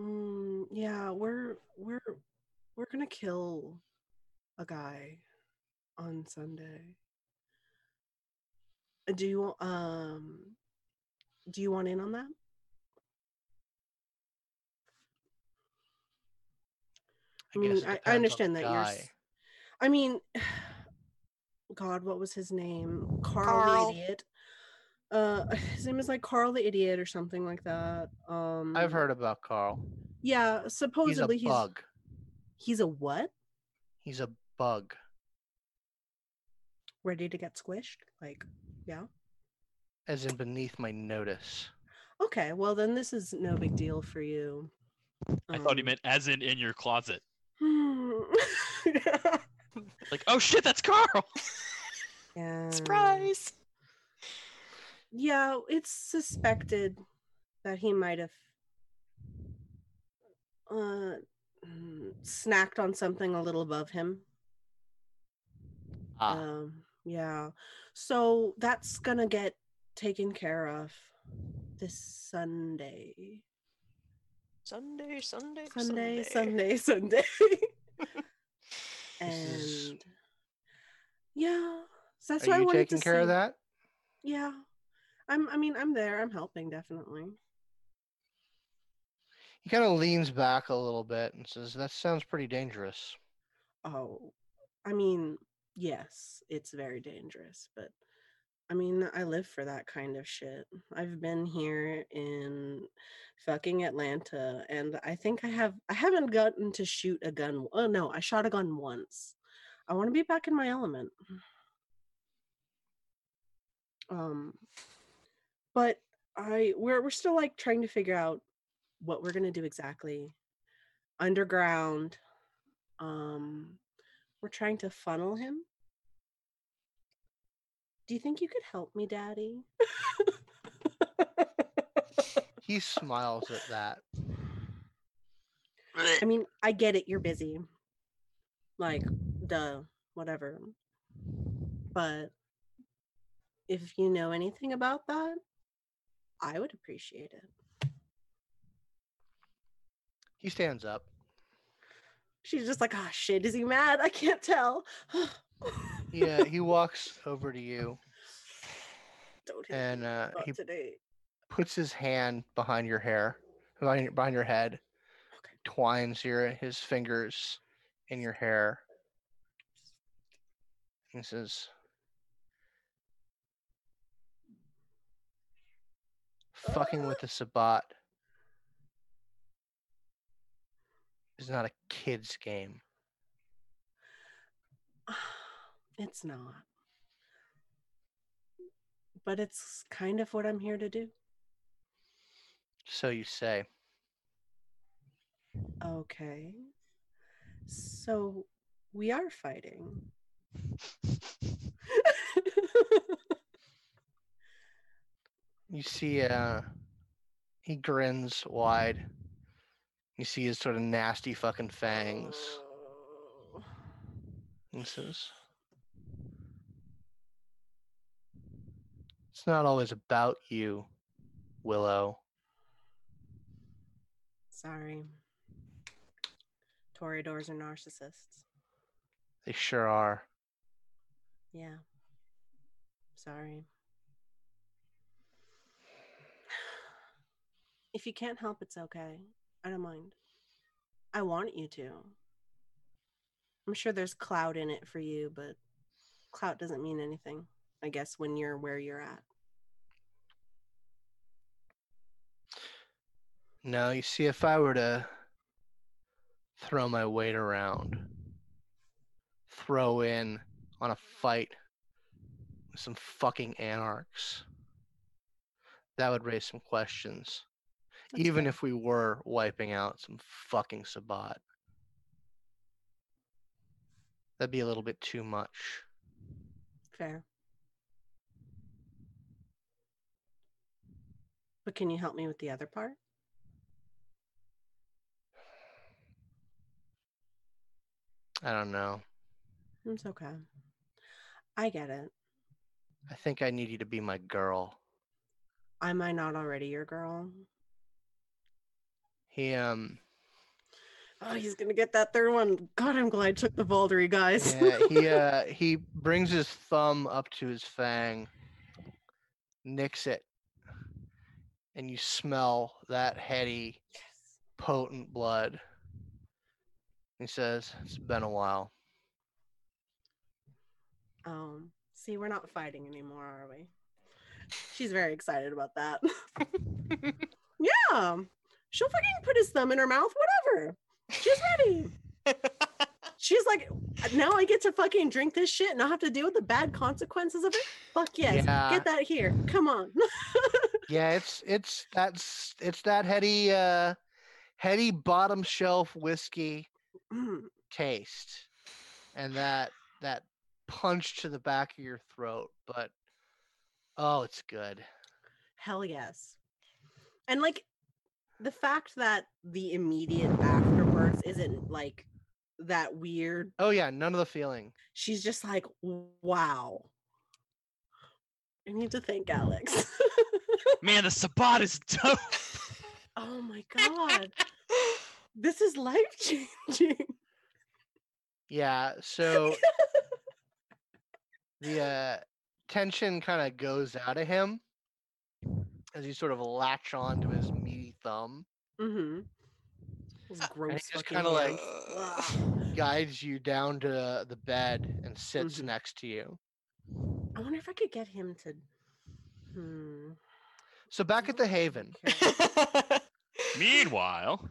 Mm, yeah, we're we're we're gonna kill a guy on Sunday. Do you wa- um do you want in on that? I mean, guess it I, I understand the that you're. guy. s- I mean, God, what was his name? Carl, Carl. the idiot. Uh, his name is like Carl the idiot or something like that. Um, I've heard about Carl. Yeah, supposedly He's a supposedly he's bug. he's a what? He's a bug. Ready to get squished? Like, yeah. As in beneath my notice. Okay, well then this is no big deal for you. I thought he Um, meant as in in your closet. Like, oh shit, that's Carl. yeah. Surprise. Yeah, it's suspected that he might have uh snacked on something a little above him. Ah, Um, yeah. So that's gonna get taken care of this Sunday. Sunday, Sunday, Sunday, Sunday. Sunday, Sunday. This is- and yeah, so that's are why I you wanted taking to care of that? Yeah, I'm. I mean, I'm there. I'm helping definitely. He kind of leans back a little bit and says, "That sounds pretty dangerous." Oh, I mean, yes, it's very dangerous, but I mean, I live for that kind of shit. I've been here in fucking Atlanta, and I think I have. I haven't gotten to shoot a gun. Oh no, I shot a gun once. I want to be back in my element. Um, but I we're we're still like trying to figure out what we're gonna do exactly. Underground. Um, we're trying to funnel him. Do you think you could help me, Daddy? He smiles at that. I mean, I get it. You're busy. Like, duh, whatever. But if you know anything about that, I would appreciate it. He stands up. She's just like, oh shit, is he mad? I can't tell. Yeah, he walks over to you and uh, he today. puts his hand behind your hair, behind your, behind your head, Okay. twines your his fingers in your hair. He says, "Fucking with the Sabbat is not a kid's game." It's not. But it's kind of what I'm here to do. So you say. Okay. So we are fighting. You see, uh, he grins wide. You see his sort of nasty fucking fangs. Oh. He says, It's not always about you, Willow. Sorry. Toreadors are narcissists. They sure are. Yeah. Sorry. If you can't help, it's okay. I don't mind. I want you to. I'm sure there's clout in it for you, but clout doesn't mean anything, I guess, when you're where you're at. No, you see, if I were to throw my weight around, throw in on a fight with some fucking anarchs, that would raise some questions. That's even fair. if we were wiping out some fucking Sabbat. That'd be a little bit too much. Fair. But can you help me with the other part? I don't know. It's okay. I get it. I think I need you to be my girl. Am I not already your girl? He um Oh, he's gonna get that third one. God, I'm glad I took the Vaulderie, guys. yeah, he uh he brings his thumb up to his fang, nicks it, and you smell that heady, potent blood. He says, It's been a while. Um, see, we're not fighting anymore, are we? She's very excited about that. yeah. She'll fucking put his thumb in her mouth, whatever. She's ready. She's like, now I get to fucking drink this shit and not have to deal with the bad consequences of it. Fuck yes. Yeah. Get that here. Come on. Yeah, it's it's that's it's that heady uh heady bottom shelf whiskey taste and that that punch to the back of your throat but oh it's good Hell yes. And like the fact that the immediate afterbirth isn't like that weird oh yeah none of the feeling she's just like, wow. I need to thank Alex. Man, the Sabbat is dope. oh my god. This is life changing. yeah so the uh tension kind of goes out of him as you sort of latch on to his meaty thumb Mm-hmm. Gross. just kinda like- guides you down to the bed and sits Mhm. next to you I wonder if I could get him to. Hmm. so back at the haven. Meanwhile,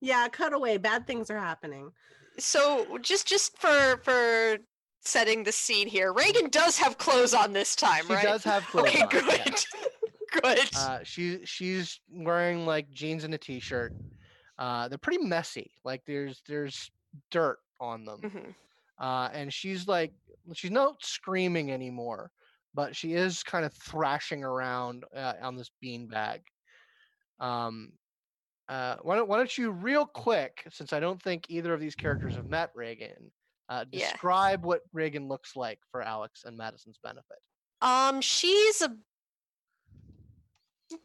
Yeah, cut away. Bad things are happening. so just just for for setting the scene here, Reagan does have clothes on this time, she right? She does have clothes okay, on, good. yes. good. Uh, she she's wearing like jeans and a t-shirt. Uh, they're pretty messy. Like there's there's dirt on them. Mhm. Uh, and she's like she's not screaming anymore, but she is kind of thrashing around uh, on this beanbag. Um, uh, why don't why don't you real quick, since I don't think either of these characters have met Reagan, uh, Yeah. describe what Reagan looks like for Alex and Madison's benefit. Um, she's a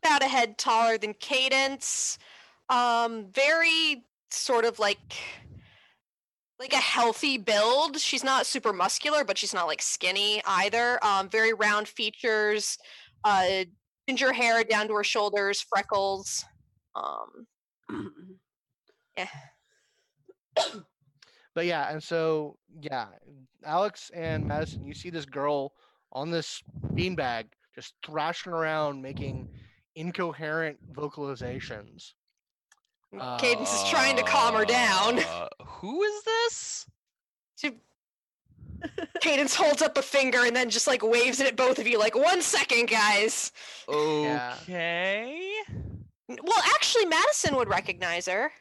about a head taller than Cadence. Um, very sort of like like a healthy build. She's not super muscular, but she's not like skinny either. Um, very round features, uh, ginger hair down to her shoulders, freckles. Um, yeah. But yeah, and so yeah, Alex and Madison, you see this girl on this beanbag just thrashing around, making incoherent vocalizations. Cadence is trying to calm her down. Uh, who is this? She- Cadence holds up a finger and then just like waves it at both of you, like one second, guys. Okay. N- Well, actually, Madison would recognize her.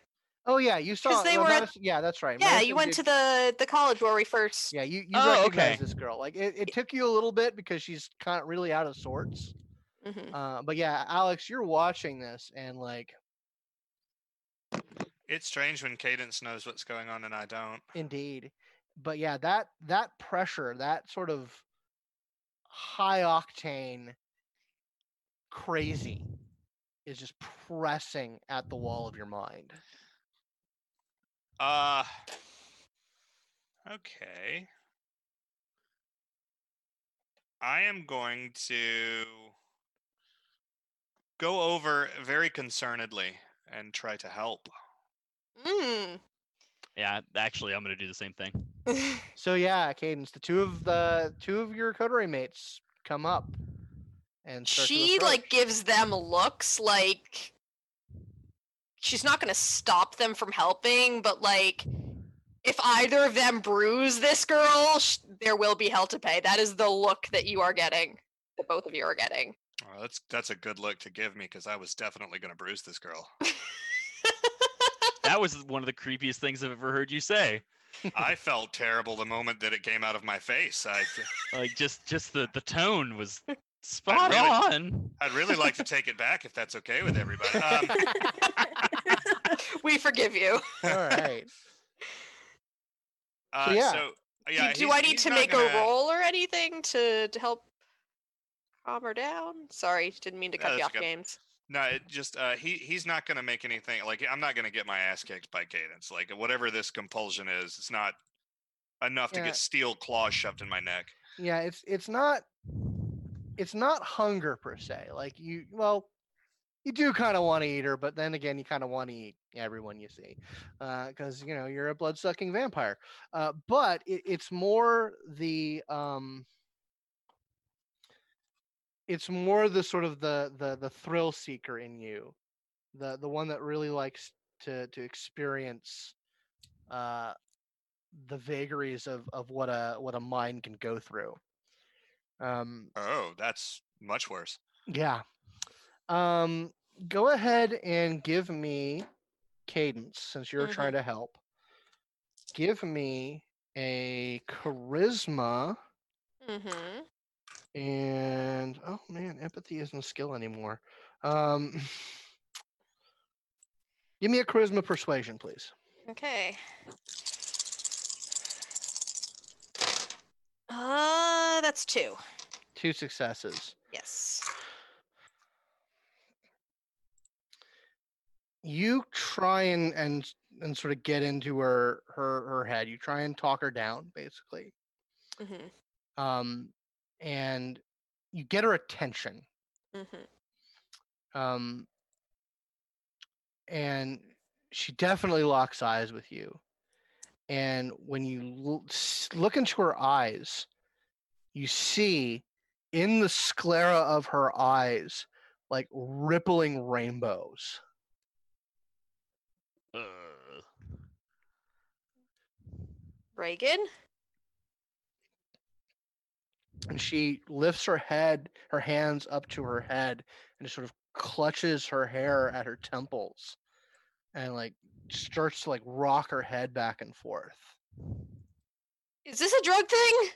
Oh yeah, you saw. they well, were at- Madison- yeah, that's right. Yeah, Madison you went did- to the the college where we first. Yeah, you you Oh, recognize okay. this girl. Like it, it took you a little bit because she's kind of really out of sorts. Mhm. Uh, but yeah, Alex, you're watching this and like It's strange when Cadence knows what's going on and I don't. Indeed. But yeah, that that pressure, that sort of high octane crazy is just pressing at the wall of your mind. Uh okay. I am going to go over very concernedly and try to help. Mm. Yeah, actually, I'm gonna do the same thing. So yeah, Cadence, the two of the two of your coterie mates come up and she like gives them looks like she's not going to stop them from helping, but like if either of them bruise this girl, sh- there will be hell to pay. That is the look that you are getting, that both of you are getting. Oh, that's that's a good look to give me because I was definitely going to bruise this girl. That was one of the creepiest things I've ever heard you say. I felt terrible the moment that it came out of my face. I, Like just just the the tone was spot really- on. I'd really like to take it back if that's okay with everybody. Um, we forgive you. All right. uh, yeah. So, yeah, do, do I need to make gonna- a roll or anything to, to help calm her down? Sorry, didn't mean to Yeah, cut you off, good. James. No, it just uh, he he's not going to make anything like I'm not going to get my ass kicked by Cadence. Like whatever this compulsion is, it's not enough to get steel claws shoved in my neck. Yeah, it's it's not it's not hunger per se. Like you well, you do kind of want to eat her, but then again, you kind of want to eat everyone you see, because you know you're a blood sucking vampire. Uh, but it, it's more the um, it's more the sort of the the the thrill seeker in you, the the one that really likes to to experience uh the vagaries of of what a what a mind can go through. Um, Oh, that's much worse. yeah. Um, go ahead and give me cadence since you're trying to help. Give me a charisma Mm-hmm. and oh man, empathy isn't a skill anymore. Um, give me a charisma persuasion, please. Okay. Uh, that's two. Two successes. Yes. you try and and and sort of get into her her her head you try and talk her down basically Mm-hmm. um and you get her attention Mm-hmm. um and she definitely locks eyes with you and when you look into her eyes you see in the sclera of her eyes like rippling rainbows Uh, Reagan. and she lifts her head, her hands up to her head, and sort of clutches her hair at her temples, and like starts to like rock her head back and forth. Is this a drug thing?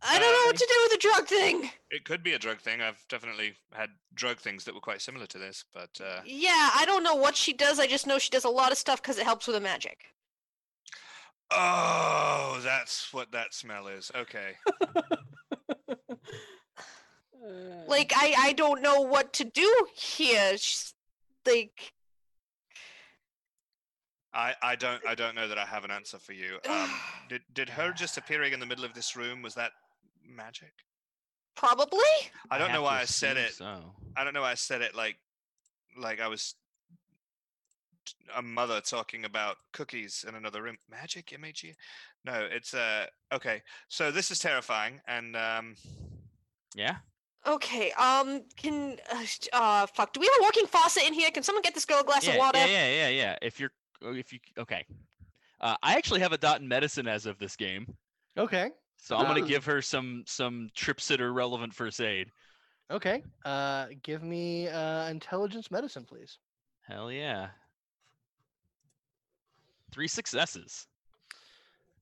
I don't know what Uh, to do with a drug thing. It could be a drug thing. I've definitely had drug things that were quite similar to this, but uh, Yeah, I don't know what she does. I just know she does a lot of stuff because it helps with the magic. oh, that's what that smell is. Okay. Like I, I don't know what to do here. She's, like, I, I don't I don't know that I have an answer for you. Um, did did her just appearing in the middle of this room was that magic? probably. I don't have know why I said it. So. I don't know why I said it like like I was a mother talking about cookies in another room. Magic M H E. No, it's uh okay. So this is terrifying and um Yeah. Okay. Um. Can uh, uh. Fuck. Do we have a working faucet in here? Can someone get this girl a glass yeah, of water? yeah, yeah, yeah, yeah. If you're, if you, okay. Uh, I actually have a dot in medicine as of this game, Okay. so I'm gonna Oh. give her some some trips that are relevant first aid. Okay. Uh, give me uh, intelligence medicine, please. Hell yeah. Three successes.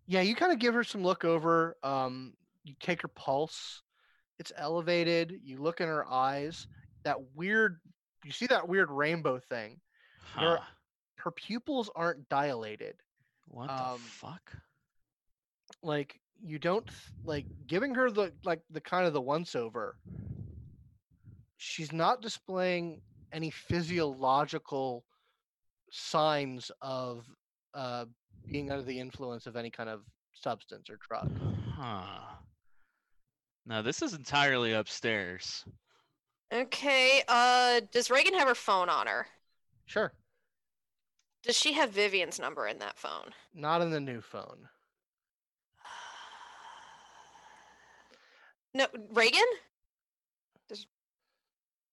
Yeah, you kind of give her some look over. Um, you take her pulse; it's elevated. You look in her eyes. That weird. You see that weird rainbow thing. Huh. Her pupils aren't dilated. What um, the fuck? like you don't like giving her the like the kind of the once over she's not displaying any physiological signs of uh being under the influence of any kind of substance or drug Huh. Now this is entirely upstairs. Okay. Uh. Does Reagan have her phone on her? sure Does she have Vivian's number in that phone? not in the new phone No, Reagan. Does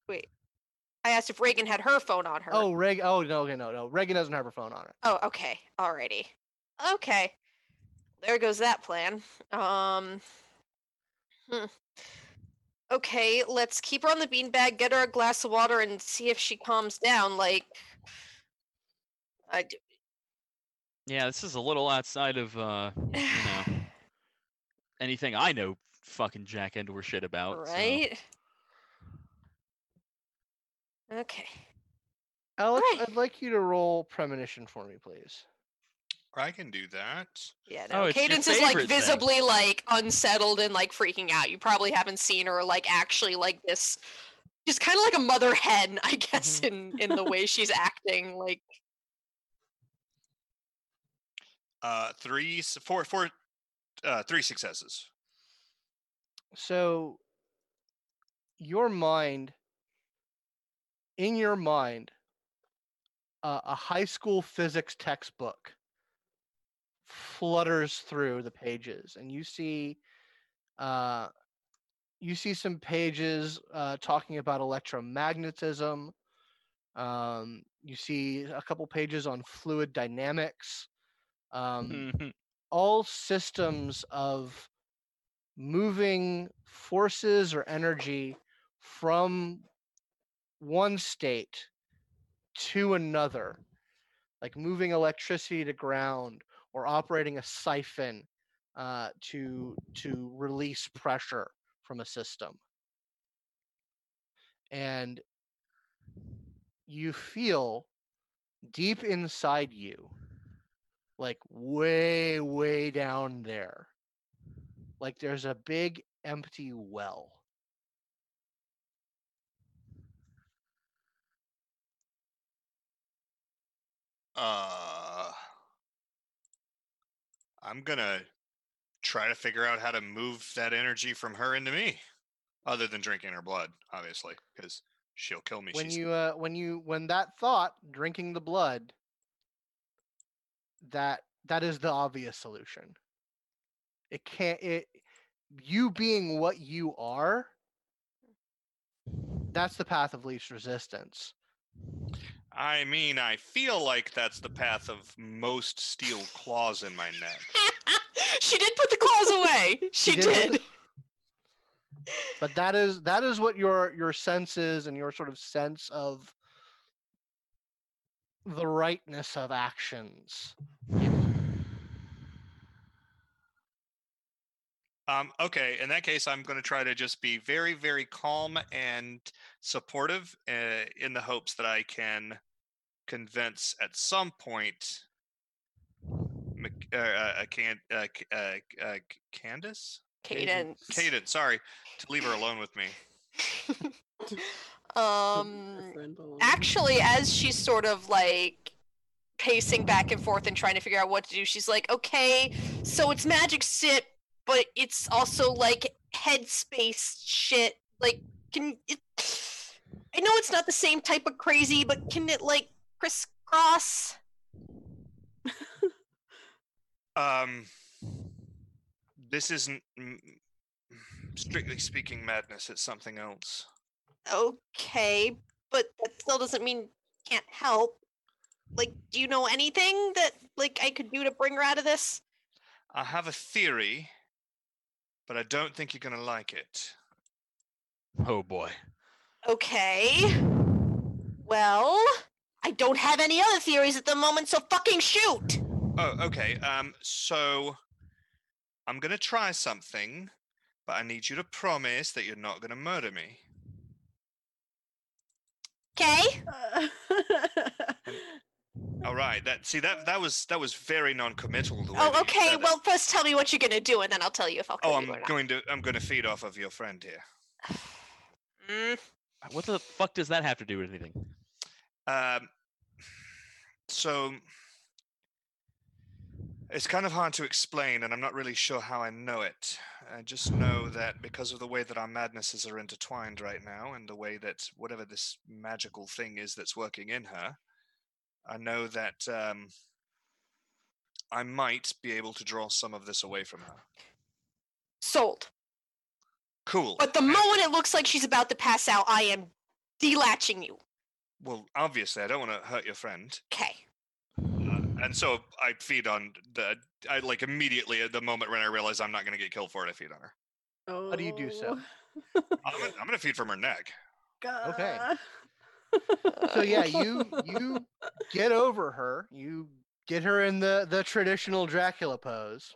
wait. I asked if Reagan had her phone on her. Oh, Reg. Oh no, okay, no, no. Reagan doesn't have her phone on her. Oh, okay. Alrighty. Okay. There goes that plan. Um. hmm. Okay, let's keep her on the beanbag, get her a glass of water, and see if she calms down. Like, I d- Yeah, this is a little outside of uh, you know anything I know fucking Jack Endor shit about. so- right? Okay. Alex, Right. I'd like you to roll premonition for me, please. I can do that. Yeah, Oh, no. it's your Cadence is like favorite thing. visibly like unsettled and like freaking out. You probably haven't seen her like actually like this just kind of like a mother hen, I guess, in in the way she's acting. Like Uh, three, four, four, uh, three successes. So, your mind, in your mind, uh, a high school physics textbook flutters through the pages, and you see, uh, you see some pages uh, talking about electromagnetism. Um, you see a couple pages on fluid dynamics. Um, Mhm. all systems of moving forces or energy from one state to another, like moving electricity to ground or operating a siphon uh, to to release pressure from a system. And you feel deep inside you like way way down there like there's a big empty well Uh, I'm gonna try to figure out how to move that energy from her into me, other than drinking her blood, obviously, because she'll kill me. when She's you uh when you when that thought drinking the blood that that is the obvious solution it can't it you being what you are that's the path of least resistance I mean, I feel like that's the path of most steel claws in my neck. she did put the claws away. She, did did. but that is that is what your your senses and your sort of sense of the rightness of actions Um, okay, in that case, I'm going to try to just be very, very calm and supportive uh, in the hopes that I can convince at some point Mc- uh, uh, uh, can, uh, uh, uh, Candace? Cadence. Cadence, sorry, to leave her alone with me. Her um actually as she's sort of like pacing back and forth and trying to figure out what to do she's like okay so it's magic shit but it's also like headspace shit like can it i know it's not the same type of crazy but can it like crisscross Um, this isn't, mm, strictly speaking, madness. It's something else. Okay but that still doesn't mean can't help like do you know anything that like i could do to bring her out of this I have a theory, but I don't think you're going to like it. Oh boy. Okay. Well, I don't have any other theories at the moment, so fucking shoot. Oh, okay. Um, so I'm gonna try something, but I need you to promise that you're not gonna murder me. Okay. All right. That see that that was that was very non-committal. The way Oh, you okay. said it. Well, first tell me what you're gonna do, and then I'll tell you if I'll kill oh, you I'm or not. going to I'm going to feed off of your friend here. Mm, What the fuck does that have to do with anything? Um, so it's kind of hard to explain, and I'm not really sure how I know it. I just know that because of the way that our madnesses are intertwined right now, and the way that whatever this magical thing is that's working in her, I know that um, I might be able to draw some of this away from her. sold. Cool. But the moment it looks like she's about to pass out, I am delatching you. well, obviously, I don't want to hurt your friend. Okay. And so I feed on the. I like immediately at the moment when I realize I'm not going to get killed for it, I feed on her. Oh. How do you do so? I'm gonna, I'm gonna feed from her neck. Okay. So yeah, you you get over her. You get her in the the traditional Dracula pose,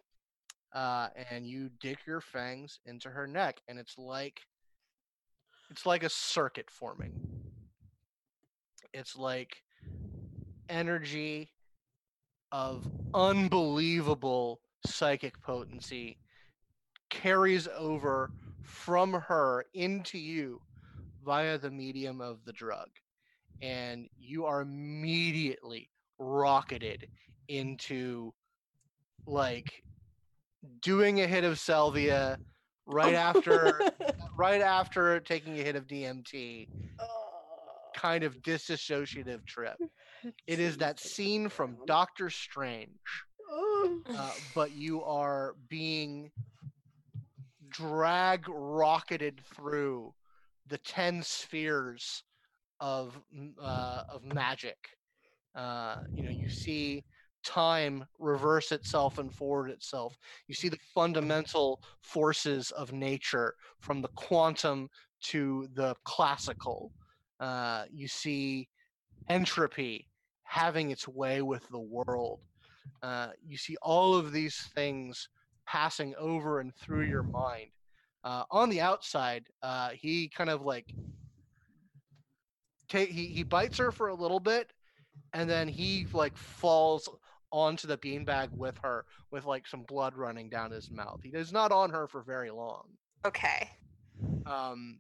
uh, and you dig your fangs into her neck, and it's like it's like a circuit forming. It's like energy of unbelievable psychic potency carries over from her into you via the medium of the drug. And you are immediately rocketed into like doing a hit of salvia right after right after taking a hit of DMT kind of disassociative trip it is that scene from Doctor Strange Oh. uh, but you are being drag rocketed through the 10 spheres of uh, of magic. Uh, you know you see time reverse itself and forward itself. You see the fundamental forces of nature from the quantum to the classical. Uh, you see entropy having its way with the world uh, you see all of these things passing over and through your mind. Uh, on the outside, uh, he kind of like take he, he bites her for a little bit, and then he like falls onto the beanbag with her with like some blood running down his mouth. He is not on her for very long. Okay. Um,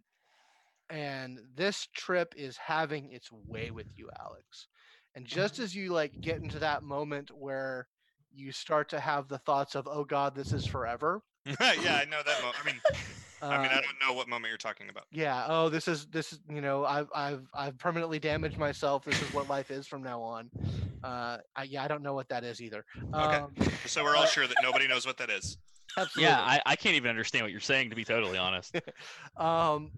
and this trip is having its way with you, Alex. And just as you like get into that moment where you start to have the thoughts of, "Oh God, this is forever." yeah, I know that. Mo- I mean, I mean, uh, I don't know what moment you're talking about. yeah. Oh, this is this is you know I've I've I've permanently damaged myself. This is what life is from now on. Uh, I, yeah, I don't know what that is either. Um, Just so we're all sure that nobody knows what that is. absolutely. Yeah, I, I can't even understand what you're saying to be totally honest. um,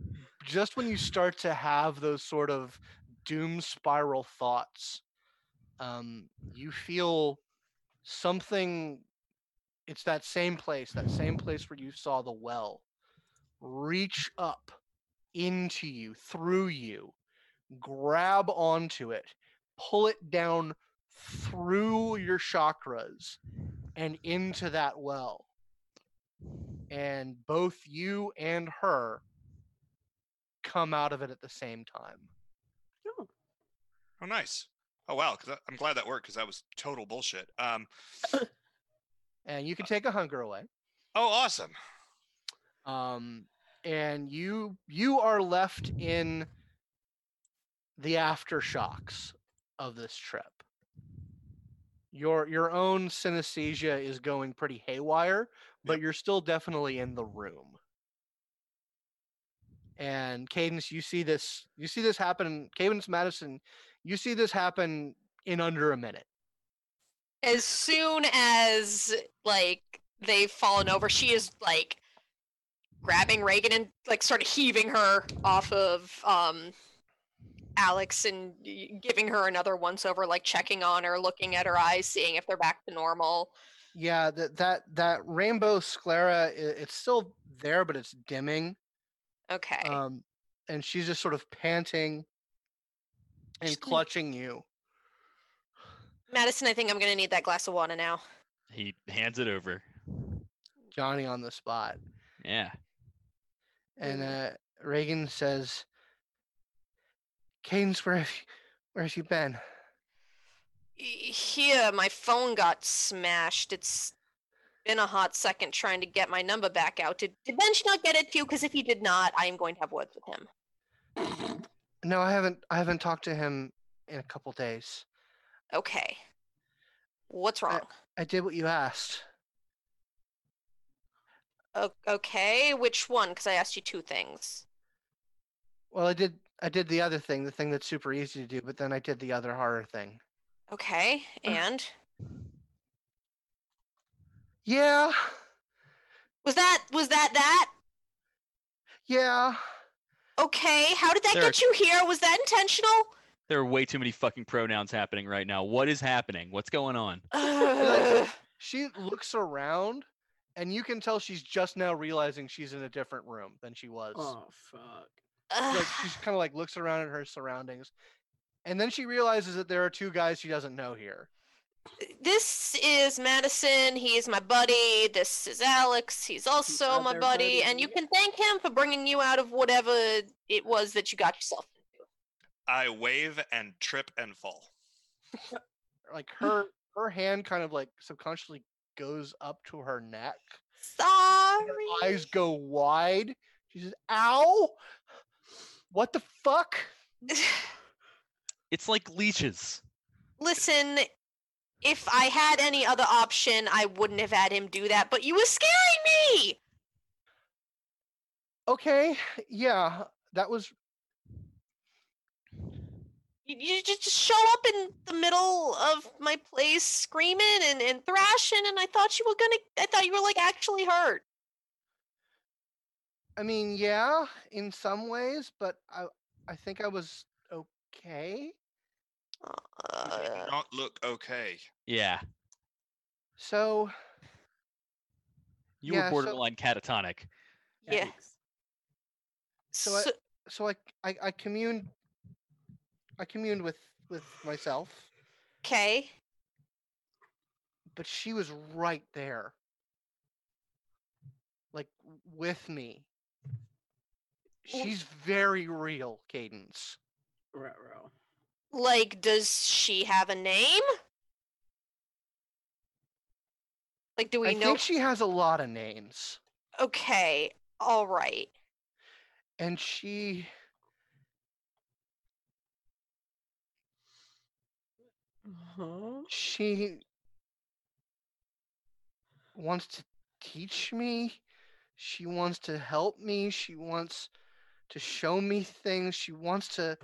just when you start to have those sort of doom spiral thoughts, um, you feel something. It's that same place, that same place where you saw the well, reach up into you, through you, grab onto it, pull it down through your chakras and into that well. And both you and her come out of it at the same time. Oh, nice. Oh, wow. Cause I- I'm glad that worked because that was total bullshit. Um. And you can take a hunger away. Oh, awesome. Um, and you you are left in the aftershocks of this trip. Your your own synesthesia is going pretty haywire, but you're still definitely in the room. And Cadence, you see this you see this happen. Cadence Madison, you see this happen in under a minute. As soon as like they've fallen over, she is like grabbing Reagan and like sort of heaving her off of um Alex and giving her another once over, like checking on her, looking at her eyes, seeing if they're back to normal. Yeah, that that that rainbow sclera it's still there, but it's dimming. Okay. Um, and she's just sort of panting and She's- clutching you. Madison, I think I'm gonna need that glass of water now. He hands it over. Johnny on the spot. Yeah. And Mm. uh, Reagan says, Cadence, where have you, where have you been? Y- Here, my phone got smashed. It's been a hot second trying to get my number back out. Did, did Bench not get it to you? Because if he did not, I am going to have words with him. No, I haven't I haven't talked to him in a couple days. Okay. What's wrong? I did what you asked. O- okay, which one? Because I asked you two things. Well, I did I did the other thing, the thing that's super easy to do, but then I did the other harder thing. Okay, and Yeah. was that was that that? Yeah. Okay, how did that There are- get you here? Was that intentional? There are way too many fucking pronouns happening right now. What is happening? What's going on? Ugh. She looks around, and you can tell she's just now realizing she's in a different room than she was. Oh fuck. Like she's kind of like looks around at her surroundings, and then she realizes that there are two guys she doesn't know here. This is Madison. He is my buddy. This is Alex. He's also my other buddy. And you can thank him for bringing you out of whatever it was that you got yourself into. I wave and trip and fall. Like her her hand kind of like subconsciously goes up to her neck. Sorry. Her eyes go wide. She says, "Ow! What the fuck?" It's like leeches. Listen, if I had any other option, I wouldn't have had him do that, but you were scaring me! Okay, yeah, that was You, you just, just show up in the middle of my place screaming and, and thrashing, and I thought you were gonna, I thought you were like actually hurt. I mean, yeah, in some ways, but I I think I was okay. You Uh, not look okay. Yeah. So You Yeah, were so- borderline catatonic. Yeah. Yikes. So I- so, so I I, I communed I communed with with myself, okay. but she was right there. Like with me. She's very real, Cadence. Ruh-roh. Like, does she have a name? Like, do we I know? I think she has a lot of names. Okay, all right. And she Huh? she wants to teach me she wants to help me she wants to show me things she wants to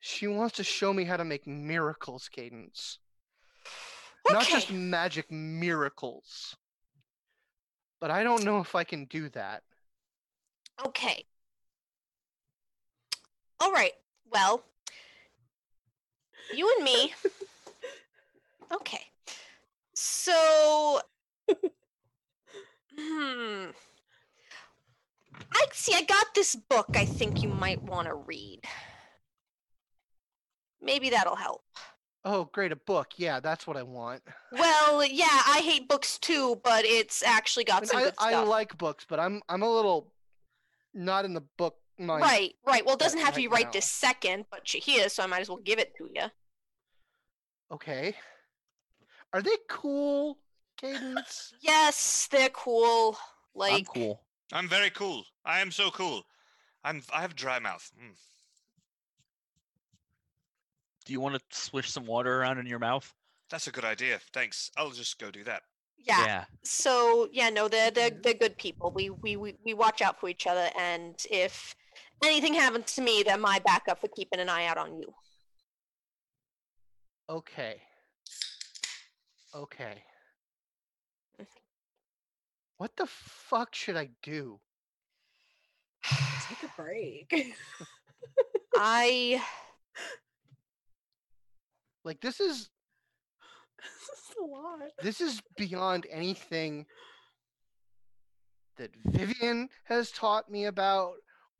she wants to show me how to make miracles cadence not just magic miracles but i don't know if i can do that Okay. All right. Well, you and me. Okay. So, hmm. I see. I got this book. I think you might want to read. Maybe that'll help. oh great a book yeah that's what i want Well, yeah, I hate books too, but it's actually got And some I, good I like books but i'm i'm a little not in the book mind right, right. Well, it doesn't have to be right right this second, but you're here, so I might as well give it to you. Okay. Are they cool, Cadence? Yes, they're cool. Like, I'm cool. I'm very cool. I am so cool. I'm. I have dry mouth. Mm. Do you want to swish some water around in your mouth? That's a good idea. Thanks. I'll just go do that. yeah. So yeah, no, they're they're they're good people. We we we we watch out for each other, and if anything happens to me, they're my backup for keeping an eye out on you. Okay. Okay. Mhm. What the fuck should I do? Take a break. I Like this is this is a lot. this is beyond anything that Vivian has taught me about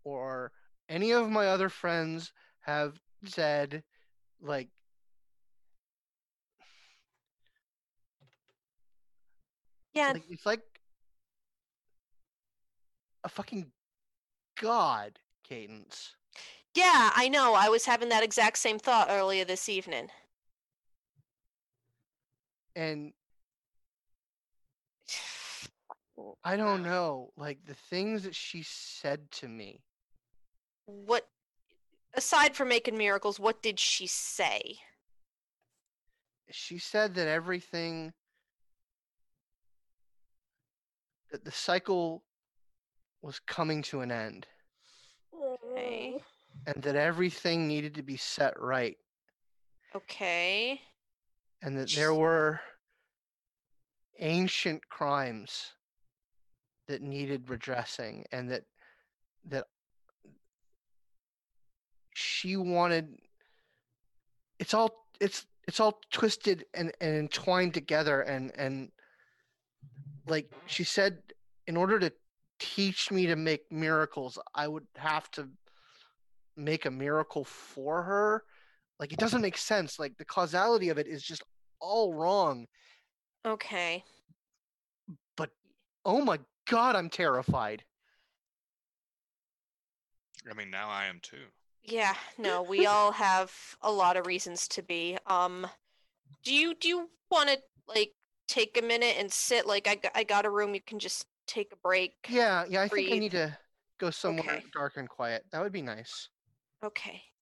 or any of my other friends have said like yeah. like it's like a fucking god cadence Yeah, I know. I was having that exact same thought earlier this evening. And i don't know like the things that she said to me What aside from making miracles, what did she say? she said that everything that the cycle was coming to an end Okay. and that everything needed to be set right Okay. And that there were ancient crimes that needed redressing and that that she wanted it's all it's it's all twisted and, and entwined together and and like she said in order to teach me to make miracles i would have to make a miracle for her. Like it doesn't make sense. Like the causality of it is just all wrong Okay. But oh my god i'm terrified I mean, now I am too. Yeah, no, we all have a lot of reasons to be. Um do you do you want to like take a minute and sit like I I got a room you can just take a break? yeah yeah i think i need to go somewhere Okay. dark and quiet that would be nice Okay, you do that.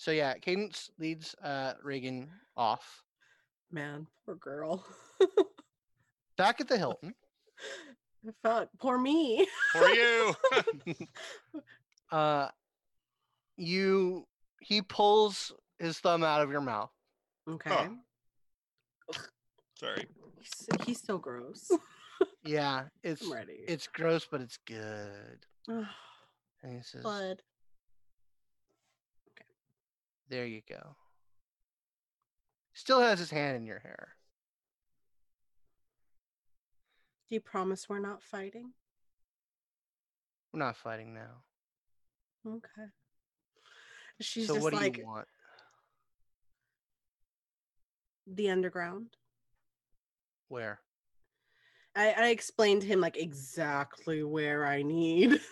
So yeah cadence leads uh reagan off Man, poor girl. back at the hilton Fuck, poor me. For you. uh you he pulls his thumb out of your mouth Okay. Sorry. He's, he's so gross. yeah it's I'm ready. it's gross but it's good and he says Blood. There you go still has his hand in your hair Do you promise we're not fighting? we're not fighting now Okay. She's so just what do like you want the underground. where I, I explained to him like exactly where I need.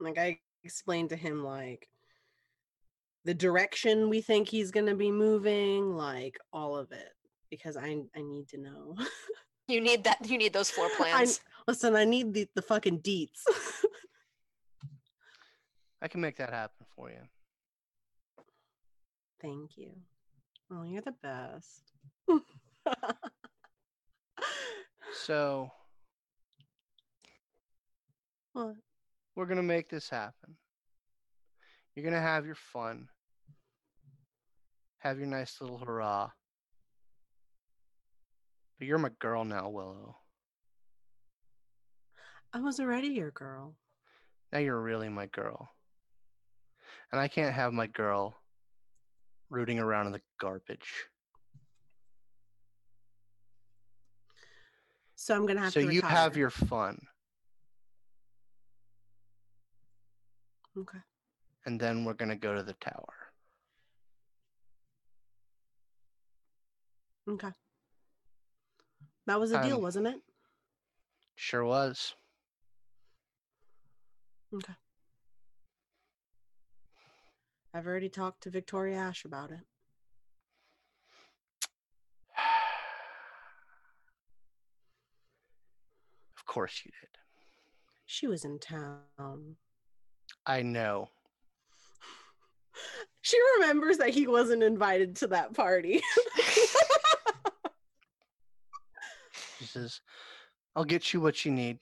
like I explained to him like the direction we think he's gonna be moving, like all of it. Because I I need to know. You need that you need those floor I, plans. listen, I need the, the fucking deets. i can make that happen for you Thank you. Oh, you're the best. so what? we're gonna make this happen you're gonna have your fun have your nice little hurrah but you're my girl now willow I was already your girl. Now you're really my girl. And I can't have my girl rooting around in the garbage. So I'm gonna have so to So you have your fun, Okay. and then we're gonna go to the tower. Okay. That was a deal, Um, wasn't it? Sure was. Okay. I've already talked to Victoria Ash about it. Of course you did. She was in town. I know. She remembers that he wasn't invited to that party. Says, I'll get you what you need.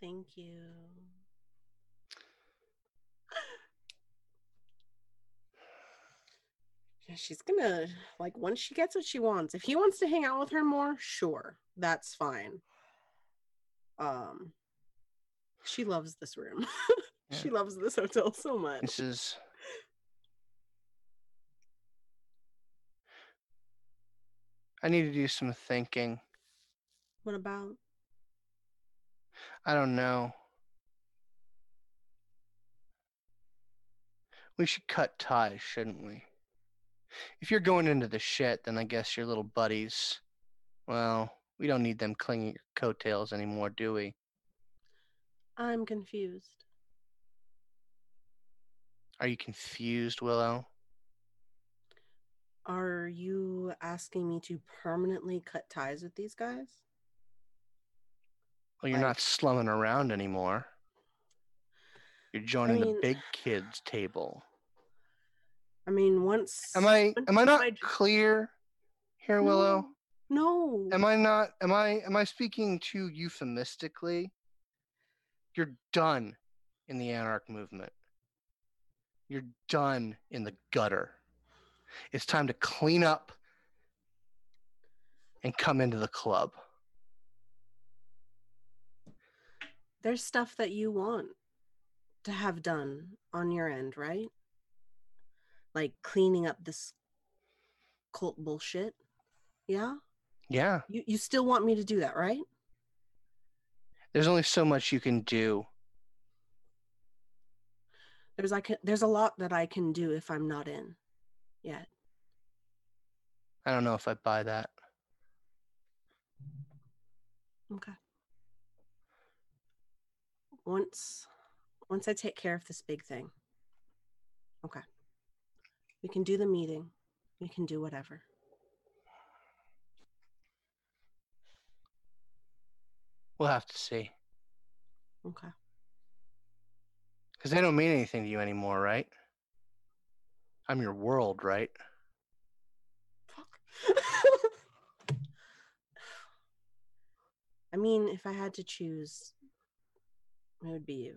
Thank you. She's gonna like once she gets what she wants. If he wants to hang out with her more, sure, that's fine. Um, she loves this room. She loves this hotel so much. This is. I need to do some thinking. What about? I don't know. We should cut ties, shouldn't we? If you're going into the shit, then I guess your little buddies, well, we don't need them clinging your coattails anymore, do we? I'm confused. Are you confused, Willow? Are you asking me to permanently cut ties with these guys? Well, you're Like- not slumming around anymore. You're joining mean- the big kids table. I mean, once Am I am I not I clear here, Willow? No. Am I not am I am I speaking too euphemistically? You're done in the anarch movement. You're done in the gutter. It's time to clean up and come into the club. there's stuff that you want to have done on your end, right? Like cleaning up this cult bullshit. Yeah? Yeah. You you still want me to do that, right? There's only so much you can do. There's I can there's a lot that I can do if I'm not in yet. I don't know if I buy that. Okay. Once once I take care of this big thing. Okay. We can do the meeting. We can do whatever. We'll have to see. Okay. Because they don't mean anything to you anymore, right? I'm your world, right? Fuck. I mean, if I had to choose, it would be you.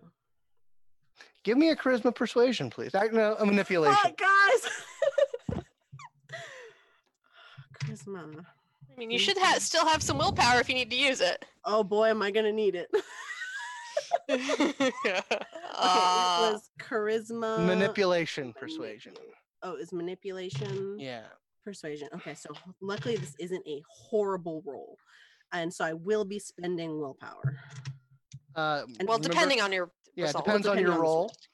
Give me a charisma persuasion, please. I no, a manipulation. Fuck, guys. Charisma. I mean, you should ha- still have some willpower if you need to use it. Oh boy, am I gonna need it. okay, it Uh, was charisma. Manipulation persuasion. Oh, it's manipulation. Yeah. Persuasion. Okay, so luckily this isn't a horrible roll, and so I will be spending willpower. Uh, And well, remember- depending on your Yeah, it result. depends on your on the roll. result.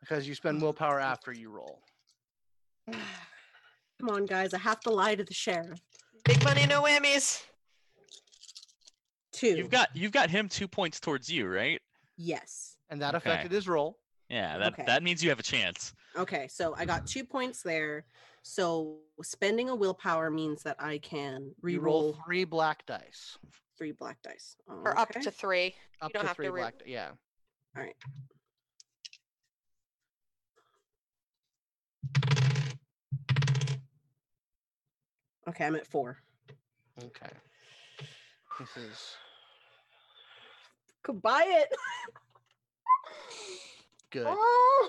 Because you spend willpower after you roll. Come on, guys, I have to lie to the sheriff. Big money, no whammies. Two. You've got you've got him two points towards you, right? yes. And that Okay. affected his roll. Yeah, that Okay. that means you have a chance. Okay, so I got two points there. So spending a willpower means that I can You roll re-roll three black dice. three black dice. Or up Okay. to three. Up don't to have to three re- black. di- Yeah. All right. Okay, I'm at four. Okay. This is Could buy it. good. Oh.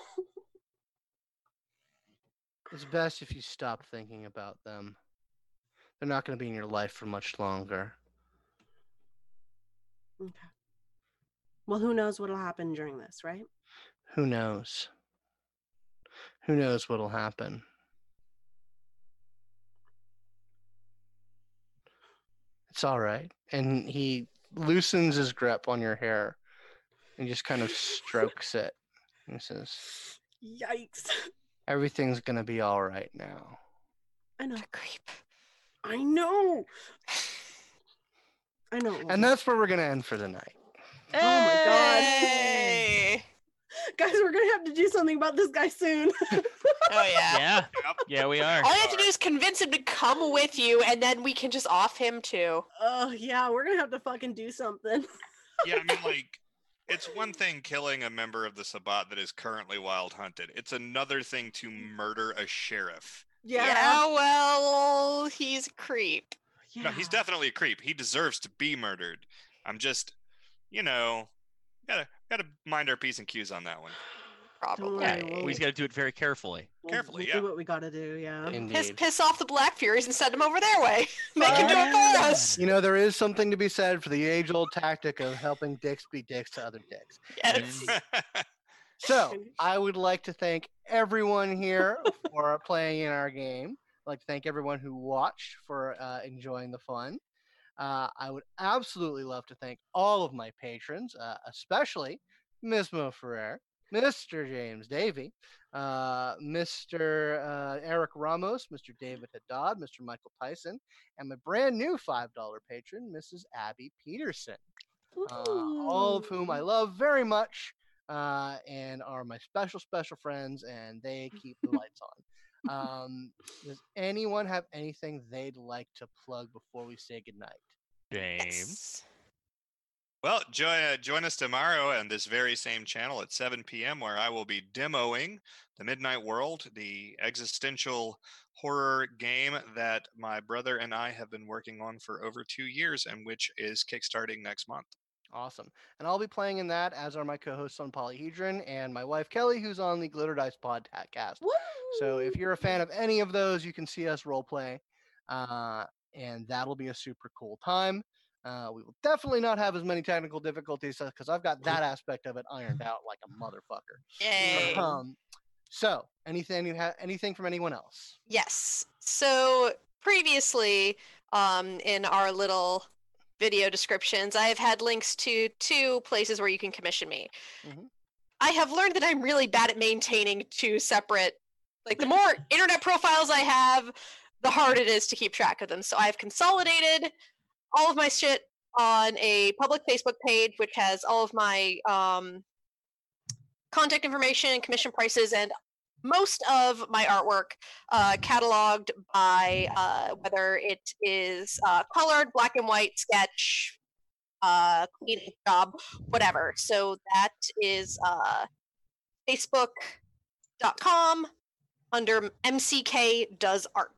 It's best if you stop thinking about them. They're not going to be in your life for much longer. Okay. Well, who knows what'll happen during this, right? Who knows? Who knows what'll happen? It's all right. And he loosens his grip on your hair and just kind of strokes it. He says, Yikes. Everything's going to be all right now. I know. The creep. I know. I know. And that's where we're going to end for the night. Oh my god. Hey! Guys, we're gonna have to do something about this guy soon. Oh yeah. Yeah, yeah, we are. All you have to do is convince him to come with you, and then we can just off him too. Oh yeah, we're gonna have to fucking do something. Yeah, I mean, like, it's one thing killing a member of the Sabbat that is currently wild hunted. It's another thing to murder a sheriff. Yeah, well, he's a creep. No, he's definitely a creep. He deserves to be murdered. I'm just, you know, gotta gotta mind our p's and q's on that one. Probably. Yeah, we'll- we just got to do it very carefully. We'll- carefully, we'll yeah. do what we gotta do. Yeah. Piss, Indeed. piss off the Black Furies and send them over their way. Make him do it for us. You know, there is something to be said for the age old tactic of helping dicks be dicks to other dicks. Yes. So, I would like to thank everyone here for playing in our game. I'd like to thank everyone who watched for uh, enjoying the fun. Uh, I would absolutely love to thank all of my patrons, uh, especially Ms. Mo Ferrer, Mr. James Davey, uh, Mr. Uh, Eric Ramos, Mr. David Haddad, Mr. Michael Tyson, and my brand new $5 patron, Mrs. Abby Peterson uh, all of whom I love very much uh, and are my special, special friends, and they keep the lights on. Um, does anyone have anything they'd like to plug before we say goodnight? James. Yes. well, join uh, join us tomorrow on this very same channel at 7 p.m. where I will be demoing the Midnight World, the existential horror game that my brother and I have been working on for over two years, and which is kickstarting next month. Awesome. And I'll be playing in that, as are my co hosts on Polyhedron and my wife Kelly, who's on the Glitter Dice podcast. So if you're a fan of any of those, you can see us role play, uh, and that'll be a super cool time. Uh, we will definitely not have as many technical difficulties because I've got that aspect of it ironed out like a motherfucker. Yay. Um, so anything you have anything from anyone else? Yes. So previously, um, in our little video descriptions, I have had links to two places where you can commission me. Mhm. I have learned that I'm really bad at maintaining two separate, like the more internet profiles I have, the hard it is to keep track of them. So I've consolidated all of my shit on a public Facebook page, which has all of my um, contact information, commission prices, and most of my artwork uh, cataloged by uh, whether it is uh, colored, black and white, sketch, uh, clean job, whatever. So that is uh, facebook.com under MCK does art.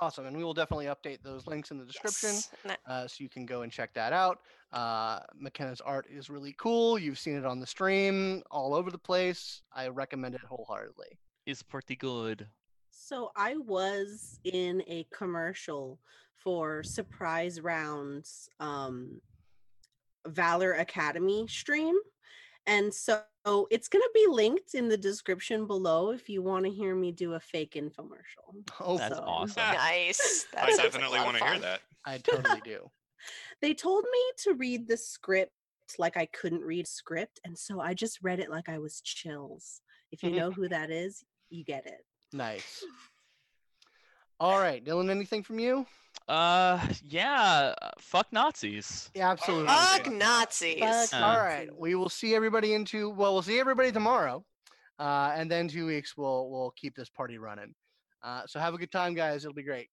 Awesome, and we will definitely update those links in the description. Yes. Uh, so you can go and check that out. Uh, McKenna's art is really cool. You've seen it on the stream all over the place. I recommend it wholeheartedly. It's pretty good. So I was in a commercial for Surprise Rounds um Valor Academy stream. And so it's going to be linked in the description below if you want to hear me do a fake infomercial. Oh, That's So- awesome. Nice. That I sounds like a definitely want to hear that. I totally do. They told me to read the script like I couldn't read script. And so I just read it like I was chills. If you know who that is, you get it. Nice. All right, Dylan. Anything from you? Uh, yeah. uh, Fuck Nazis. Yeah, absolutely. Fuck Nazis. Fuck Uh, All right, we will see everybody into. Well, we'll see everybody tomorrow, uh, and then two weeks we'll we'll keep this party running. Uh, so have a good time, guys. It'll be great.